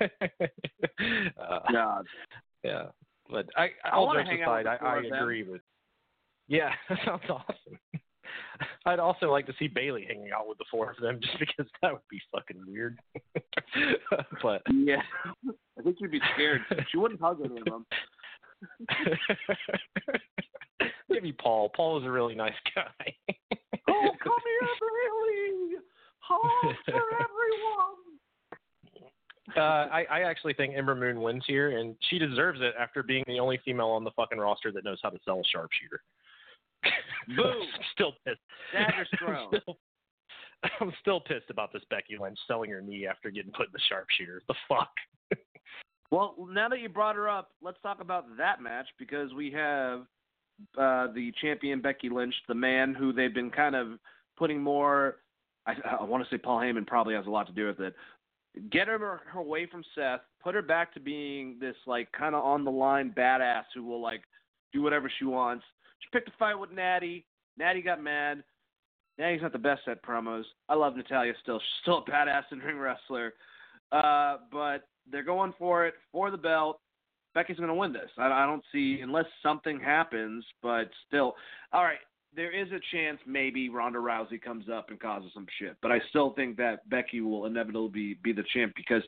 S1: uh, God.
S2: Yeah, but I,
S1: I
S2: all
S1: jokes
S2: aside, I, I agree with. Yeah, that sounds awesome. I'd also like to see Bayley hanging out with the four of them, just because that would be fucking weird. but
S1: yeah, I think you'd be scared. She wouldn't hug any of them.
S2: Maybe Paul. Paul is a really nice guy.
S1: oh, come here, Bayley! Hug for everyone.
S2: Uh, I, I actually think Ember Moon wins here, and she deserves it after being the only female on the fucking roster that knows how to sell a sharpshooter.
S1: Boom!
S2: still pissed.
S1: Dagger's thrown.
S2: I'm still, I'm still pissed about this Becky Lynch selling her knee after getting put in the sharpshooter. The fuck.
S1: Well, now that you brought her up, let's talk about that match because we have uh, the champion Becky Lynch, the man who they've been kind of putting more. I, I want to say Paul Heyman probably has a lot to do with it. Get her, her away from Seth, put her back to being this like kind of on the line badass who will like do whatever she wants. She picked a fight with Natty. Natty got mad. Natty's not the best at promos. I love Natalya still. She's still a badass and ring wrestler. Uh, but they're going for it for the belt. Becky's going to win this. I, I don't see unless something happens, but still, all right. There is a chance maybe Ronda Rousey comes up and causes some shit, but I still think that Becky will inevitably be, be the champ because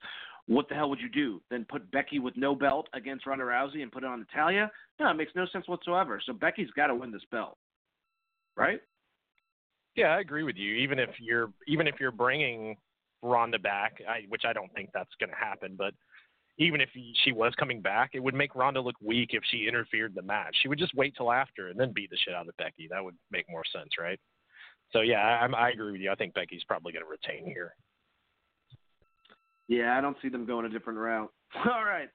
S1: what the hell would you do? Then put Becky with no belt against Ronda Rousey and put it on Natalya? No, it makes no sense whatsoever. So Becky's got to win this belt, right?
S2: Yeah, I agree with you. Even if you're even if you're bringing Ronda back, I, which I don't think that's going to happen. But even if she was coming back, it would make Ronda look weak if she interfered in the match. She would just wait till after and then beat the shit out of Becky. That would make more sense, right? So yeah, I, I agree with you. I think Becky's probably going to retain here.
S1: Yeah, I don't see them going a different route. All right.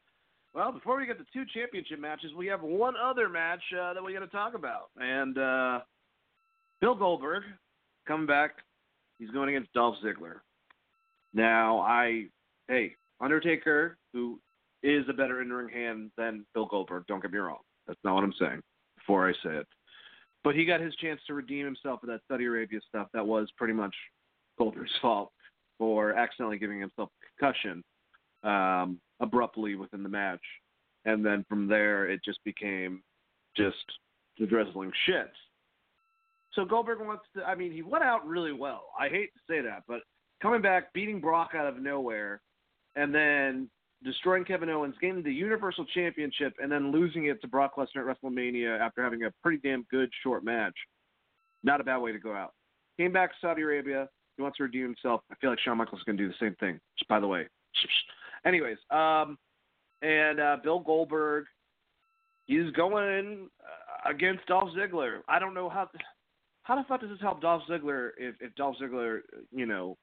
S1: Well, before we get to two championship matches, we have one other match uh, that we got to talk about, and uh, Bill Goldberg coming back. He's going against Dolph Ziggler. Now, I hey Undertaker, who is a better in ring hand than Bill Goldberg. Don't get me wrong. That's not what I'm saying. Before I say it, but he got his chance to redeem himself for that Saudi Arabia stuff. That was pretty much Goldberg's fault for accidentally giving himself a concussion um, abruptly within the match, and then from there it just became just the drizzling shit. So Goldberg wants to. I mean, he went out really well. I hate to say that, but coming back, beating Brock out of nowhere, and then destroying Kevin Owens, gaining the Universal Championship, and then losing it to Brock Lesnar at WrestleMania after having a pretty damn good short match. Not a bad way to go out. Came back to Saudi Arabia. He wants to redeem himself. I feel like Shawn Michaels is going to do the same thing. Just by the way. Anyways, um, and uh, Bill Goldberg he's going uh, against Dolph Ziggler. I don't know how. How the fuck does this help Dolph Ziggler if if Dolph Ziggler, you know,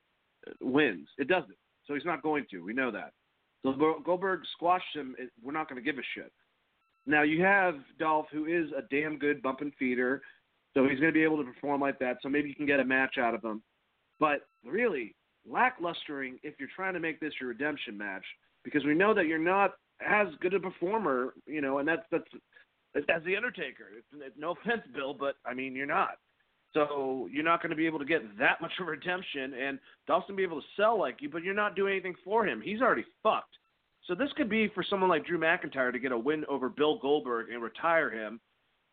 S1: wins? It doesn't. So he's not going to. We know that. So Goldberg squashed him. We're not going to give a shit. Now you have Dolph, who is a damn good bump and feeder, so he's going to be able to perform like that. So maybe you can get a match out of him. But really, lacklustering if you're trying to make this your redemption match, because we know that you're not as good a performer, you know, and that's that's as the Undertaker. It's, no offense, Bill, but I mean you're not. So you're not going to be able to get that much of a redemption, and Dawson be able to sell like you, but you're not doing anything for him. He's already fucked. So this could be for someone like Drew McIntyre to get a win over Bill Goldberg and retire him,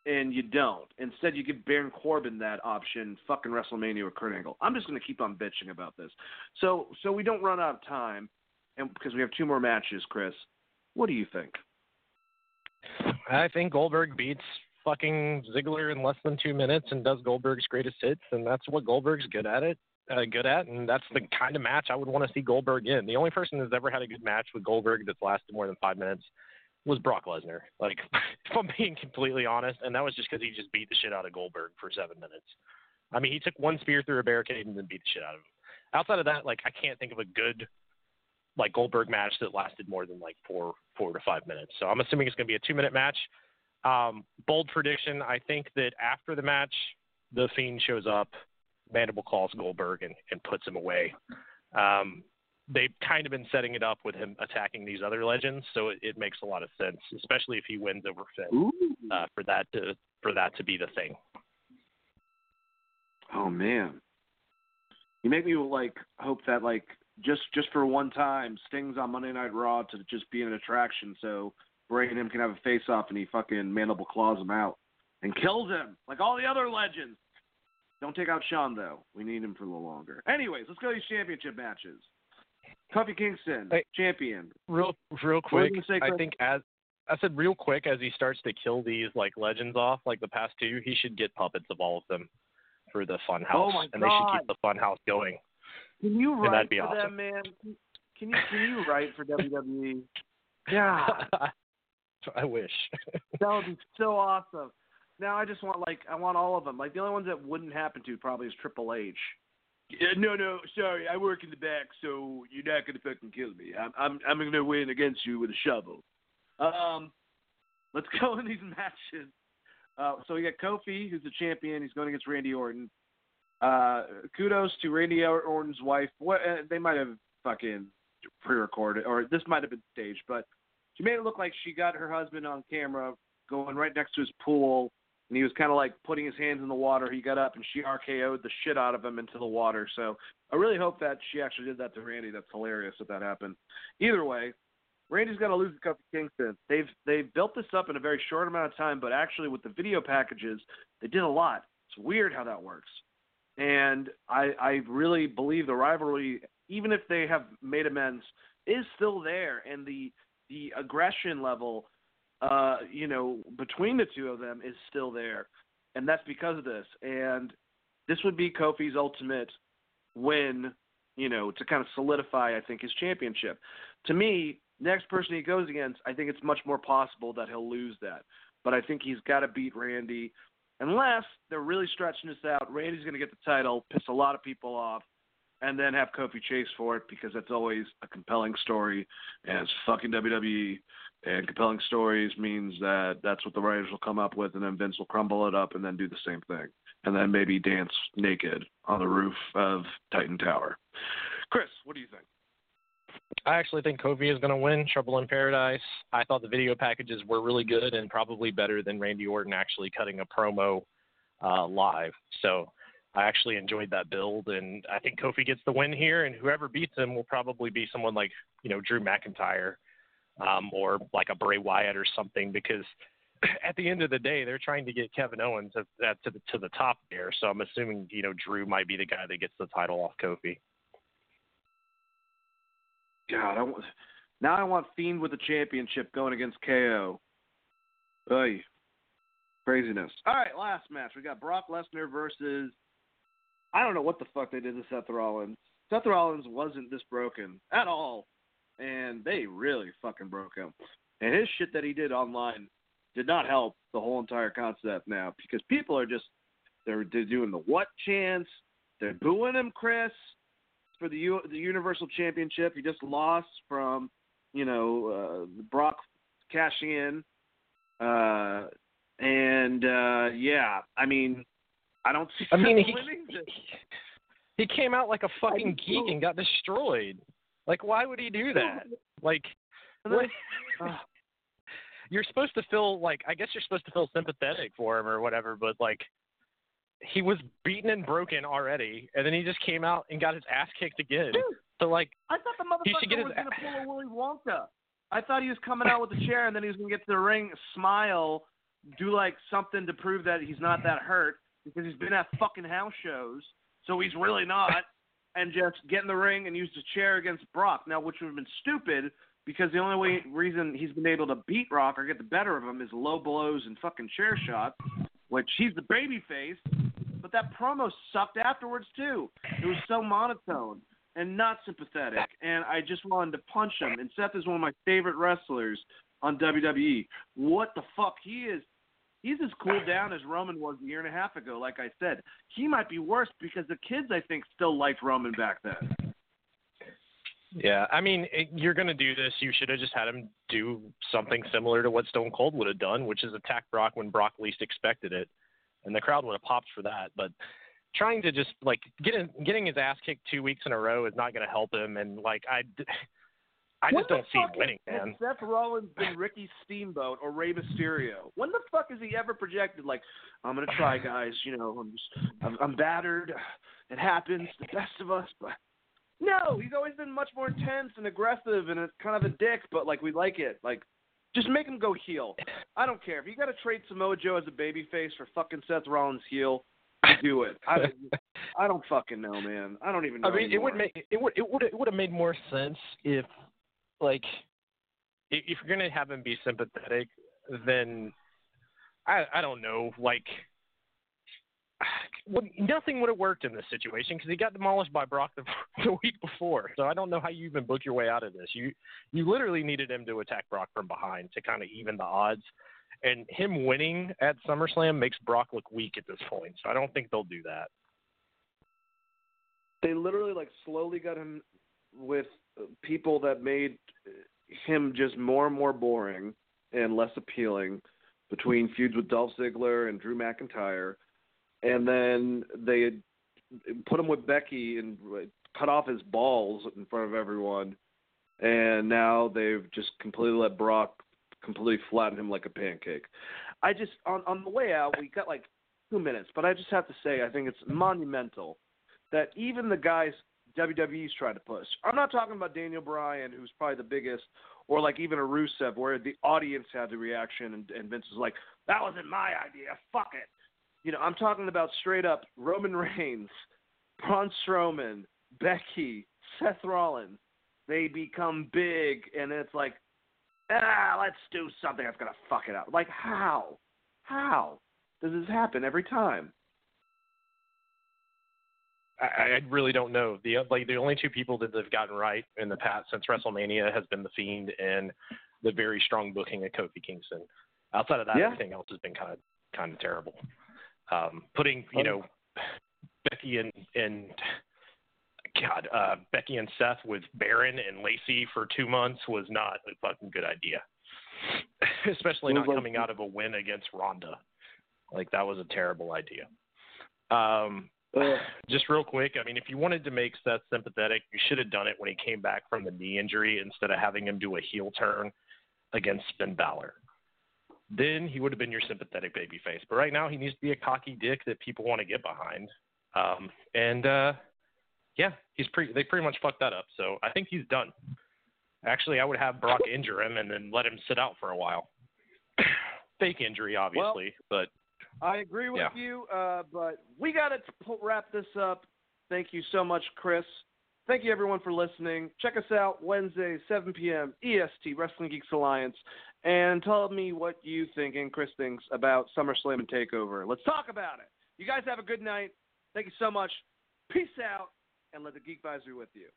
S1: and you don't. Instead, you give Baron Corbin that option, fucking WrestleMania with Kurt Angle. I'm just going to keep on bitching about this. So so we don't run out of time, and because we have two more matches, Chris. What do you think?
S2: I think Goldberg beats fucking Ziggler in less than two minutes and does Goldberg's greatest hits, and that's what Goldberg's good at it. Uh, good at, and that's the kind of match I would want to see Goldberg in. The only person that's ever had a good match with Goldberg that's lasted more than five minutes was Brock Lesnar. Like, if I'm being completely honest, and that was just because he just beat the shit out of Goldberg for seven minutes. I mean, he took one spear through a barricade and then beat the shit out of him. Outside of that, like, I can't think of a good like Goldberg match that lasted more than like four four to five minutes. So I'm assuming it's going to be a two minute match. Um, bold prediction: I think that after the match, the Fiend shows up, Mandible claws Goldberg and, and puts him away. Um, they've kind of been setting it up with him attacking these other legends, so it, it makes a lot of sense, especially if he wins over Finn, uh, for that to for that to be the thing.
S1: Oh man, you make me like hope that like just just for one time, Sting's on Monday Night Raw to just be an attraction, so Bray and him can have a face off, and he fucking mandible claws him out and kills him like all the other legends. Don't take out Shawn though. We need him for a little longer. Anyways, let's go to these championship matches. Kofi Kingston, hey, champion.
S2: Real, real quick. Say, I think as I said, real quick, as he starts to kill these like legends off, like the past two, he should get puppets of all of them for the fun oh house,
S1: oh
S2: and they should keep the fun house going.
S1: Can you write for
S2: awesome.
S1: them, man? Can you can you write for WWE? Yeah.
S2: I wish.
S1: that would be so awesome. Now I just want like I want all of them. Like the only ones that wouldn't happen to probably is Triple H. Yeah, no, no, sorry. I work in the back, so you're not gonna fucking kill me. I'm I'm I'm gonna win against you with a shovel. Um, let's go in these matches. Uh, so we got Kofi, who's the champion. He's going against Randy Orton. Uh, kudos to Randy Orton's wife. What uh, they might have fucking pre-recorded, or this might have been staged, but she made it look like she got her husband on camera going right next to his pool, and he was kind of like putting his hands in the water. He got up and she RKO'd the shit out of him into the water. So I really hope that she actually did that to Randy. That's hilarious if that happened. Either way, Randy's got to lose the Cup to Kingston. They've they've built this up in a very short amount of time, but actually with the video packages, they did a lot. It's weird how that works. And I, I really believe the rivalry, even if they have made amends, is still there, and the the aggression level, uh, you know, between the two of them is still there, and that's because of this. And this would be Kofi's ultimate win, you know, to kind of solidify, I think, his championship. To me, next person he goes against, I think it's much more possible that he'll lose that. But I think he's got to beat Randy unless they're really stretching this out. Randy's going to get the title, piss a lot of people off, and then have Kofi chase for it because that's always a compelling story, and it's fucking WWE. And compelling stories means that that's what the writers will come up with, and then Vince will crumble it up and then do the same thing, and then maybe dance naked on the roof of Titan Tower. Chris, what do you think?
S2: I actually think Kofi is going to win Trouble in Paradise. I thought the video packages were really good and probably better than Randy Orton actually cutting a promo uh, live. So I actually enjoyed that build, and I think Kofi gets the win here. And whoever beats him will probably be someone like you know Drew McIntyre um, or like a Bray Wyatt or something because at the end of the day, they're trying to get Kevin Owens to, to the to the top there. So I'm assuming you know Drew might be the guy that gets the title off Kofi.
S1: God, I want, now I want Fiend with the championship going against KO. Oy. Craziness. All right, last match. We got Brock Lesnar versus. I don't know what the fuck they did to Seth Rollins. Seth Rollins wasn't this broken at all, and they really fucking broke him. And his shit that he did online did not help the whole entire concept now because people are just they're, they're doing the what chants. They're booing him, Chris, for the U, the Universal Championship. He just lost from you know uh, Brock cashing in, uh, and uh, yeah, I mean, I don't see.
S2: I mean, he,
S1: he,
S2: he came out like a fucking geek and got destroyed. Like, why would he do that? Like, what? Ah. you're supposed to feel like I guess you're supposed to feel sympathetic for him or whatever, but like he was beaten and broken already, and then he just came out and got his ass kicked again.
S1: Dude,
S2: so like,
S1: I thought the motherfucker was gonna pull a Willy Wonka. I thought he was coming out with a chair and then he was gonna get to the ring, smile, do like something to prove that he's not that hurt because he's been at fucking house shows, so he's really not, and just get in the ring and use the chair against Brock. Now, which would have been stupid because the only way reason he's been able to beat Brock or get the better of him is low blows and fucking chair shots, which he's the baby face. But that promo sucked afterwards too. It was so monotone and not sympathetic, and I just wanted to punch him. And Seth is one of my favorite wrestlers on WWE. What the fuck he is? He's as cooled down as Roman was a year and a half ago. Like I said, he might be worse because the kids I think still liked Roman back then.
S2: Yeah, I mean, you're going to do this. You should have just had him do something similar to what Stone Cold would have done, which is attack Brock when Brock least expected it, and the crowd would have popped for that. But trying to just like getting getting his ass kicked two weeks in a row is not going to help him. And like I, I just don't see him winning, man.
S1: Seth Rollins been Ricky Steamboat or Rey Mysterio? When the fuck has he ever projected like I'm going to try, guys? You know, I'm just I'm, I'm battered. It happens. The best of us, but no, he's always been much more intense and aggressive and a, kind of a dick, but like we like it. Like, just make him go heel. I don't care if you got to trade Samoa Joe as a babyface for fucking Seth Rollins heel. Do it. I, I don't fucking know, man. I don't even. know
S2: I mean,
S1: anymore.
S2: it would make it would it would it would have made more sense if, like, if you're gonna have him be sympathetic, then I I don't know, like nothing would have worked in this situation because he got demolished by Brock the, the week before. So I don't know how you even book your way out of this. You you literally needed him to attack Brock from behind to kind of even the odds. And him winning at SummerSlam makes Brock look weak at this point. So I don't think they'll do that.
S1: They literally like slowly got him with people that made him just more and more boring and less appealing between feuds with Dolph Ziggler and Drew McIntyre and then they put him with Becky and cut off his balls in front of everyone, and now they've just completely let Brock completely flatten him like a pancake. I just on on the way out we got like two minutes, but I just have to say I think it's monumental that even the guys WWE's trying to push. I'm not talking about Daniel Bryan, who's probably the biggest, or like even a Rusev, where the audience had the reaction and, and Vince was like, "That wasn't my idea. Fuck it." You know, I'm talking about straight up Roman Reigns, Braun Strowman, Becky, Seth Rollins. They become big, and it's like, ah, let's do something that's gonna fuck it up. Like how? How does this happen every time?
S2: I, I really don't know. The like the only two people that they've gotten right in the past since WrestleMania has been the Fiend and the very strong booking of Kofi Kingston. Outside of that,
S1: yeah.
S2: everything else has been kind of kind of terrible. Um, putting you know Becky and and God uh, Becky and Seth with Baron and Lacey for two months was not a fucking good idea, especially not coming out of a win against Ronda. Like that was a terrible idea. Um, just real quick, I mean, if you wanted to make Seth sympathetic, you should have done it when he came back from the knee injury instead of having him do a heel turn against Finn Balor then he would have been your sympathetic baby face. But right now, he needs to be a cocky dick that people want to get behind. Um, and uh, yeah, he's pretty. They pretty much fucked that up. So I think he's done. Actually, I would have Brock injure him and then let him sit out for a while. Fake injury, obviously,
S1: well,
S2: but
S1: I agree with
S2: yeah.
S1: you. Uh, but we got to wrap this up. Thank you so much, Chris. Thank you, everyone, for listening. Check us out Wednesday, 7 p.m. EST, Wrestling Geeks Alliance and tell me what you think and Chris thinks about SummerSlam and Takeover. Let's talk about it. You guys have a good night. Thank you so much. Peace out, and let the Geek Advisory with you.